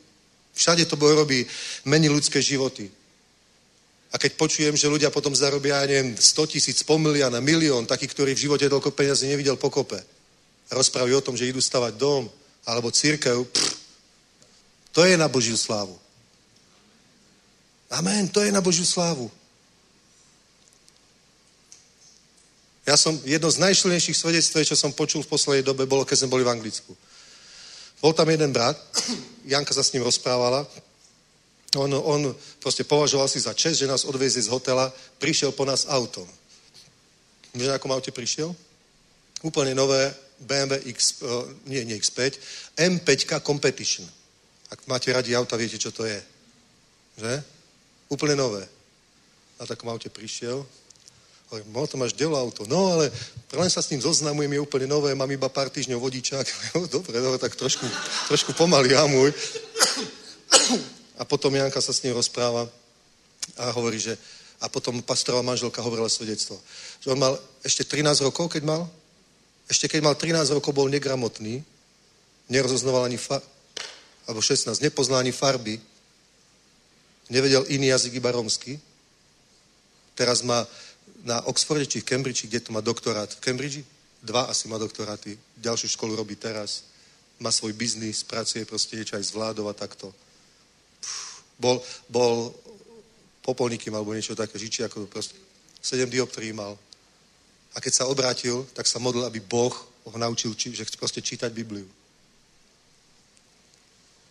Všade to Boh robí, mení ľudské životy. A keď počujem, že ľudia potom zarobia, ja neviem, 100 tisíc, pol milióna, milión, taký, ktorý v živote toľko peniazy nevidel pokope. Rozprávajú o tom, že idú stavať dom, alebo církev, pff, to je na Božiu slávu. Amen, to je na Božiu slávu. Ja som, jedno z najšilnejších svedectv, čo som počul v poslednej dobe, bolo, keď sme boli v Anglicku. Bol tam jeden brat, Janka sa s ním rozprávala, on, on proste považoval si za čest, že nás odvezie z hotela, prišiel po nás autom. Vieš, na akom aute prišiel? Úplne nové BMW X, uh, nie, nie X5, M5 Competition. Ak máte radi auta, viete, čo to je. Že? Úplne nové. Na takom aute prišiel. Hovorím, no to máš delo auto. No ale len sa s ním zoznamujem, je úplne nové, mám iba pár týždňov vodičák. dobre, dobre, tak trošku, trošku pomaly, ja môj. A potom Janka sa s ním rozpráva a hovorí, že a potom pastorová manželka hovorila svedectvo. Že on mal ešte 13 rokov, keď mal, ešte keď mal 13 rokov, bol negramotný, nerozoznaval ani fa- alebo 16, nepoznal ani farby, nevedel iný jazyk, iba romsky. Teraz má na Oxforde či v Cambridge, kde to má doktorát. V Cambridge dva asi má doktoráty. Ďalšiu školu robí teraz. Má svoj biznis, pracuje proste niečo aj s vládou a takto. Bol, bol popolníky alebo niečo také, žiči ako proste. Sedem dioptrií mal. A keď sa obrátil, tak sa modlil, aby Boh ho naučil, že chce proste čítať Bibliu.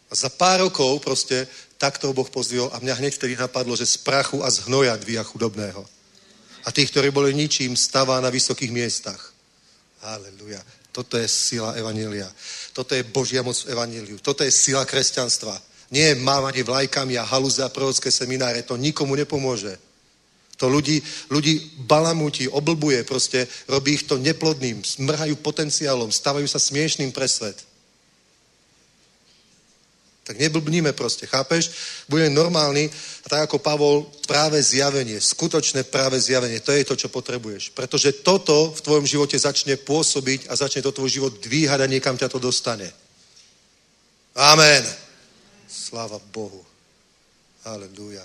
A za pár rokov proste takto Boh pozdvihol a mňa hneď vtedy napadlo, že z prachu a z hnoja dvíha chudobného. A tých, ktorí boli ničím, stavá na vysokých miestach. Aleluja. Toto je sila Evanília. Toto je Božia moc v Evaníliu. Toto je sila kresťanstva. Nie mávanie vlajkami a haluze a prorocké semináre. To nikomu nepomôže. To ľudí, ľudí balamúti, oblbuje, proste robí ich to neplodným, smrhajú potenciálom, stávajú sa smiešným pre svet. Tak neblbníme proste, chápeš? Budeme normálni a tak ako Pavol, práve zjavenie, skutočné práve zjavenie, to je to, čo potrebuješ. Pretože toto v tvojom živote začne pôsobiť a začne to tvoj život dvíhať a niekam ťa to dostane. Amen. Sláva Bohu. Aleluja.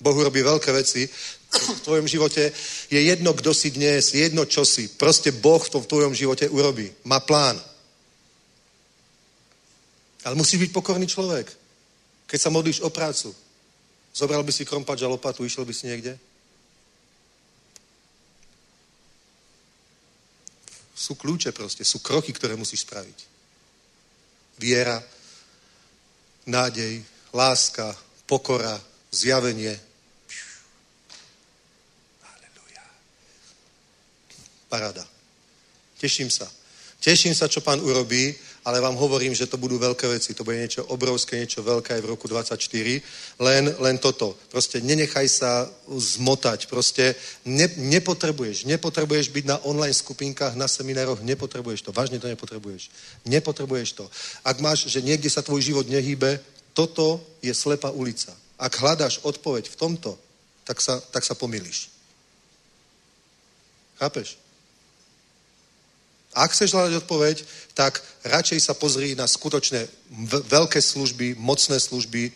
Bohu robí veľké veci. V tvojom živote je jedno, kdo si dnes, jedno, čo si. Proste Boh to v tvojom živote urobí. Má plán. Ale musíš byť pokorný človek. Keď sa modlíš o prácu, zobral by si krompač a lopatu, išiel by si niekde? Sú kľúče proste, sú kroky, ktoré musíš spraviť. Viera, nádej, láska, pokora, zjavenie. Aleluja. Parada. Teším sa. Teším sa, čo pán urobí ale vám hovorím, že to budú veľké veci. To bude niečo obrovské, niečo veľké aj v roku 24. Len, len toto. Proste nenechaj sa zmotať. Proste ne, nepotrebuješ. Nepotrebuješ byť na online skupinkách, na seminároch. Nepotrebuješ to. Vážne to nepotrebuješ. Nepotrebuješ to. Ak máš, že niekde sa tvoj život nehýbe, toto je slepá ulica. Ak hľadáš odpoveď v tomto, tak sa, tak sa pomýliš. Chápeš? Ak chceš hľadať odpoveď, tak radšej sa pozri na skutočné veľké služby, mocné služby,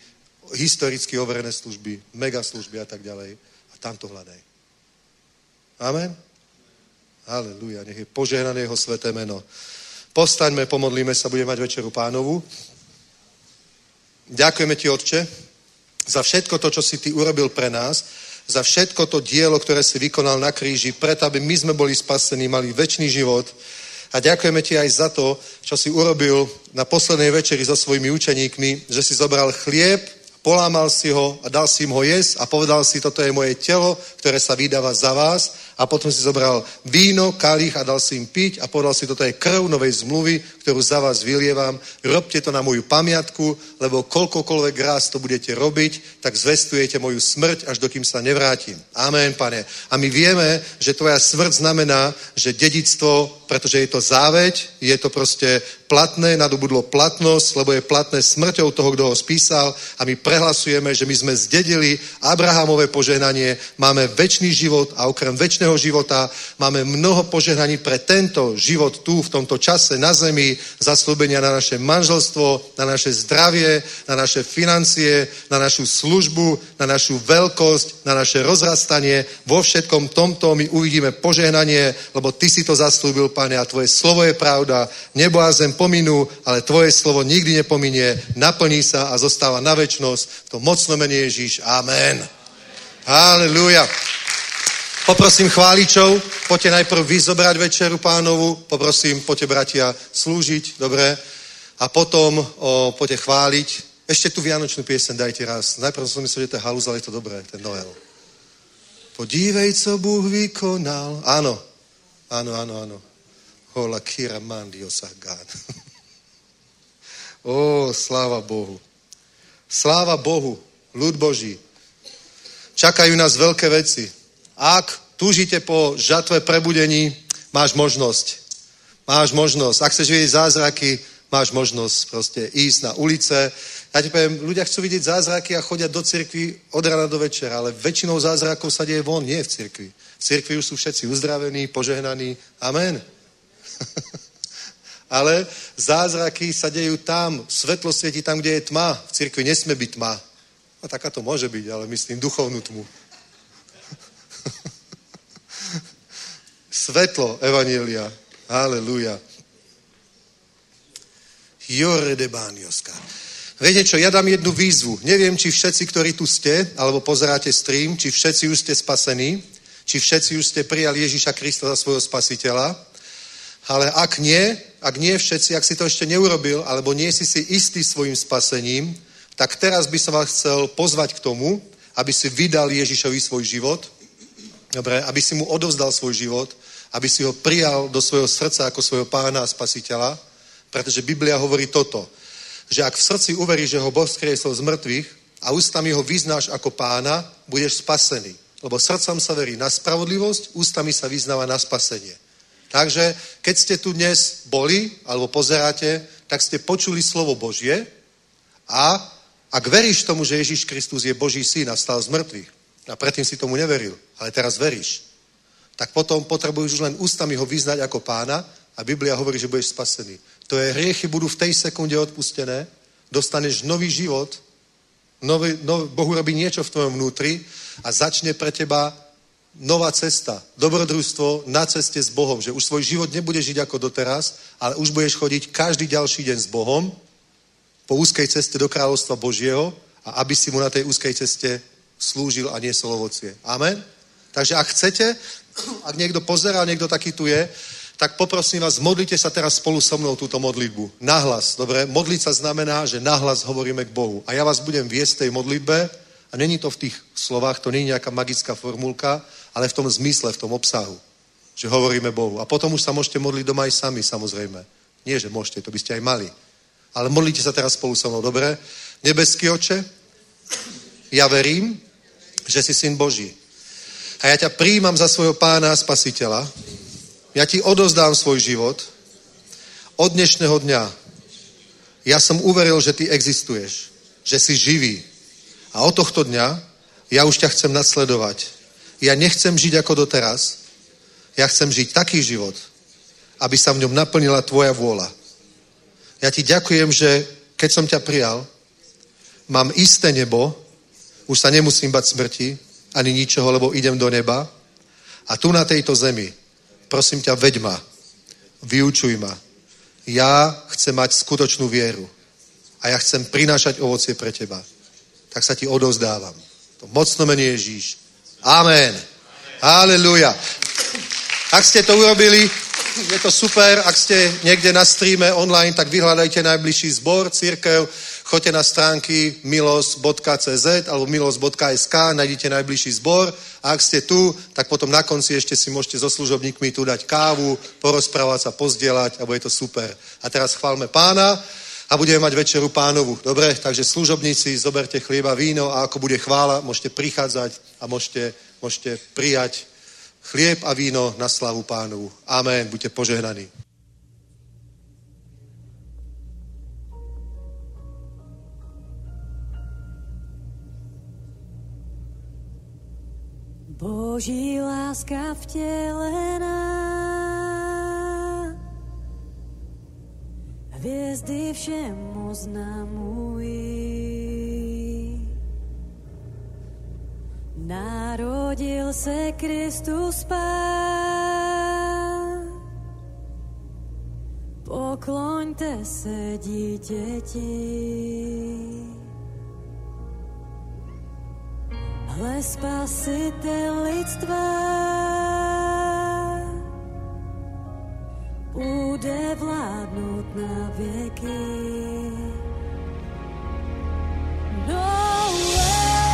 historicky overené služby, mega služby a tak ďalej. A tam to hľadaj. Amen? Aleluja, nech je požehnané jeho sveté meno. Postaňme, pomodlíme sa, budeme mať večeru pánovu. Ďakujeme ti, Otče, za všetko to, čo si ty urobil pre nás, za všetko to dielo, ktoré si vykonal na kríži, preto, aby my sme boli spasení, mali väčší život. A ďakujeme ti aj za to, čo si urobil na poslednej večeri so svojimi učeníkmi, že si zobral chlieb, polámal si ho a dal si im ho jesť a povedal si, toto je moje telo, ktoré sa vydáva za vás a potom si zobral víno, kalich a dal si im piť a povedal si, toto je krv novej zmluvy, ktorú za vás vylievam. Robte to na moju pamiatku, lebo koľkokoľvek raz to budete robiť, tak zvestujete moju smrť, až dokým sa nevrátim. Amen, pane. A my vieme, že tvoja smrť znamená, že dedictvo, pretože je to záveď, je to proste platné, nadobudlo platnosť, lebo je platné smrťou toho, kto ho spísal a my prehlasujeme, že my sme zdedili Abrahamové požehnanie, máme väčší život a okrem väčšného života máme mnoho požehnaní pre tento život tu, v tomto čase na zemi, zaslúbenia na naše manželstvo, na naše zdravie, na naše financie, na našu službu, na našu veľkosť, na naše rozrastanie. Vo všetkom tomto my uvidíme požehnanie, lebo ty si to zaslúbil, pane, a tvoje slovo je pravda. Nebo a zem pominú, ale tvoje slovo nikdy nepominie, naplní sa a zostáva na väčnosť. V tom mocno mene Ježíš. Amen. Halleluja. Poprosím chváličov, poďte najprv vyzobrať večeru pánovu, poprosím, poďte bratia slúžiť, dobre, a potom o, poďte chváliť. Ešte tú vianočnú piesen dajte raz. Najprv som myslel, že to je haluz, ale je to dobré, ten Noel. Podívej, co Bůh vykonal. Áno, áno, áno, áno. Hola kira mandio sagan. Ó, sláva Bohu. Sláva Bohu, ľud Boží. Čakajú nás veľké veci. Ak túžite po žatve prebudení, máš možnosť. Máš možnosť. Ak chceš vidieť zázraky, máš možnosť proste ísť na ulice. Ja ti poviem, ľudia chcú vidieť zázraky a chodia do cirkvi od rana do večera, ale väčšinou zázrakov sa deje von, nie v cirkvi. V cirkvi už sú všetci uzdravení, požehnaní. Amen. Ale zázraky sa dejú tam, svetlo svieti tam, kde je tma. V cirkvi nesme byť tma. A taká to môže byť, ale myslím duchovnú tmu. Svetlo Evanielia. Halleluja. Jore de Bánioska. Viete čo, ja dám jednu výzvu. Neviem, či všetci, ktorí tu ste, alebo pozeráte stream, či všetci už ste spasení, či všetci už ste prijali Ježíša Krista za svojho spasiteľa. Ale ak nie, ak nie všetci, ak si to ešte neurobil, alebo nie si si istý svojim spasením, tak teraz by som vás chcel pozvať k tomu, aby si vydal Ježišovi svoj život, dobre, aby si mu odovzdal svoj život, aby si ho prijal do svojho srdca ako svojho pána a spasiteľa, pretože Biblia hovorí toto, že ak v srdci uveríš, že ho Boh skriesol z mŕtvych a ústami ho vyznáš ako pána, budeš spasený. Lebo srdcom sa verí na spravodlivosť, ústami sa vyznáva na spasenie. Takže keď ste tu dnes boli, alebo pozeráte, tak ste počuli slovo Božie a ak veríš tomu, že Ježíš Kristus je Boží syn a stal z mŕtvych, a predtým si tomu neveril, ale teraz veríš, tak potom potrebuješ už len ústami ho vyznať ako pána a Biblia hovorí, že budeš spasený. Tvoje hriechy budú v tej sekunde odpustené, dostaneš nový život, nový, nov, Boh urobí niečo v tvojom vnútri a začne pre teba nová cesta, dobrodružstvo na ceste s Bohom, že už svoj život nebude žiť ako doteraz, ale už budeš chodiť každý ďalší deň s Bohom po úzkej ceste do kráľovstva Božieho a aby si mu na tej úzkej ceste slúžil a niesol ovocie. Amen? Takže ak chcete, ak niekto pozerá, niekto taký tu je, tak poprosím vás, modlite sa teraz spolu so mnou túto modlitbu. Nahlas, dobre? Modliť sa znamená, že nahlas hovoríme k Bohu. A ja vás budem viesť tej modlitbe a není to v tých slovách, to není nejaká magická formulka, ale v tom zmysle, v tom obsahu, že hovoríme Bohu. A potom už sa môžete modliť doma aj sami, samozrejme. Nie, že môžete, to by ste aj mali. Ale modlite sa teraz spolu so mnou, dobre? Nebeský oče, ja verím, že si syn Boží. A ja ťa príjmam za svojho pána a spasiteľa. Ja ti odozdám svoj život. Od dnešného dňa ja som uveril, že ty existuješ, že si živý. A od tohto dňa ja už ťa chcem nasledovať. Ja nechcem žiť ako doteraz. Ja chcem žiť taký život, aby sa v ňom naplnila tvoja vôľa. Ja ti ďakujem, že keď som ťa prijal, mám isté nebo, už sa nemusím bať smrti, ani ničoho, lebo idem do neba. A tu na tejto zemi, prosím ťa, veď ma, vyučuj ma. Ja chcem mať skutočnú vieru a ja chcem prinášať ovocie pre teba. Tak sa ti odozdávam. To mocno mení Ježíš. Amen. Halleluja. Ak ste to urobili, je to super. Ak ste niekde na streame online, tak vyhľadajte najbližší zbor, církev, choďte na stránky milos.cz alebo milos.sk, nájdete najbližší zbor a ak ste tu, tak potom na konci ešte si môžete so služobníkmi tu dať kávu, porozprávať sa, pozdielať a bude to super. A teraz chválme pána a budeme mať večeru pánovu. Dobre, takže služobníci, zoberte chlieba, víno a ako bude chvála, môžete prichádzať a môžete, môžete prijať chlieb a víno na slavu pánovu. Amen, buďte požehnaní. Boží láska vtelená hviezdy všem oznamují. Narodil se Kristus Pán, pokloňte se dítěti. Hle spasitel lidstva bude vládnout na věky. No člověka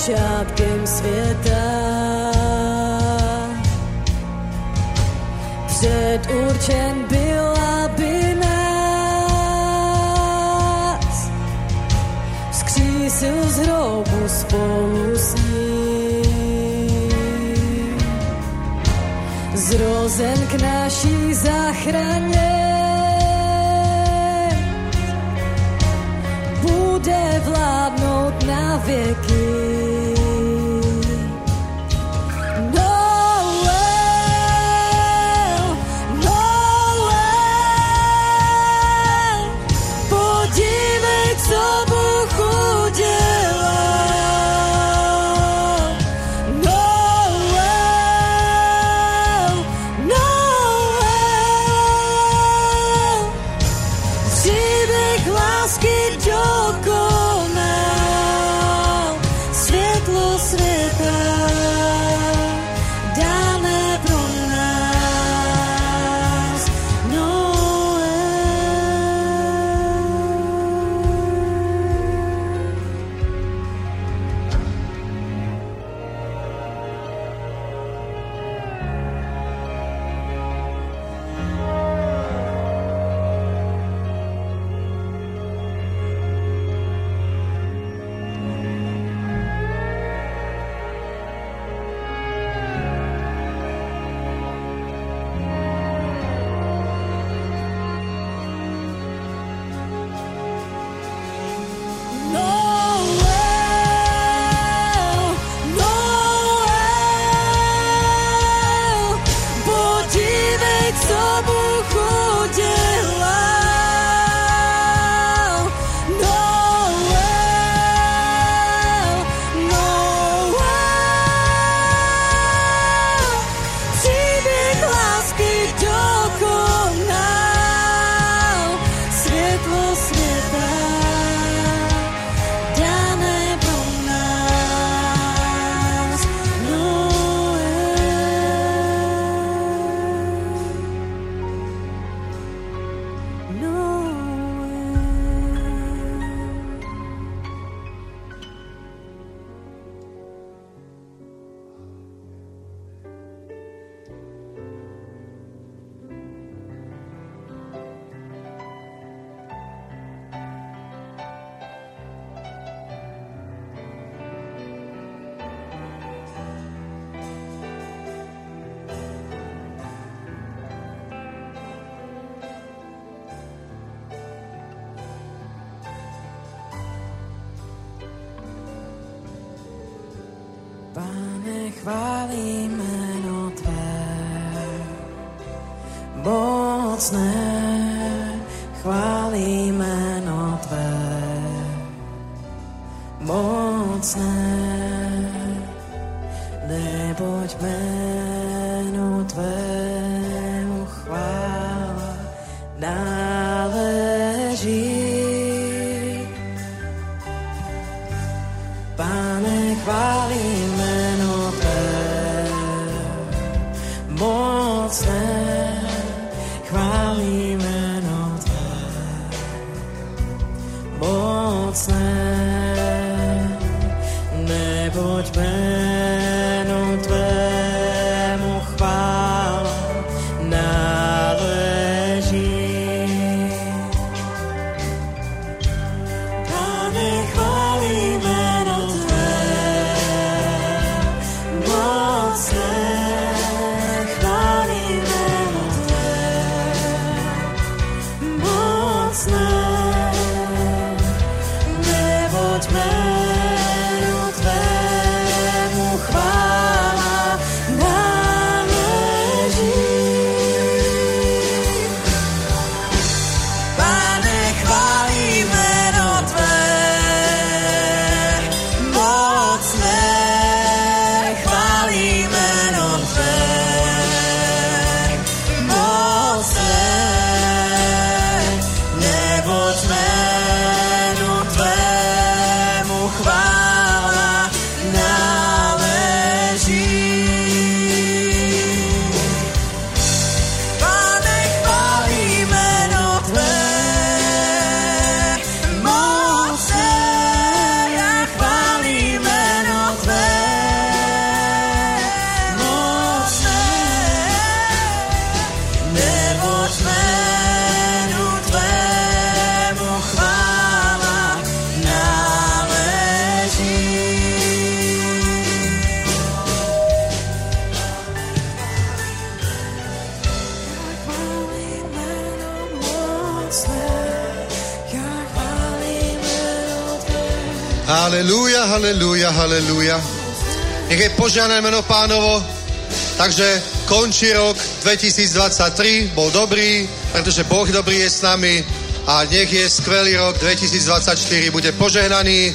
počátkem světa. Předurčen byl, aby nás vzkřísil z hrobu spolu s ním. Zrozen k naší záchraně bude vládnout na věky. Halelúja. Nech je požiadané meno pánovo. Takže končí rok 2023, bol dobrý, pretože Boh dobrý je s nami a nech je skvelý rok 2024, bude požehnaný.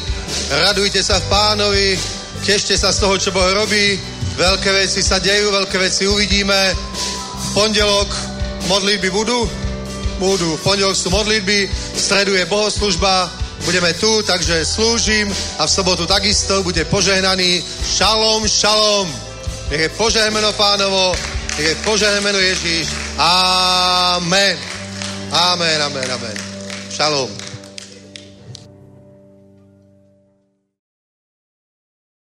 Radujte sa v pánovi, tešte sa z toho, čo Boh robí. Veľké veci sa dejú, veľké veci uvidíme. V pondelok modlitby budú? Budú. V pondelok sú modlitby, v stredu je bohoslužba, budeme tu, takže slúžim a v sobotu takisto bude požehnaný. Šalom, šalom. Nech je požehmeno pánovo, nech je požehmeno Ježíš. Amen. Amen, amen, amen. Šalom.